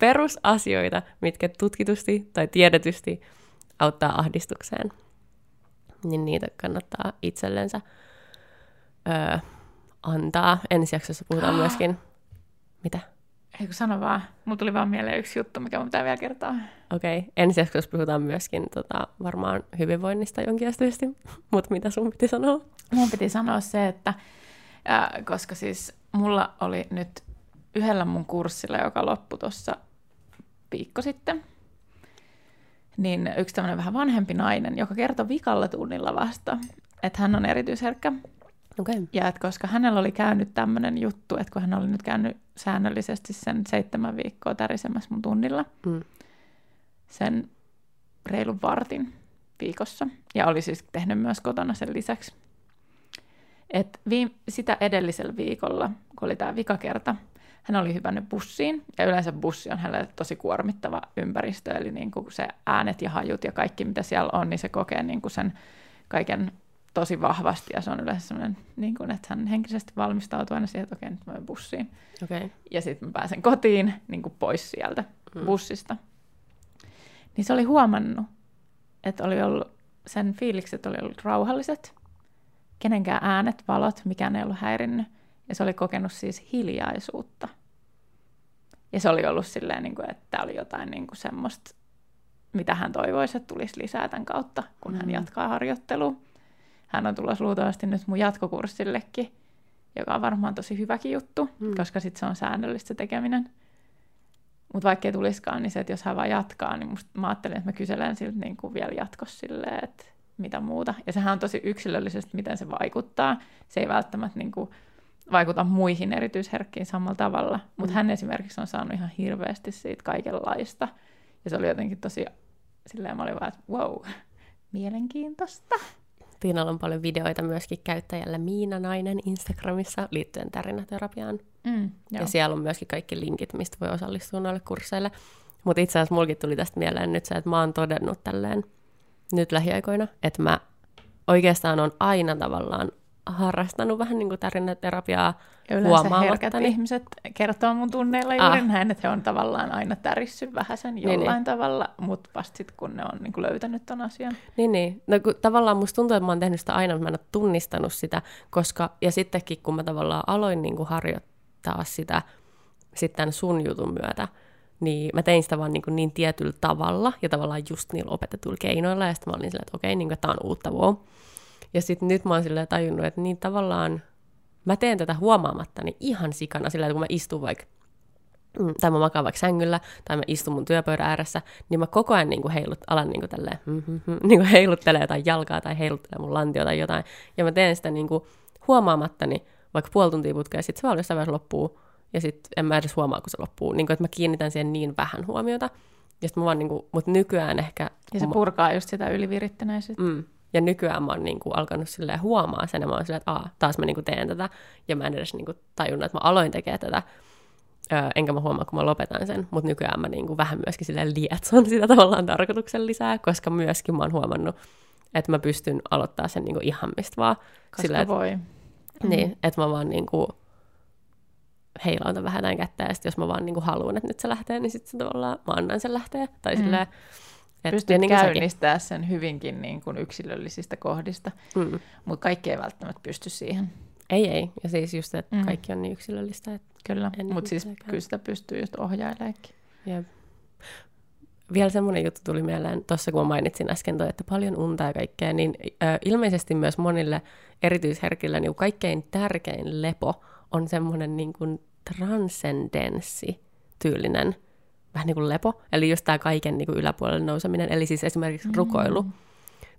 perusasioita, mitkä tutkitusti tai tiedetysti auttaa ahdistukseen. Niin niitä kannattaa itsellensä öö, antaa. Ensi jaksossa puhutaan myöskin... Mitä? Eikö sano vaan. Mulla tuli vaan mieleen yksi juttu, mikä mun pitää vielä kertoa. Okei. Okay. Ensi jaksossa puhutaan myöskin tota, varmaan hyvinvoinnista jonkinasteisesti. Mutta mitä sun piti sanoa? Mun piti sanoa se, että äh, koska siis mulla oli nyt yhdellä mun kurssilla, joka loppui tuossa viikko sitten, niin yksi tämmöinen vähän vanhempi nainen, joka kertoi vikalla tunnilla vasta, että hän on erityisherkkä Okay. Ja että koska hänellä oli käynyt tämmöinen juttu, että kun hän oli nyt käynyt säännöllisesti sen seitsemän viikkoa tärisemässä mun tunnilla, mm. sen reilun vartin viikossa, ja oli siis tehnyt myös kotona sen lisäksi. Et viime, sitä edellisellä viikolla, kun oli tämä vikakerta, hän oli hypännyt bussiin, ja yleensä bussi on hänelle tosi kuormittava ympäristö, eli niin kuin se äänet ja hajut ja kaikki, mitä siellä on, niin se kokee niin kuin sen kaiken tosi vahvasti ja se on yleensä sellainen, niin kuin, että hän henkisesti valmistautuu aina siihen, että okei, nyt mä menen bussiin. Okay. Ja sitten mä pääsen kotiin niin kuin pois sieltä hmm. bussista. Niin se oli huomannut, että oli ollut sen fiilikset oli ollut rauhalliset, kenenkään äänet, valot, mikään ei ollut häirinnyt. Ja se oli kokenut siis hiljaisuutta. Ja se oli ollut silleen, niin kuin, että tämä oli jotain niin kuin semmoista, mitä hän toivoisi, että tulisi lisää tämän kautta, kun mm. hän jatkaa harjoittelua hän on tulossa luultavasti nyt mun jatkokurssillekin, joka on varmaan tosi hyväkin juttu, mm. koska sitten se on säännöllistä tekeminen. Mutta vaikka ei tulisikaan, niin se, että jos hän vaan jatkaa, niin musta, mä ajattelin, että mä kyselen siltä niin kuin vielä jatkossa silleen, että mitä muuta. Ja sehän on tosi yksilöllisesti, miten se vaikuttaa. Se ei välttämättä niin kuin vaikuta muihin erityisherkkiin samalla tavalla. Mutta mm. hän esimerkiksi on saanut ihan hirveästi siitä kaikenlaista. Ja se oli jotenkin tosi, silleen mä olin vaan, että wow, mielenkiintoista. Tiinalla on paljon videoita myöskin käyttäjällä Miina Nainen Instagramissa liittyen tärinäterapiaan. Mm, ja siellä on myöskin kaikki linkit, mistä voi osallistua noille kursseille. Mutta itse asiassa mulkin tuli tästä mieleen nyt se, että mä oon todennut tälleen nyt lähiaikoina, että mä oikeastaan on aina tavallaan harrastanut vähän niin kuin tarinaterapiaa Ja yleensä huomaamattani. ihmiset kertoo mun tunneilla juuri Ah. näin, että he on tavallaan aina tärissyt vähän sen Niin, jollain niin. tavalla, mutta vasta sit kun ne on niin kuin löytänyt ton asian. Niin, niin. No, kun tavallaan musta tuntuu, että mä oon tehnyt sitä aina, mutta mä en ole tunnistanut sitä, koska, ja sittenkin kun mä tavallaan aloin niin kuin harjoittaa sitä sitten sun jutun myötä, niin mä tein sitä vaan niin, niin tietyllä tavalla ja tavallaan just niillä opetetuilla keinoilla, ja sitten mä olin silleen, että okei, niin kuin, tää on uutta, wow. Ja sitten nyt mä oon silleen tajunnut, että niin tavallaan mä teen tätä huomaamattani ihan sikana sillä, että kun mä istun vaikka mm, tai mä makaan vaikka sängyllä, tai mä istun mun työpöydän ääressä, niin mä koko ajan niin kuin heilut, alan niin kuin tälleen, niin kuin heiluttelee jotain jalkaa tai heiluttelee mun lantio tai jotain. Ja mä teen sitä niin kuin huomaamattani vaikka puoli tuntia putkeen, ja sitten se vaan jossain vaiheessa loppuu, ja sitten en mä edes huomaa, kun se loppuu. Niin kuin, että mä kiinnitän siihen niin vähän huomiota. Ja sit mä vaan niin kuin, mutta nykyään ehkä... Ja se mä- purkaa just sitä ylivirittäneisyyttä. Mm. Ja nykyään mä oon niinku alkanut silleen huomaa sen, ja mä oon silleen, että Aa, taas mä niinku teen tätä, ja mä en edes niinku tajunnut, että mä aloin tekemään tätä, öö, enkä mä huomaa, kun mä lopetan sen, mutta nykyään mä niinku vähän myöskin silleen lietson sitä tavallaan tarkoituksen lisää, koska myöskin mä oon huomannut, että mä pystyn aloittaa sen niinku ihan mistä vaan. Koska Silleen, että, voi. niin, että mä vaan niinku heilautan vähän tämän kättä, ja sit jos mä vaan niinku haluan, että nyt se lähtee, niin sitten se tavallaan mä annan sen lähteä. Tai Mm. silleen, et, Pystyt säkin. käynnistää sen hyvinkin niin kuin yksilöllisistä kohdista, Mm. mutta kaikki ei välttämättä pysty siihen. Ei, ei. Ja siis just, että Mm. kaikki on niin yksilöllistä. Että, Kyllä, mutta siis itsekään. kyllä sitä pystyy just ohjaileekin. ja vielä semmoinen juttu tuli mieleen tuossa, kun mainitsin äsken toi, että paljon unta ja kaikkea, niin ö, ilmeisesti myös monille erityisherkille niin kaikkein tärkein lepo on semmoinen niin kuin transcendenssi tyylinen vähän niin kuin lepo, eli just tämä kaiken niin kuin yläpuolelle nouseminen, eli siis esimerkiksi rukoilu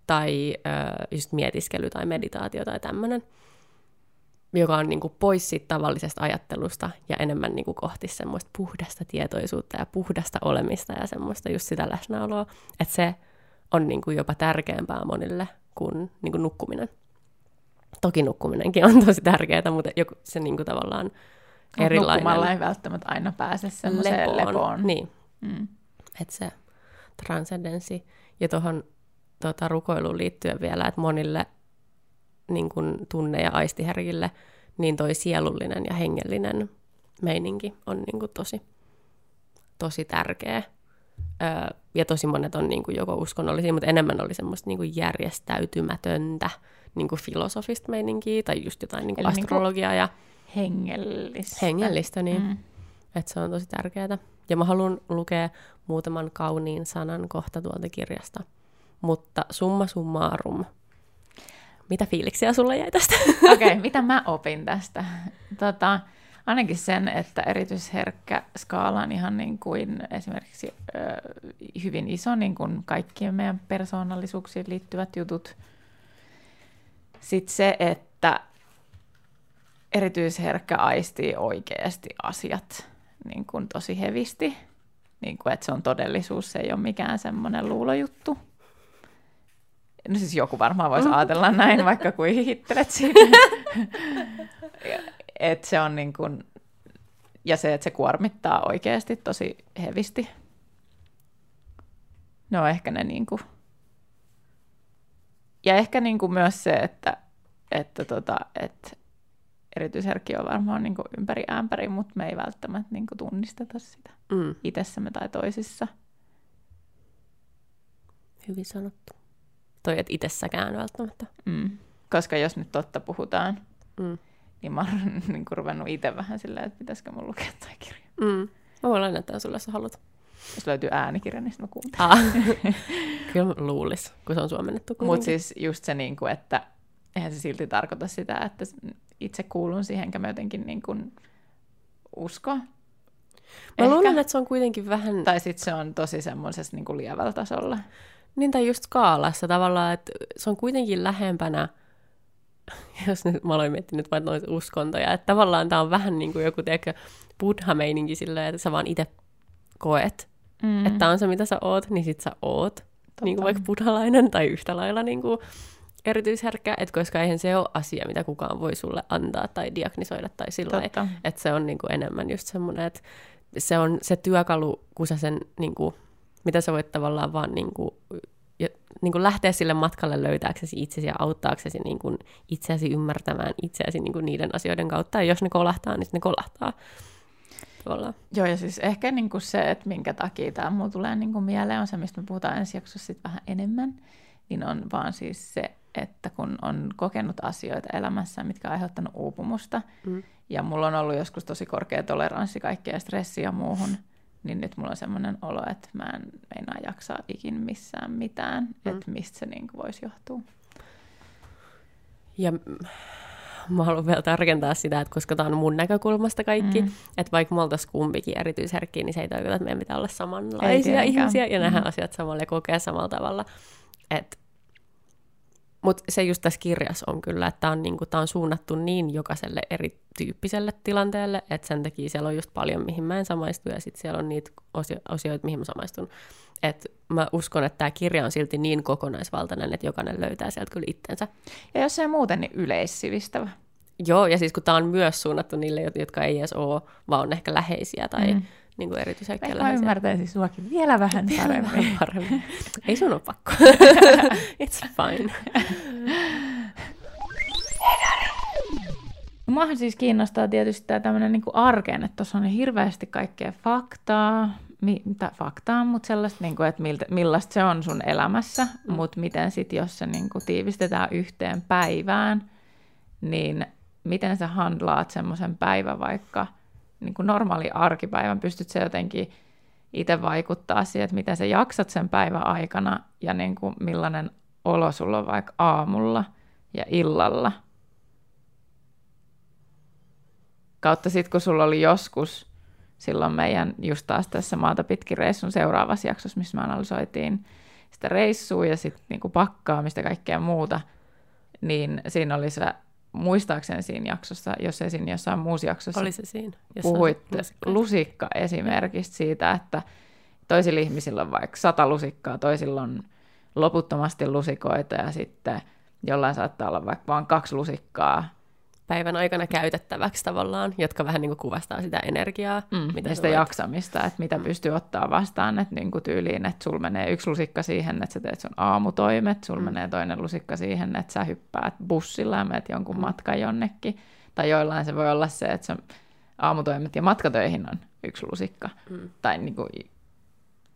tai ö, just mietiskely tai meditaatio tai tämmöinen, joka on niin kuin pois siitä tavallisesta ajattelusta ja enemmän niin kuin kohti semmoista puhdasta tietoisuutta ja puhdasta olemista ja semmoista just sitä läsnäoloa, että se on niin kuin jopa tärkeämpää monille kuin, niin kuin nukkuminen. Toki nukkuminenkin on tosi tärkeää, mutta joku, se niin kuin tavallaan erilainen Nukkumalla ei välttämättä aina pääse semmoiseen lepoon. Niin, Mm. että se transcendenssi. Ja tuohon tota, rukoiluun liittyen vielä, että monille niin kun tunne- ja aistiherkille, niin toi sielullinen ja hengellinen meininki on niin kun tosi, tosi tärkeä. Öö, ja tosi monet on niin kun joko uskonnollisia, mutta enemmän oli semmoista niin kun järjestäytymätöntä niin kun filosofista meininkiä tai just jotain niin kun Eli niinku astrologiaa ja Hengellistä. hengellistä. Niin. Mm. Että se on tosi tärkeää. Ja mä haluan lukea muutaman kauniin sanan kohta tuolta kirjasta. Mutta summa summarum. Mitä fiiliksiä sulla jäi tästä? Okei, okay, mitä mä opin tästä? Tota, ainakin sen, että erityisherkkä skaala on ihan niin kuin esimerkiksi ö, hyvin iso, niin kuin kaikkien meidän persoonallisuuksiin liittyvät jutut. Sitten se, että erityisherkkä aistii oikeasti asiat niin kuin tosi hevisti. Niin kuin, että se on todellisuus, se ei ole mikään semmoinen luulojuttu. No siis joku varmaan voisi ajatella näin, vaikka kuin hihittelet siitä. Et se on niin kuin, ja se, että se kuormittaa oikeasti tosi hevisti. No ehkä ne niin kuin, ja ehkä niin kuin myös se, että, että, tota, että erityisherkki on varmaan niin kuin ympäri ämpäri, mutta me ei välttämättä niin kuin tunnisteta sitä Mm, itsessämme tai toisissa. hyvin sanottu. Toi et itsessäkään välttämättä. Mm. Koska jos nyt totta puhutaan, Mm. niin mä oon niin kuin ruvennut itse vähän silleen, että pitäisikö mun lukea toi kirja. Mm. Mä voin lainata sulle, jos haluat. Jos löytyy äänikirja, niin mä kuuntelen. Ah. Kyllä luulis, kun se on suomennettu Mutta siis just se, niin kuin, että eihän se silti tarkoita sitä, että itse kuulun siihen, enkä mä jotenkin niin kuin usko. Mä Ehkä. luulen, että se on kuitenkin vähän... Tai sitten se on tosi semmoisessa niin kuin lievällä tasolla. Niin, tai just skaalassa tavallaan, että se on kuitenkin lähempänä, jos nyt mä aloin miettiä nyt vain noita uskontoja, että tavallaan tämä on vähän niin kuin joku, tiedätkö, buddha-meininki silleen, että sä vaan itse koet, Mm. että on se, mitä sä oot, niin sit sä oot. Niin kuin vaikka buddhalainen tai yhtä lailla niin kuin erityisherkkä, että koska eihän se ole asia, mitä kukaan voi sulle antaa tai diagnisoida tai sillä. Että se on niin kuin enemmän just semmoinen, että se on se työkalu, kun sä sen, niin kuin, mitä sä voit tavallaan vaan niin kuin, niin kuin lähteä sille matkalle löytääksesi itsesi ja auttaaksesi niin kuin itseäsi ymmärtämään itseäsi niin kuin niiden asioiden kautta. Ja jos ne kolahtaa, niin ne kolahtaa. Tavallaan. Joo, ja siis ehkä niin kuin se, että minkä takia tämä mulla tulee niin kuin mieleen, on se, mistä me puhutaan ensi jaksossa sit vähän enemmän, niin on vaan siis se, että kun on kokenut asioita elämässä, mitkä on aiheuttanut uupumusta, mm. ja mulla on ollut joskus tosi korkea toleranssi kaikkea stressiä ja muuhun, niin nyt mulla on semmoinen olo, että mä en meinaa jaksaa ikin missään mitään, mm. että mistä se niin voisi johtua. Ja mä haluan vielä tarkentaa sitä, että koska tämä on mun näkökulmasta kaikki, mm. että vaikka me oltaisiin kumpikin erityisherkkiä, niin se ei tarkoita, että meidän pitää olla samanlaisia ihmisiä ja nähdä mm. asiat samalla ja kokea samalla tavalla. Että mutta se just tässä kirjassa on kyllä, että tämä on, niinku, on suunnattu niin jokaiselle erityyppiselle tilanteelle, että sen takia siellä on just paljon, mihin mä en samaistu, ja sitten siellä on niitä osio- osioita, mihin mä samaistun. Et mä uskon, että tämä kirja on silti niin kokonaisvaltainen, että jokainen löytää sieltä kyllä itsensä. Ja jos se ei muuten, niin yleissivistävä. Joo, ja siis kun tämä on myös suunnattu niille, jotka ei edes ole, vaan on ehkä läheisiä tai mm niin kuin erityisheikkiä Mä ymmärtäisin suakin vielä vähän paremmin. Vähän paremmin. Ei sun ole pakko. It's fine. Muahan siis kiinnostaa tietysti tämä tämmöinen niin arkeen, että tuossa on hirveästi kaikkea faktaa, mi, mitä faktaa, mutta sellaista, niin kuin, että miltä, millaista se on sun elämässä, mm. mutta miten sitten, jos se niin kuin, tiivistetään yhteen päivään, niin miten sä handlaat semmoisen päivän vaikka – niin kuin normaali arkipäivän, pystyt se jotenkin itse vaikuttaa siihen, että miten sä jaksat sen päivän aikana ja niin kuin millainen olo sulla on vaikka aamulla ja illalla. Kautta sitten, kun sulla oli joskus silloin meidän just taas tässä maata pitkin reissun seuraavassa jaksossa, missä me analysoitiin sitä reissua ja sitten niin pakkaamista ja kaikkea muuta, niin siinä oli se muistaakseni siinä jaksossa, jos ei siinä jossain muussa jaksossa Oli se siinä, puhuit lusikka, lusikka esimerkiksi siitä, että toisilla ihmisillä on vaikka sata lusikkaa, toisilla on loputtomasti lusikoita ja sitten jollain saattaa olla vaikka vain kaksi lusikkaa päivän aikana käytettäväksi tavallaan, jotka vähän niin kuin kuvastaa sitä energiaa. Mm, mitä sitä voit... jaksamista, että mitä mm. pystyy ottaa vastaan, että niin kuin tyyliin, että sulla menee yksi lusikka siihen, että sä teet sun aamutoimet, sulla mm. menee toinen lusikka siihen, että sä hyppäät bussilla ja menet jonkun mm. matkan jonnekin. Tai joillain se voi olla se, että se aamutoimet ja matkatöihin on yksi lusikka. Mm. Tai niin, kuin,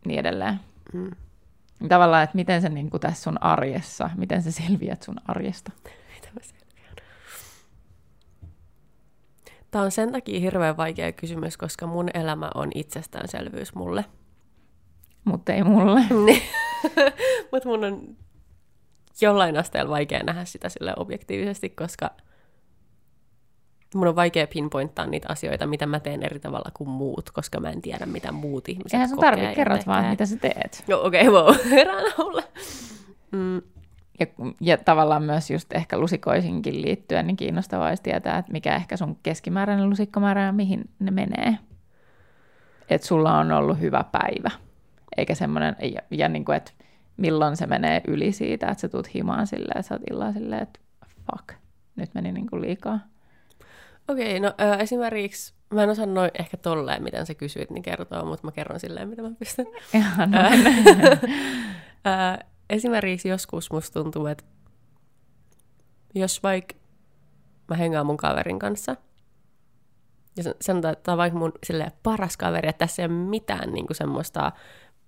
niin edelleen. Mm. Tavallaan, että miten se niin kuin tässä sun arjessa, miten sä selviät sun arjesta. Tämä on sen takia hirveän vaikea kysymys, koska mun elämä on itsestäänselvyys mulle. Mutta ei mulle. Niin. Mutta mun on jollain asteella vaikea nähdä sitä sille objektiivisesti, koska mun on vaikea pinpointtaa niitä asioita, mitä mä teen eri tavalla kuin muut, koska mä en tiedä, mitä muut ihmiset Eihän sun tarvitse, kerrot vaan, mitä sä teet. Joo, okei, okay, wow, herään mm, ja, ja tavallaan myös just ehkä lusikoisinkin liittyen, niin kiinnostavaa olisi tietää, että mikä ehkä sun keskimääräinen lusikkomäärä ja mihin ne menee. Että sulla on ollut hyvä päivä. Eikä semmoinen, ja, ja niin kuin, että milloin se menee yli siitä, että sä tuut himaan silleen, että sä oot illalla silleen, että fuck, nyt meni niin kuin liikaa. Okei, okay, no ö, esimerkiksi Mä en osannut ehkä tolleen, miten sä kysyit, niin kertoo, mutta mä kerron silleen, mitä mä pystyn. Ihan esimerkiksi joskus musta tuntuu, että jos vaikka mä hengaan mun kaverin kanssa, ja sanotaan, että tämä on vaikka mun paras kaveri, että tässä ei ole mitään niin kuin semmoista,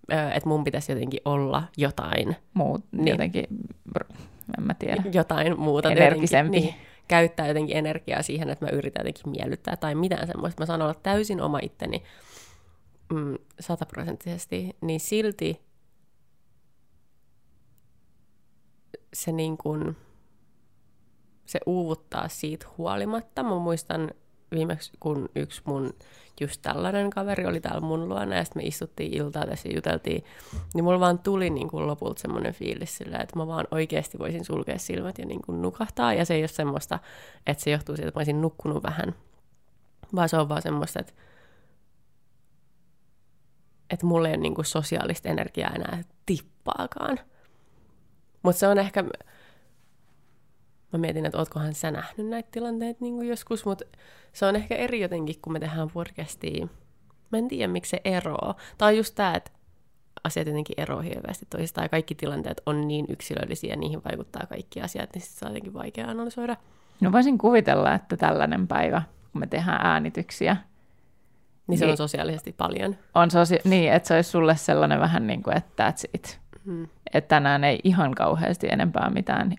että mun pitäisi jotenkin olla jotain. Muut, niin, jotenkin, en mä tiedä. Jotain muuta. Energisempi. Jotenkin, niin, käyttää jotenkin energiaa siihen, että mä yritän jotenkin miellyttää tai mitään semmoista. Mä saan olla täysin oma itteni mm, sataprosenttisesti, niin silti se niin kuin, se uuvuttaa siitä huolimatta. Mä muistan viimeksi, kun yksi mun just tällainen kaveri oli täällä mun luona ja sitten me istuttiin iltaa tässä ja juteltiin, niin mulla vaan tuli niin kuin lopulta semmoinen fiilis sillä, että mä vaan oikeasti voisin sulkea silmät ja niin kuin nukahtaa ja se ei ole semmoista, että se johtuu siitä, että mä olisin nukkunut vähän, vaan se on vaan semmoista, että että mulla ei ole niin kuin sosiaalista energiaa enää tippaakaan. Mutta se on ehkä, mä mietin, että ootkohan sä nähnyt näitä tilanteita niin joskus, mutta se on ehkä eri jotenkin, kun me tehdään podcastia. Mä en tiedä, miksi se eroaa. Tai just tämä, että asiat jotenkin eroaa hirveästi toisistaan ja kaikki tilanteet on niin yksilöllisiä ja niihin vaikuttaa kaikki asiat, niin sitten se on jotenkin vaikea analysoida. No voisin kuvitella, että tällainen päivä, kun me tehdään äänityksiä, niin se niin, on sosiaalisesti paljon. On sosia- niin, että se olisi sulle sellainen vähän niin kuin, että that's it. Hmm. Että tänään ei ihan kauheasti enempää mitään,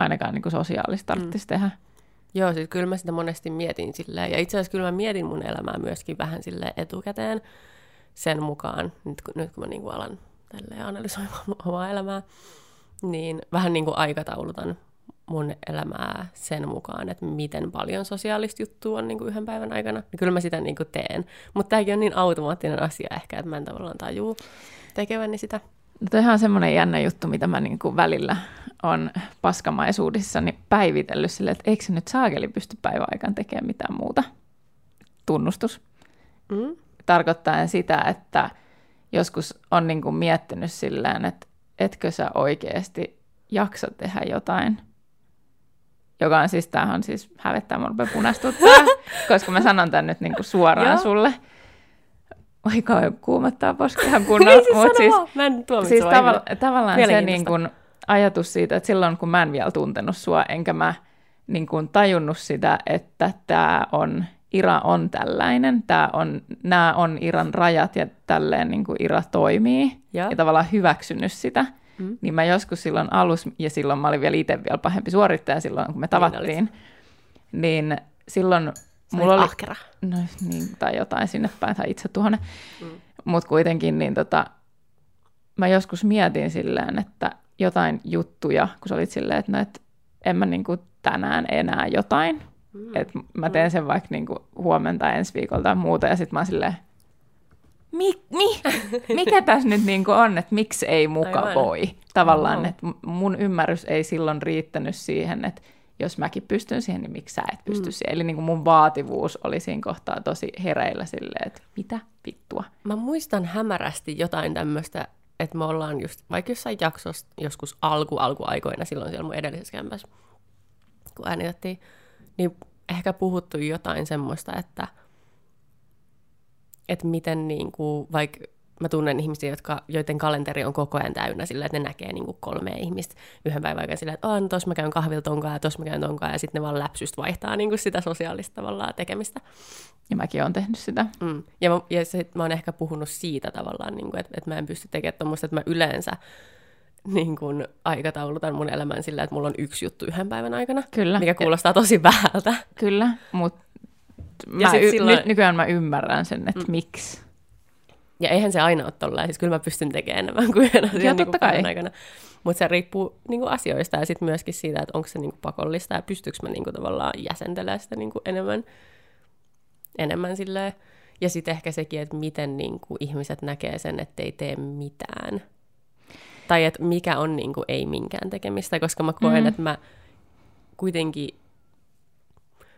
ainakaan niin kuin sosiaalista tarvitsisi hmm. tehdä. Joo, siis kyllä mä sitä monesti mietin silleen. Ja itse asiassa kyllä mä mietin mun elämää myöskin vähän sille etukäteen sen mukaan, nyt kun, nyt kun mä niin kuin alan tälleen analysoimaan omaa elämää, niin vähän niin kuin aikataulutan mun elämää sen mukaan, että miten paljon sosiaalista juttua on niin kuin yhden päivän aikana. Niin kyllä mä sitä niin kuin teen. Mutta tämäkin on niin automaattinen asia ehkä, että mä en tavallaan tajuu tekeväni sitä. No toi on semmoinen jännä juttu, mitä mä niin kuin välillä on paskamaisuudissani päivitellyt sille, että eikö se nyt saakeli pysty päivän aikana tekemään mitään muuta. Tunnustus. Mm. Tarkoittaa sitä, että joskus on niin kuin miettinyt silleen, että etkö sä oikeasti jaksa tehdä jotain – joka on siis, tämähän on siis hävettää, mun rupeaa punastuttaa, koska mä sanon tämän nyt niinku suoraan sulle. Oi kauan kuumattaa poskehan kunnolla. siis mut siis, mä en siis tavalla, tavallaan se niin kun, ajatus siitä, että silloin kun mä en vielä tuntenut sua, enkä mä niin kun, tajunnut sitä, että tämä on, Ira on tällainen, tää on, nämä on Iran rajat ja tälleen niin kuin Ira toimii ja. ja tavallaan hyväksynyt sitä, Mm. Niin mä joskus silloin alus, ja silloin mä olin vielä itse vielä pahempi suorittaja silloin, kun me niin tavattiin, niin, niin silloin mulla oli... ahkera. No niin, tai jotain sinne päin, tai itse tuonne. Mm. Mutta kuitenkin niin tota, mä joskus mietin silleen, että jotain juttuja, kun sä olit silleen, että, no, että en mä niinku tänään enää jotain. Mm. Että mä teen mm. sen vaikka niinku huomenta ensi viikolla tai muuta, ja sitten mä oon silleen, mi, mi, mikä tässä nyt niin on, että miksi ei muka Aivan. voi. Tavallaan, että mun ymmärrys ei silloin riittänyt siihen, että jos mäkin pystyn siihen, niin miksi sä et pysty mm. siihen. Eli niin kuin mun vaativuus oli siinä kohtaa tosi hereillä silleen, että mitä vittua. Mä muistan hämärästi jotain tämmöistä, että me ollaan just, vaikka jossain jaksossa joskus alku, alkuaikoina silloin siellä mun edellisessä kämpässä, kun äänitettiin, niin ehkä puhuttu jotain semmoista, että – että miten niin kuin, vaikka mä tunnen ihmisiä, jotka, joiden kalenteri on koko ajan täynnä sillä, että ne näkee niin kuin kolme ihmistä yhden päivän aikana sillä, että no, tossa mä käyn kahvilla tonkaan ja tossa mä käyn tonkaan ja sitten ne vaan läpsystä vaihtaa niin kuin sitä sosiaalista tavallaan tekemistä. Ja mäkin olen tehnyt sitä. Mm. Ja, mä, ja sit mä oon ehkä puhunut siitä tavallaan, niin kuin, että, että mä en pysty tekemään tuommoista, että mä yleensä niin kuin aikataulutan mun elämän sillä, että mulla on yksi juttu yhden päivän aikana. Kyllä. Mikä kuulostaa tosi vähältä. Kyllä, mutta ja mä y- silloin... nyt nykyään mä ymmärrän sen, että mm. miksi. Ja eihän se aina ole tolleen, siis kyllä mä pystyn tekemään enemmän kuin yhden asian ja, niin kuin aikana. Mutta se riippuu niin kuin asioista ja sitten myöskin siitä, että onko se niin kuin pakollista ja pystyykö mä niin kuin tavallaan jäsentelemään sitä niin kuin enemmän, enemmän silleen. Ja sitten ehkä sekin, että miten niin kuin ihmiset näkee sen, että ei tee mitään. Tai että mikä on niin kuin ei minkään tekemistä, koska mä koen, mm. että mä kuitenkin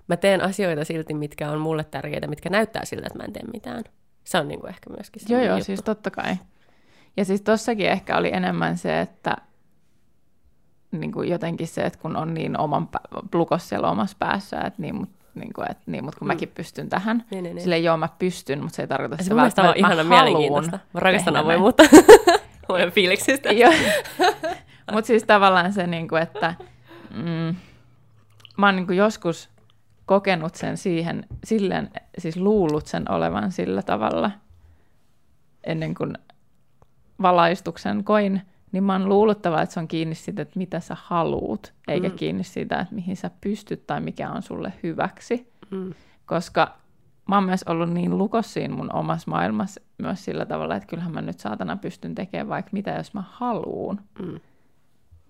mä teen asioita silti, mitkä on mulle tärkeitä, mitkä näyttää siltä, että mä en tee mitään. Se on niin kuin ehkä myöskin se Joo, joo, juttu. siis totta kai. Ja siis tossakin ehkä oli enemmän se, että niin kuin jotenkin se, että kun on niin oman blukos siellä omassa päässä, että niin, mut, niin kuin, että niin, mutta kun mm. mäkin pystyn tähän, niin, niin, niin. silleen joo mä pystyn, mutta se ei tarkoita sitä välttämättä, että ihana mielenkiintoista. Mä rakastan avoimuutta. Olen fiiliksistä. mutta siis tavallaan se, niin kuin, että mm, mä oon niin kuin joskus kokenut sen siihen, silleen, siis luullut sen olevan sillä tavalla, ennen kuin valaistuksen koin, niin mä oon luuluttava, että se on kiinni siitä, että mitä sä haluut, eikä mm. kiinni siitä, että mihin sä pystyt tai mikä on sulle hyväksi. Mm. Koska mä oon myös ollut niin lukossiin mun omassa maailmassa myös sillä tavalla, että kyllähän mä nyt saatana pystyn tekemään vaikka mitä, jos mä haluun. Mm.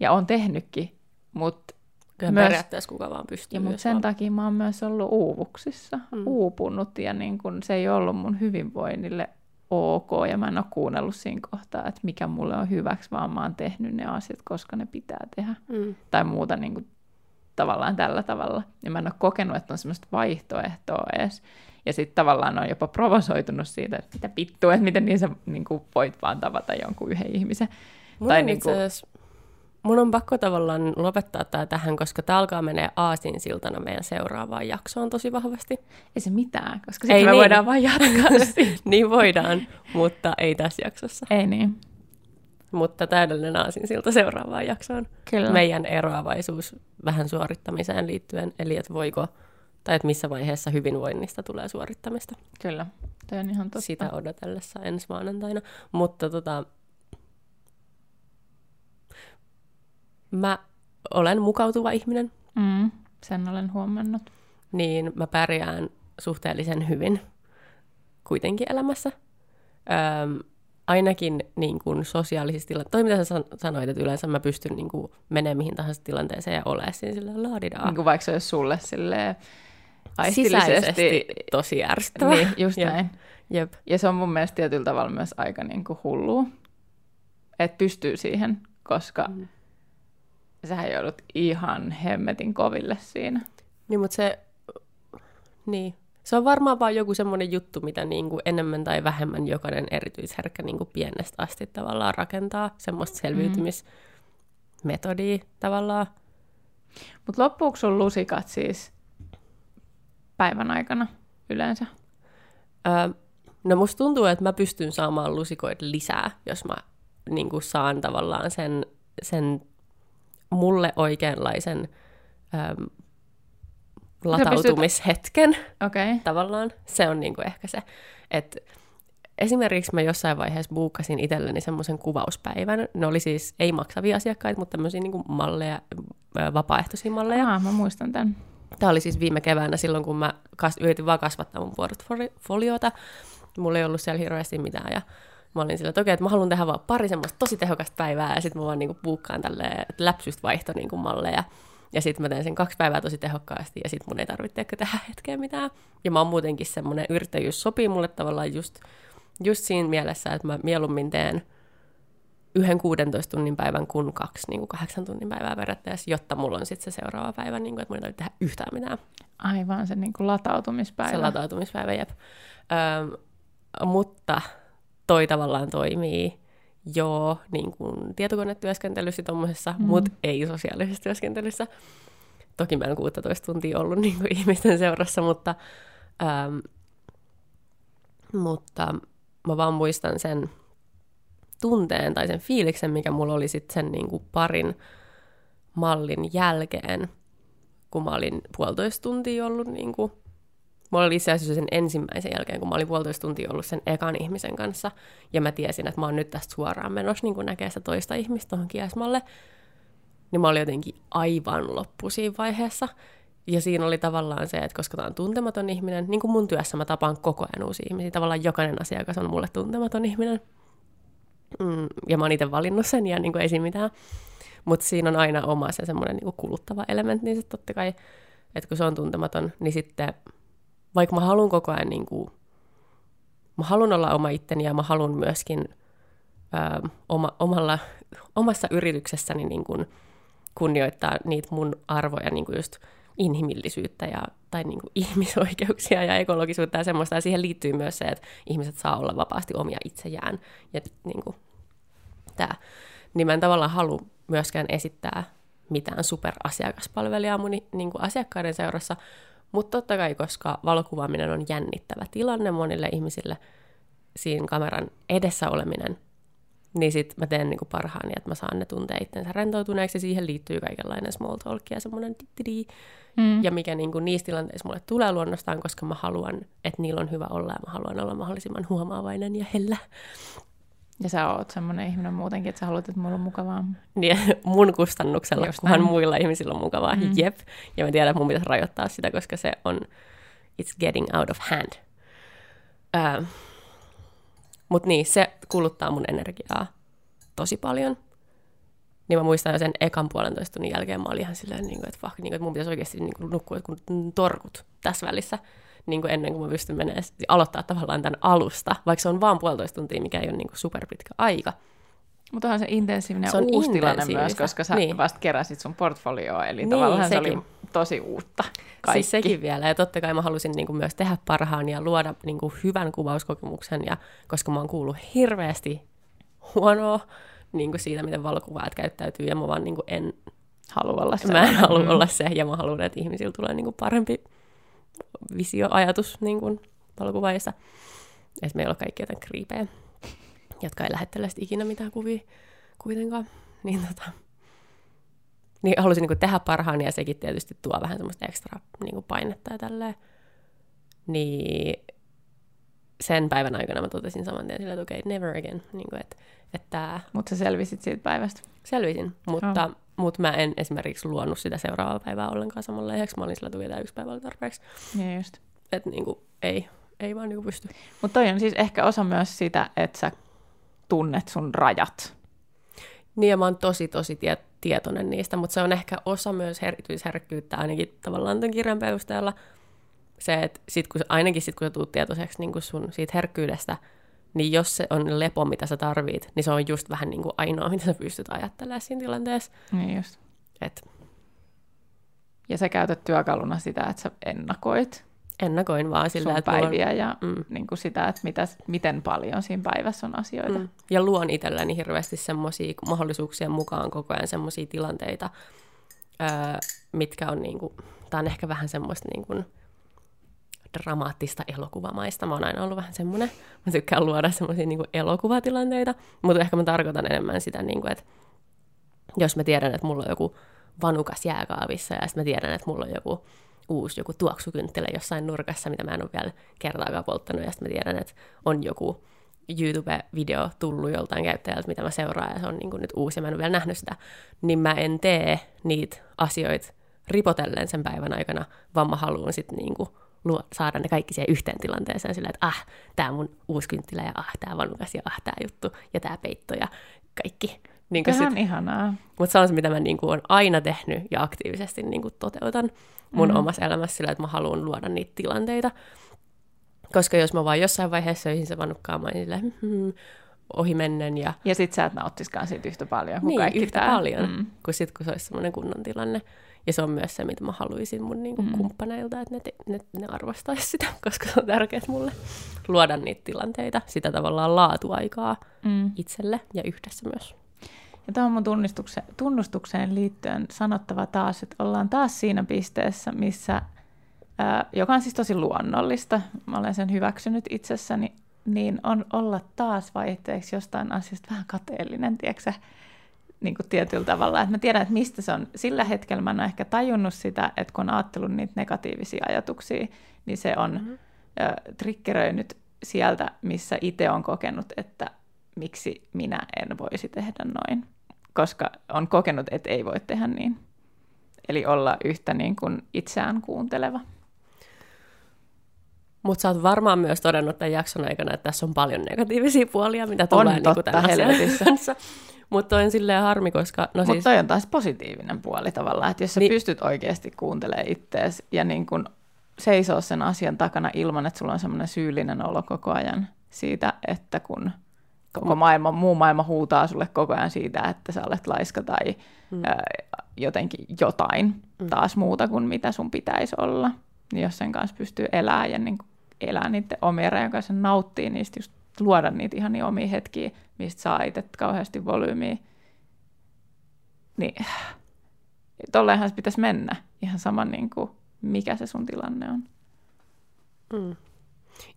Ja on tehnytkin, mutta Kyllä myös, periaatteessa kuka vaan pystyy. Ja mutta sen vaan... takia mä oon myös ollut uuvuksissa, mm. uupunut ja niin kun se ei ollut mun hyvinvoinnille ok ja mä en ole kuunnellut siinä kohtaa, että mikä mulle on hyväksi, vaan mä oon tehnyt ne asiat, koska ne pitää tehdä. Mm. Tai muuta niin kuin, tavallaan tällä tavalla. Ja mä en ole kokenut, että on semmoista vaihtoehtoa edes. Ja sitten tavallaan on jopa provosoitunut siitä, että mitä pittua, että miten niin sä niin kuin voit vaan tavata jonkun yhden ihmisen. Mulla tai niin kuin... mun on pakko tavallaan lopettaa tämä tähän, koska tämä alkaa menee aasinsiltana meidän seuraavaan jaksoon tosi vahvasti. Ei se mitään, koska sitten Ei me niin. voidaan vaan jatkaa niin voidaan, mutta ei tässä jaksossa. Ei niin, Mutta täydellinen aasinsilta seuraavaan jaksoon. kyllä. Meidän eroavaisuus vähän suorittamiseen liittyen, eli että voiko, tai että missä vaiheessa hyvinvoinnista tulee suorittamista. Kyllä, toi on ihan totta. Sitä odotellessa ensi maanantaina. Mutta tota, mä olen mukautuva ihminen, Mm, sen olen huomannut. niin mä pärjään suhteellisen hyvin kuitenkin elämässä. Öm, ainakin niin kuin sosiaalisissa tilanteissa, toi mitä sä san- sanoit, että yleensä mä pystyn niin kuin menemään mihin tahansa tilanteeseen ja olemaan siinä sillä laadidaa. Niin kuin vaikka se olisi sulle silleen. Sisäisesti tosi ärsyttävä. Niin, just Jep. näin. Jep. Ja se on mun mielestä tietyllä tavalla myös aika niin kuin hullua, että pystyy siihen, koska mm. Sähän joudut ihan hemmetin koville siinä. Niin, mutta se, niin. se on varmaan vaan joku semmoinen juttu, mitä niin kuin enemmän tai vähemmän jokainen erityisherkkä niin kuin pienestä asti tavallaan rakentaa, semmoista selviytymismetodia tavallaan. Mutta loppuuko sun lusikat siis päivän aikana yleensä? Öö, no musta tuntuu, että mä pystyn saamaan lusikoita lisää, jos mä niin kuin saan tavallaan sen, sen mulle oikeanlaisen öö, latautumishetken. Okay. tavallaan. Se on niinku ehkä se, että esimerkiksi mä jossain vaiheessa buukkasin itselleni semmoisen kuvauspäivän. Ne oli siis ei maksavia asiakkaita, mutta tämmöisiä niinku malleja, ö, vapaaehtoisia malleja. Aa, mä muistan tämän. Tämä oli siis viime keväänä silloin, kun mä kas- yritin vaan kasvattaa mun portfoliota. Mulla ei ollut siellä hirveästi mitään ja mä olin sillä, että okei, että mä haluan tehdä vaan pari semmoista tosi tehokasta päivää ja sitten mä vaan niinku buukkaan tälleen, että läpsystä vaihto niinku malleja. Ja sitten mä teen sen kaksi päivää tosi tehokkaasti ja sitten mun ei tarvitse tehdä hetkeä mitään. Ja mä oon muutenkin semmoinen yrittäjyys sopii mulle tavallaan just, just siinä mielessä, että mä mieluummin teen yhden 16 tunnin päivän kuin kaksi niin kuin kahdeksan tunnin päivää periaatteessa, jotta mulla on sitten se seuraava päivä, niin kuin, että mun ei tarvitse tehdä yhtään mitään. Aivan se niin kuin latautumispäivä. Se latautumispäivä, jep. Öm, mutta toi tavallaan toimii joo niin kuin tietokonetyöskentelyssä tommosessa, mm. mutta ei sosiaalisessa työskentelyssä. Toki mä en 16 tuntia ollut niin kuin ihmisten seurassa, mutta, öm, mutta mä vaan muistan sen tunteen tai sen fiiliksen, mikä mulla oli sitten sen niin kuin parin mallin jälkeen, kun mä olin puolitoista tuntia ollut niin kuin Mulla oli itse asiassa sen ensimmäisen jälkeen, kun mä olin puolitoista tuntia ollut sen ekan ihmisen kanssa, ja mä tiesin, että mä oon nyt tästä suoraan menossa niin näkee sitä toista ihmistä tuohon kiesmalle, niin mä olin jotenkin aivan loppu siinä vaiheessa. Ja siinä oli tavallaan se, että koska tämä on tuntematon ihminen, niin kuin mun työssä mä tapaan koko ajan uusia ihmisiä, tavallaan jokainen asiakas on mulle tuntematon ihminen. Mm, ja mä oon itse valinnut sen, ja niin kuin ei siinä mitään. Mutta siinä on aina oma se semmoinen niin kuluttava elementti, niin sitten totta kai, että kun se on tuntematon, niin sitten vaikka mä haluan koko ajan, niin kuin, mä haluan olla oma itteni ja mä haluan myöskin ö, oma, omalla, omassa yrityksessäni niin kuin, kunnioittaa niitä mun arvoja, niin kuin just inhimillisyyttä ja, tai niin kuin ihmisoikeuksia ja ekologisuutta ja semmoista. Ja siihen liittyy myös se, että ihmiset saa olla vapaasti omia itsejään. Ja niin kuin, tää. Niin mä en tavallaan halua myöskään esittää mitään superasiakaspalvelijaa mun niin kuin asiakkaiden seurassa, mutta totta kai, koska valokuvaaminen on jännittävä tilanne monille ihmisille, siinä kameran edessä oleminen, niin sit mä teen niinku parhaani, että mä saan ne tuntea itsensä rentoutuneeksi, ja siihen liittyy kaikenlainen small talk ja semmoinen Mm. ja mikä niinku niissä tilanteissa mulle tulee luonnostaan, koska mä haluan, että niillä on hyvä olla, ja mä haluan olla mahdollisimman huomaavainen ja hellä. Ja sä oot semmoinen ihminen muutenkin, että sä haluat, että mulla on mukavaa. Niin mun kustannuksella, Just kunhan näin. muilla ihmisillä on mukavaa. Mm. Jep. Ja mä tiedän, että mun pitäisi rajoittaa sitä, koska se on, it's getting out of hand. Ää, Mutta niin, se kuluttaa mun energiaa tosi paljon. Niin mä muistan jo sen ekan puolentoista tunnin jälkeen, mä olin ihan silleen, niin kuin, että, fuck, niin kuin, että mun pitäisi oikeasti niin kuin, nukkua kun torkut tässä välissä, niin kuin ennen kuin mä pystyn menemään, aloittaa tavallaan tämän alusta, vaikka se on vaan puolitoista tuntia, mikä ei ole niin kuin superpitkä aika. Mutta onhan se intensiivinen Se on uusi tilanne myös, koska sä Niin. vasta keräsit sun portfolioa, eli Niin, tavallaan se sekin. oli tosi uutta kaikki. Siis sekin vielä. Ja totta kai mä halusin niin kuin myös tehdä parhaan ja luoda niin kuin hyvän kuvauskokemuksen. Ja koska mä oon kuullut hirveästi huonoa niin kuin siitä, miten valokuvaajat käyttäytyy, ja mä vaan niin kuin en, Halua olla mä en halua Mm. olla se, ja mä haluan, että ihmisillä tulee niin kuin parempi visioajatus niin kuin valokuvaajista. Että meillä on kaikki jotain kriipejä, jotka ei lähettele ikinä mitään kuvia kuitenkaan. Niin, tota, niin halusin niin kuin tehdä parhaani, ja sekin tietysti tuo vähän semmoista ekstra niin kuin painetta ja tälleen. Niin sen päivän aikana mä totesin saman tien silleen, että okei, okay, never again. Niin kuin, että, että Mutta sä selvisit siitä päivästä. selvisin, mutta, mutta mä en esimerkiksi luonut sitä seuraavaa päivää ollenkaan samanlaiseksi. Mä olin sillä, että yksi päivä tarpeeksi. Niin just. Että niin kuin, ei, ei vaan niin kuin pysty. Mutta toi on siis ehkä osa myös sitä, että sä tunnet sun rajat. Niin ja mä oon tosi tosi tie- tietoinen niistä, mutta se on ehkä osa myös erityisherkkyyttä ainakin tavallaan tämän kirjan perusteella. Se, että sit kun, ainakin sitten kun sä tuut tietoiseksi niin kun sun siitä herkkyydestä, niin jos se on lepo, mitä sä tarvit, niin se on just vähän niin kuin ainoa, mitä sä pystyt ajattelemaan siinä tilanteessa. Niin just. Et Ja sä käytät työkaluna sitä, että sä ennakoit ennakoin vaan sillä, sun että päiviä ja Mm. niin kuin sitä, että mitä, miten paljon siinä päivässä on asioita. Mm. Ja luon itselleni hirveästi semmoisia mahdollisuuksien mukaan koko ajan semmoisia tilanteita, öö, mitkä on niinku, tää on ehkä vähän semmoista niinku dramaattista elokuvamaista. Mä oon aina ollut vähän semmoinen. Mä tykkään luoda semmoisia niinku elokuvatilanteita, mutta ehkä mä tarkoitan enemmän sitä, niinku, että jos mä tiedän, että mulla on joku vanukas jääkaavissa ja sitten mä tiedän, että mulla on joku uusi joku tuoksukynttilä jossain nurkassa, mitä mä en ole vielä kertaakaan polttanut, ja sitten mä tiedän, että on joku YouTube-video tullut joltain käyttäjältä, mitä mä seuraan, ja se on niin kuin nyt uusi, ja mä en ole vielä nähnyt sitä, niin mä en tee niitä asioita ripotellen sen päivän aikana, vaan mä haluan sitten niin kuin saada ne kaikki siihen yhteen tilanteeseen sillä, että ah, tää mun uusi kynttilä, ja ah, tää vanukas, ja ah, tää juttu, ja tää peitto, ja kaikki. Niin sit, on ihanaa. mutta se on se, mitä mä niin olen aina tehnyt ja aktiivisesti niin kuin toteutan mun mm. omassa elämässä sillä, että mä haluan luoda niitä tilanteita. Koska jos mä vaan jossain vaiheessa öihin se vanukkaan, mä olin silleen, hmm, ohi mennen ja Ja sit sä et nauttiskaan siitä yhtä paljon kuin niin, kaikki yhtä tää. paljon, Mm. kuin sit kun se olisi semmoinen kunnon tilanne. Ja se on myös se, mitä mä haluaisin mun niin kuin Mm. kumppaneilta, että ne, te, ne, ne arvostaisi sitä, koska se on tärkeää mulle luoda niitä tilanteita, sitä tavallaan laatuaikaa Mm. itselle ja yhdessä myös. Ja tuohon mun tunnistukseen, tunnustukseen liittyen sanottava taas, että ollaan taas siinä pisteessä, missä, ää, joka on siis tosi luonnollista, mä olen sen hyväksynyt itsessäni, niin on olla taas vaihteeksi jostain asiasta vähän kateellinen, tiedätkö niin kuin tietyllä tavalla. Että mä tiedän, että mistä se on. Sillä hetkellä mä en ole ehkä tajunnut sitä, että kun on ajatellut niitä negatiivisia ajatuksia, niin se on mm-hmm. ö, triggeröinyt sieltä, missä itse on kokenut, että miksi minä en voisi tehdä noin. Koska on kokenut, että ei voi tehdä niin. Eli olla yhtä niin kuin itseään kuunteleva. Mutta sä oot varmaan myös todennut tämän jakson aikana, että tässä on paljon negatiivisia puolia, mitä tulee niinku totta, asian helvetissä. kanssa. Mutta on silleen harmi, koska... No Mutta siis, toi on taas positiivinen puoli tavallaan, että jos sä Niin. pystyt oikeasti kuuntelemaan ittees ja niin kun seisoo sen asian takana ilman, että sulla on semmoinen syyllinen olo koko ajan siitä, että kun koko maailma, muu maailma huutaa sulle koko ajan siitä, että sä olet laiska tai mm. ää, jotenkin jotain mm. taas muuta kuin mitä sun pitäisi olla. Niin jos sen kanssa pystyy elämään ja niin elää niiden omien rajojen kanssa nauttii niistä, just luoda niitä ihan niin omia hetkiä, mistä saa itse kauheasti volyymiä, niin tolleenhan se pitäisi mennä. Ihan sama, niin kuin, mikä se sun tilanne on. mm.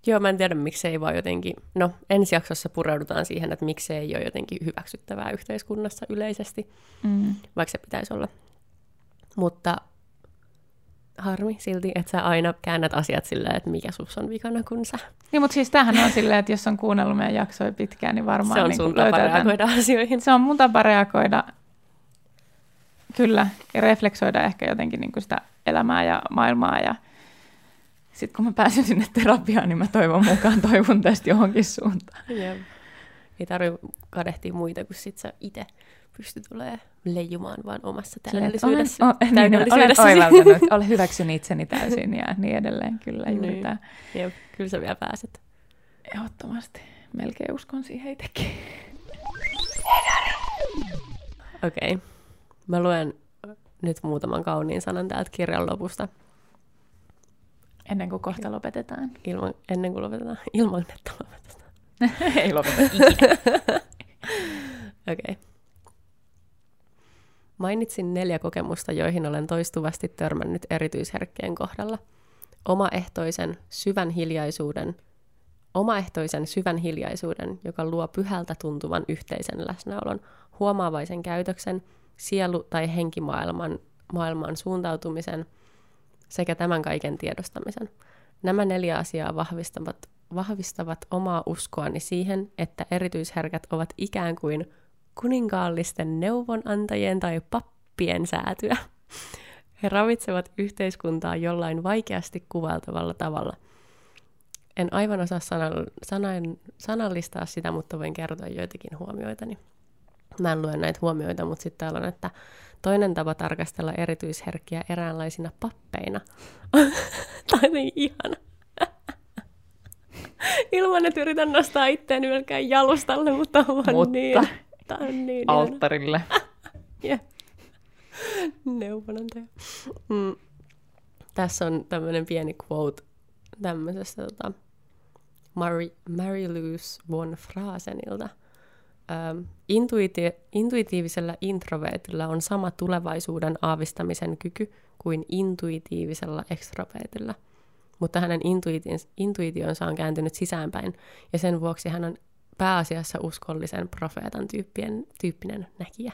Joo, mä en tiedä, miksi ei vaan jotenkin... No, ensi jaksossa pureudutaan siihen, että miksi se ei ole jotenkin hyväksyttävää yhteiskunnassa yleisesti, Mm. vaikka se pitäisi olla. Mutta harmi silti, että sä aina käännät asiat silleen, että mikä sus on vikana, kun sä... Niin, mutta siis tämähän on silleen, että jos on kuunnellut meidän jaksoja pitkään, niin varmaan se on niin sun kuin tapa löytää tämän- reagoida asioihin. Se on mun tapa reagoida, kyllä, ja refleksoida ehkä jotenkin niin kuin sitä elämää ja maailmaa. Ja sitten kun mä pääsen sinne terapiaan, niin mä toivon mukaan toivon tästä johonkin suuntaan. Jep. Ei tarvitse kadehtia muita, kun sit sä itse pystyt tulemaan leijumaan vaan omassa täydellisyydessä. Olen, o, niin, olen oivaltanut, olen hyväksynyt itseni täysin ja niin edelleen. Kyllä, juuri Niin. tämä. Jep, kyllä sä vielä pääset. Ehdottomasti. Melkein uskon siihen itsekin. Okei. Okay. Mä luen nyt muutaman kauniin sanan täältä kirjan lopusta, Ennen kuin kohta lopetetaan. ilman, ennen kuin lopetetaan, ilman että lopetetaan. Ei lopeta ikinä. Okei. Okay. Mainitsin neljä kokemusta, joihin olen toistuvasti törmännyt erityisherkkien kohdalla. Omaehtoisen syvän hiljaisuuden, omaehtoisen syvän hiljaisuuden, joka luo pyhältä tuntuvan yhteisen läsnäolon, huomaavaisen käytöksen, sielu- tai henkimaailman maailmaan suuntautumisen sekä tämän kaiken tiedostamisen. Nämä neljä asiaa vahvistavat, vahvistavat omaa uskoani siihen, että erityisherkät ovat ikään kuin kuninkaallisten neuvonantajien tai pappien säätyä. He ravitsevat yhteiskuntaa jollain vaikeasti kuvailtavalla tavalla. En aivan osaa sanan, sanallistaa sitä, mutta voin kertoa joitakin huomioitani. Mä en lue näitä huomioita, mutta sitten täällä on, että toinen tapa tarkastella erityisherkkiä eräänlaisina pappeina. Tämä on niin ihana. Ilman, että yritän nostaa itseäni melkein jalustalle, mutta on mutta niin. Tämä on niin alttarille. yeah. Neuvonantaja. Mm. Tässä on tämmöinen pieni quote tämmöisestä tota, Mary, Mary Louise von Frasenilta. Ähm, intuiti- intuitiivisella introvertilla on sama tulevaisuuden aavistamisen kyky kuin intuitiivisella extrovertilla. Mutta hänen intuitionsa on kääntynyt sisäänpäin, ja sen vuoksi hän on pääasiassa uskollisen profeetan tyyppien, tyyppinen näkijä.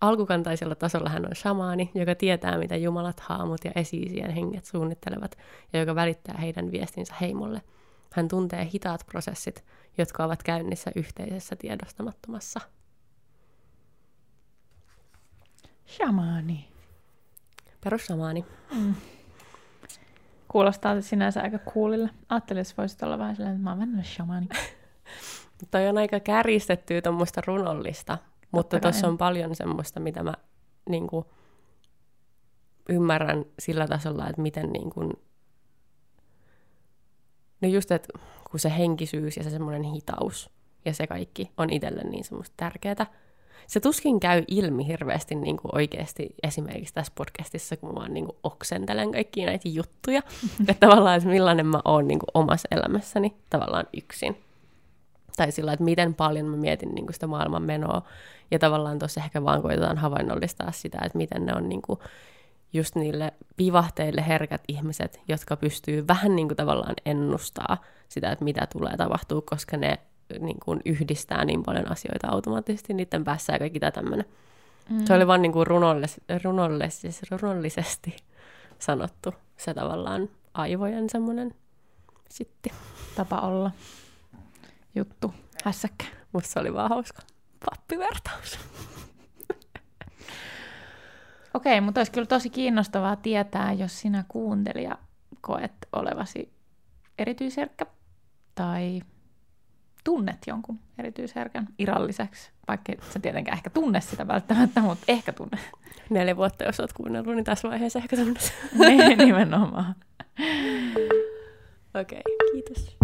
Alkukantaisella tasolla hän on shamaani, joka tietää, mitä jumalat, haamut ja esiisien henget suunnittelevat, ja joka välittää heidän viestinsä heimolle. Hän tuntee hitaat prosessit, jotka ovat käynnissä yhteisessä tiedostamattomassa. Shamaani. Perusshamaani. Mm. Kuulostaa sinänsä aika coolille. Ajattelin, että voisit olla vähän sellainen, että mä oon mennyt shamaani. Toi on aika kärjistettyä tuommoista runollista, mutta tuossa on paljon semmoista, mitä mä niin kuin, ymmärrän sillä tasolla, että miten niin kuin, no just, että kun se henkisyys ja se semmoinen hitaus ja se kaikki on itselle niin semmoista tärkeää. Se tuskin käy ilmi hirveästi niin kuin oikeasti esimerkiksi tässä podcastissa, kun mä vaan niin kuin oksentelen kaikkia näitä juttuja. että tavallaan, että millainen mä oon niin kuin omassa elämässäni tavallaan yksin. Tai sillä, että miten paljon mä mietin niin kuin sitä maailman menoa. Ja tavallaan tuossa ehkä vaan koitetaan havainnollistaa sitä, että miten ne on niin kuin just niille vivahteille herkät ihmiset, jotka pystyy vähän niin kuin tavallaan ennustaa sitä, että mitä tulee tapahtuu, koska ne niin kuin yhdistää niin paljon asioita automaattisesti niiden päässä ja kaikki tämmöinen. Mm. Se oli vaan niin kuin runollis, runollis, siis runollisesti sanottu se tavallaan aivojen semmoinen sitti. Tapa olla. Juttu. Hässäkkä. Musta se oli vaan hauska pappivertaus. Okei, mutta olisi kyllä tosi kiinnostavaa tietää, jos sinä kuuntelija koet olevasi erityisherkkä tai tunnet jonkun erityisherkän iralliseksi, vaikka sä tietenkään ehkä tunne sitä välttämättä, mutta ehkä tunne. Neljä vuotta, jos olet kuunnellut, niin tässä vaiheessa ehkä tunnet. niin, nimenomaan. Okei, okay, kiitos.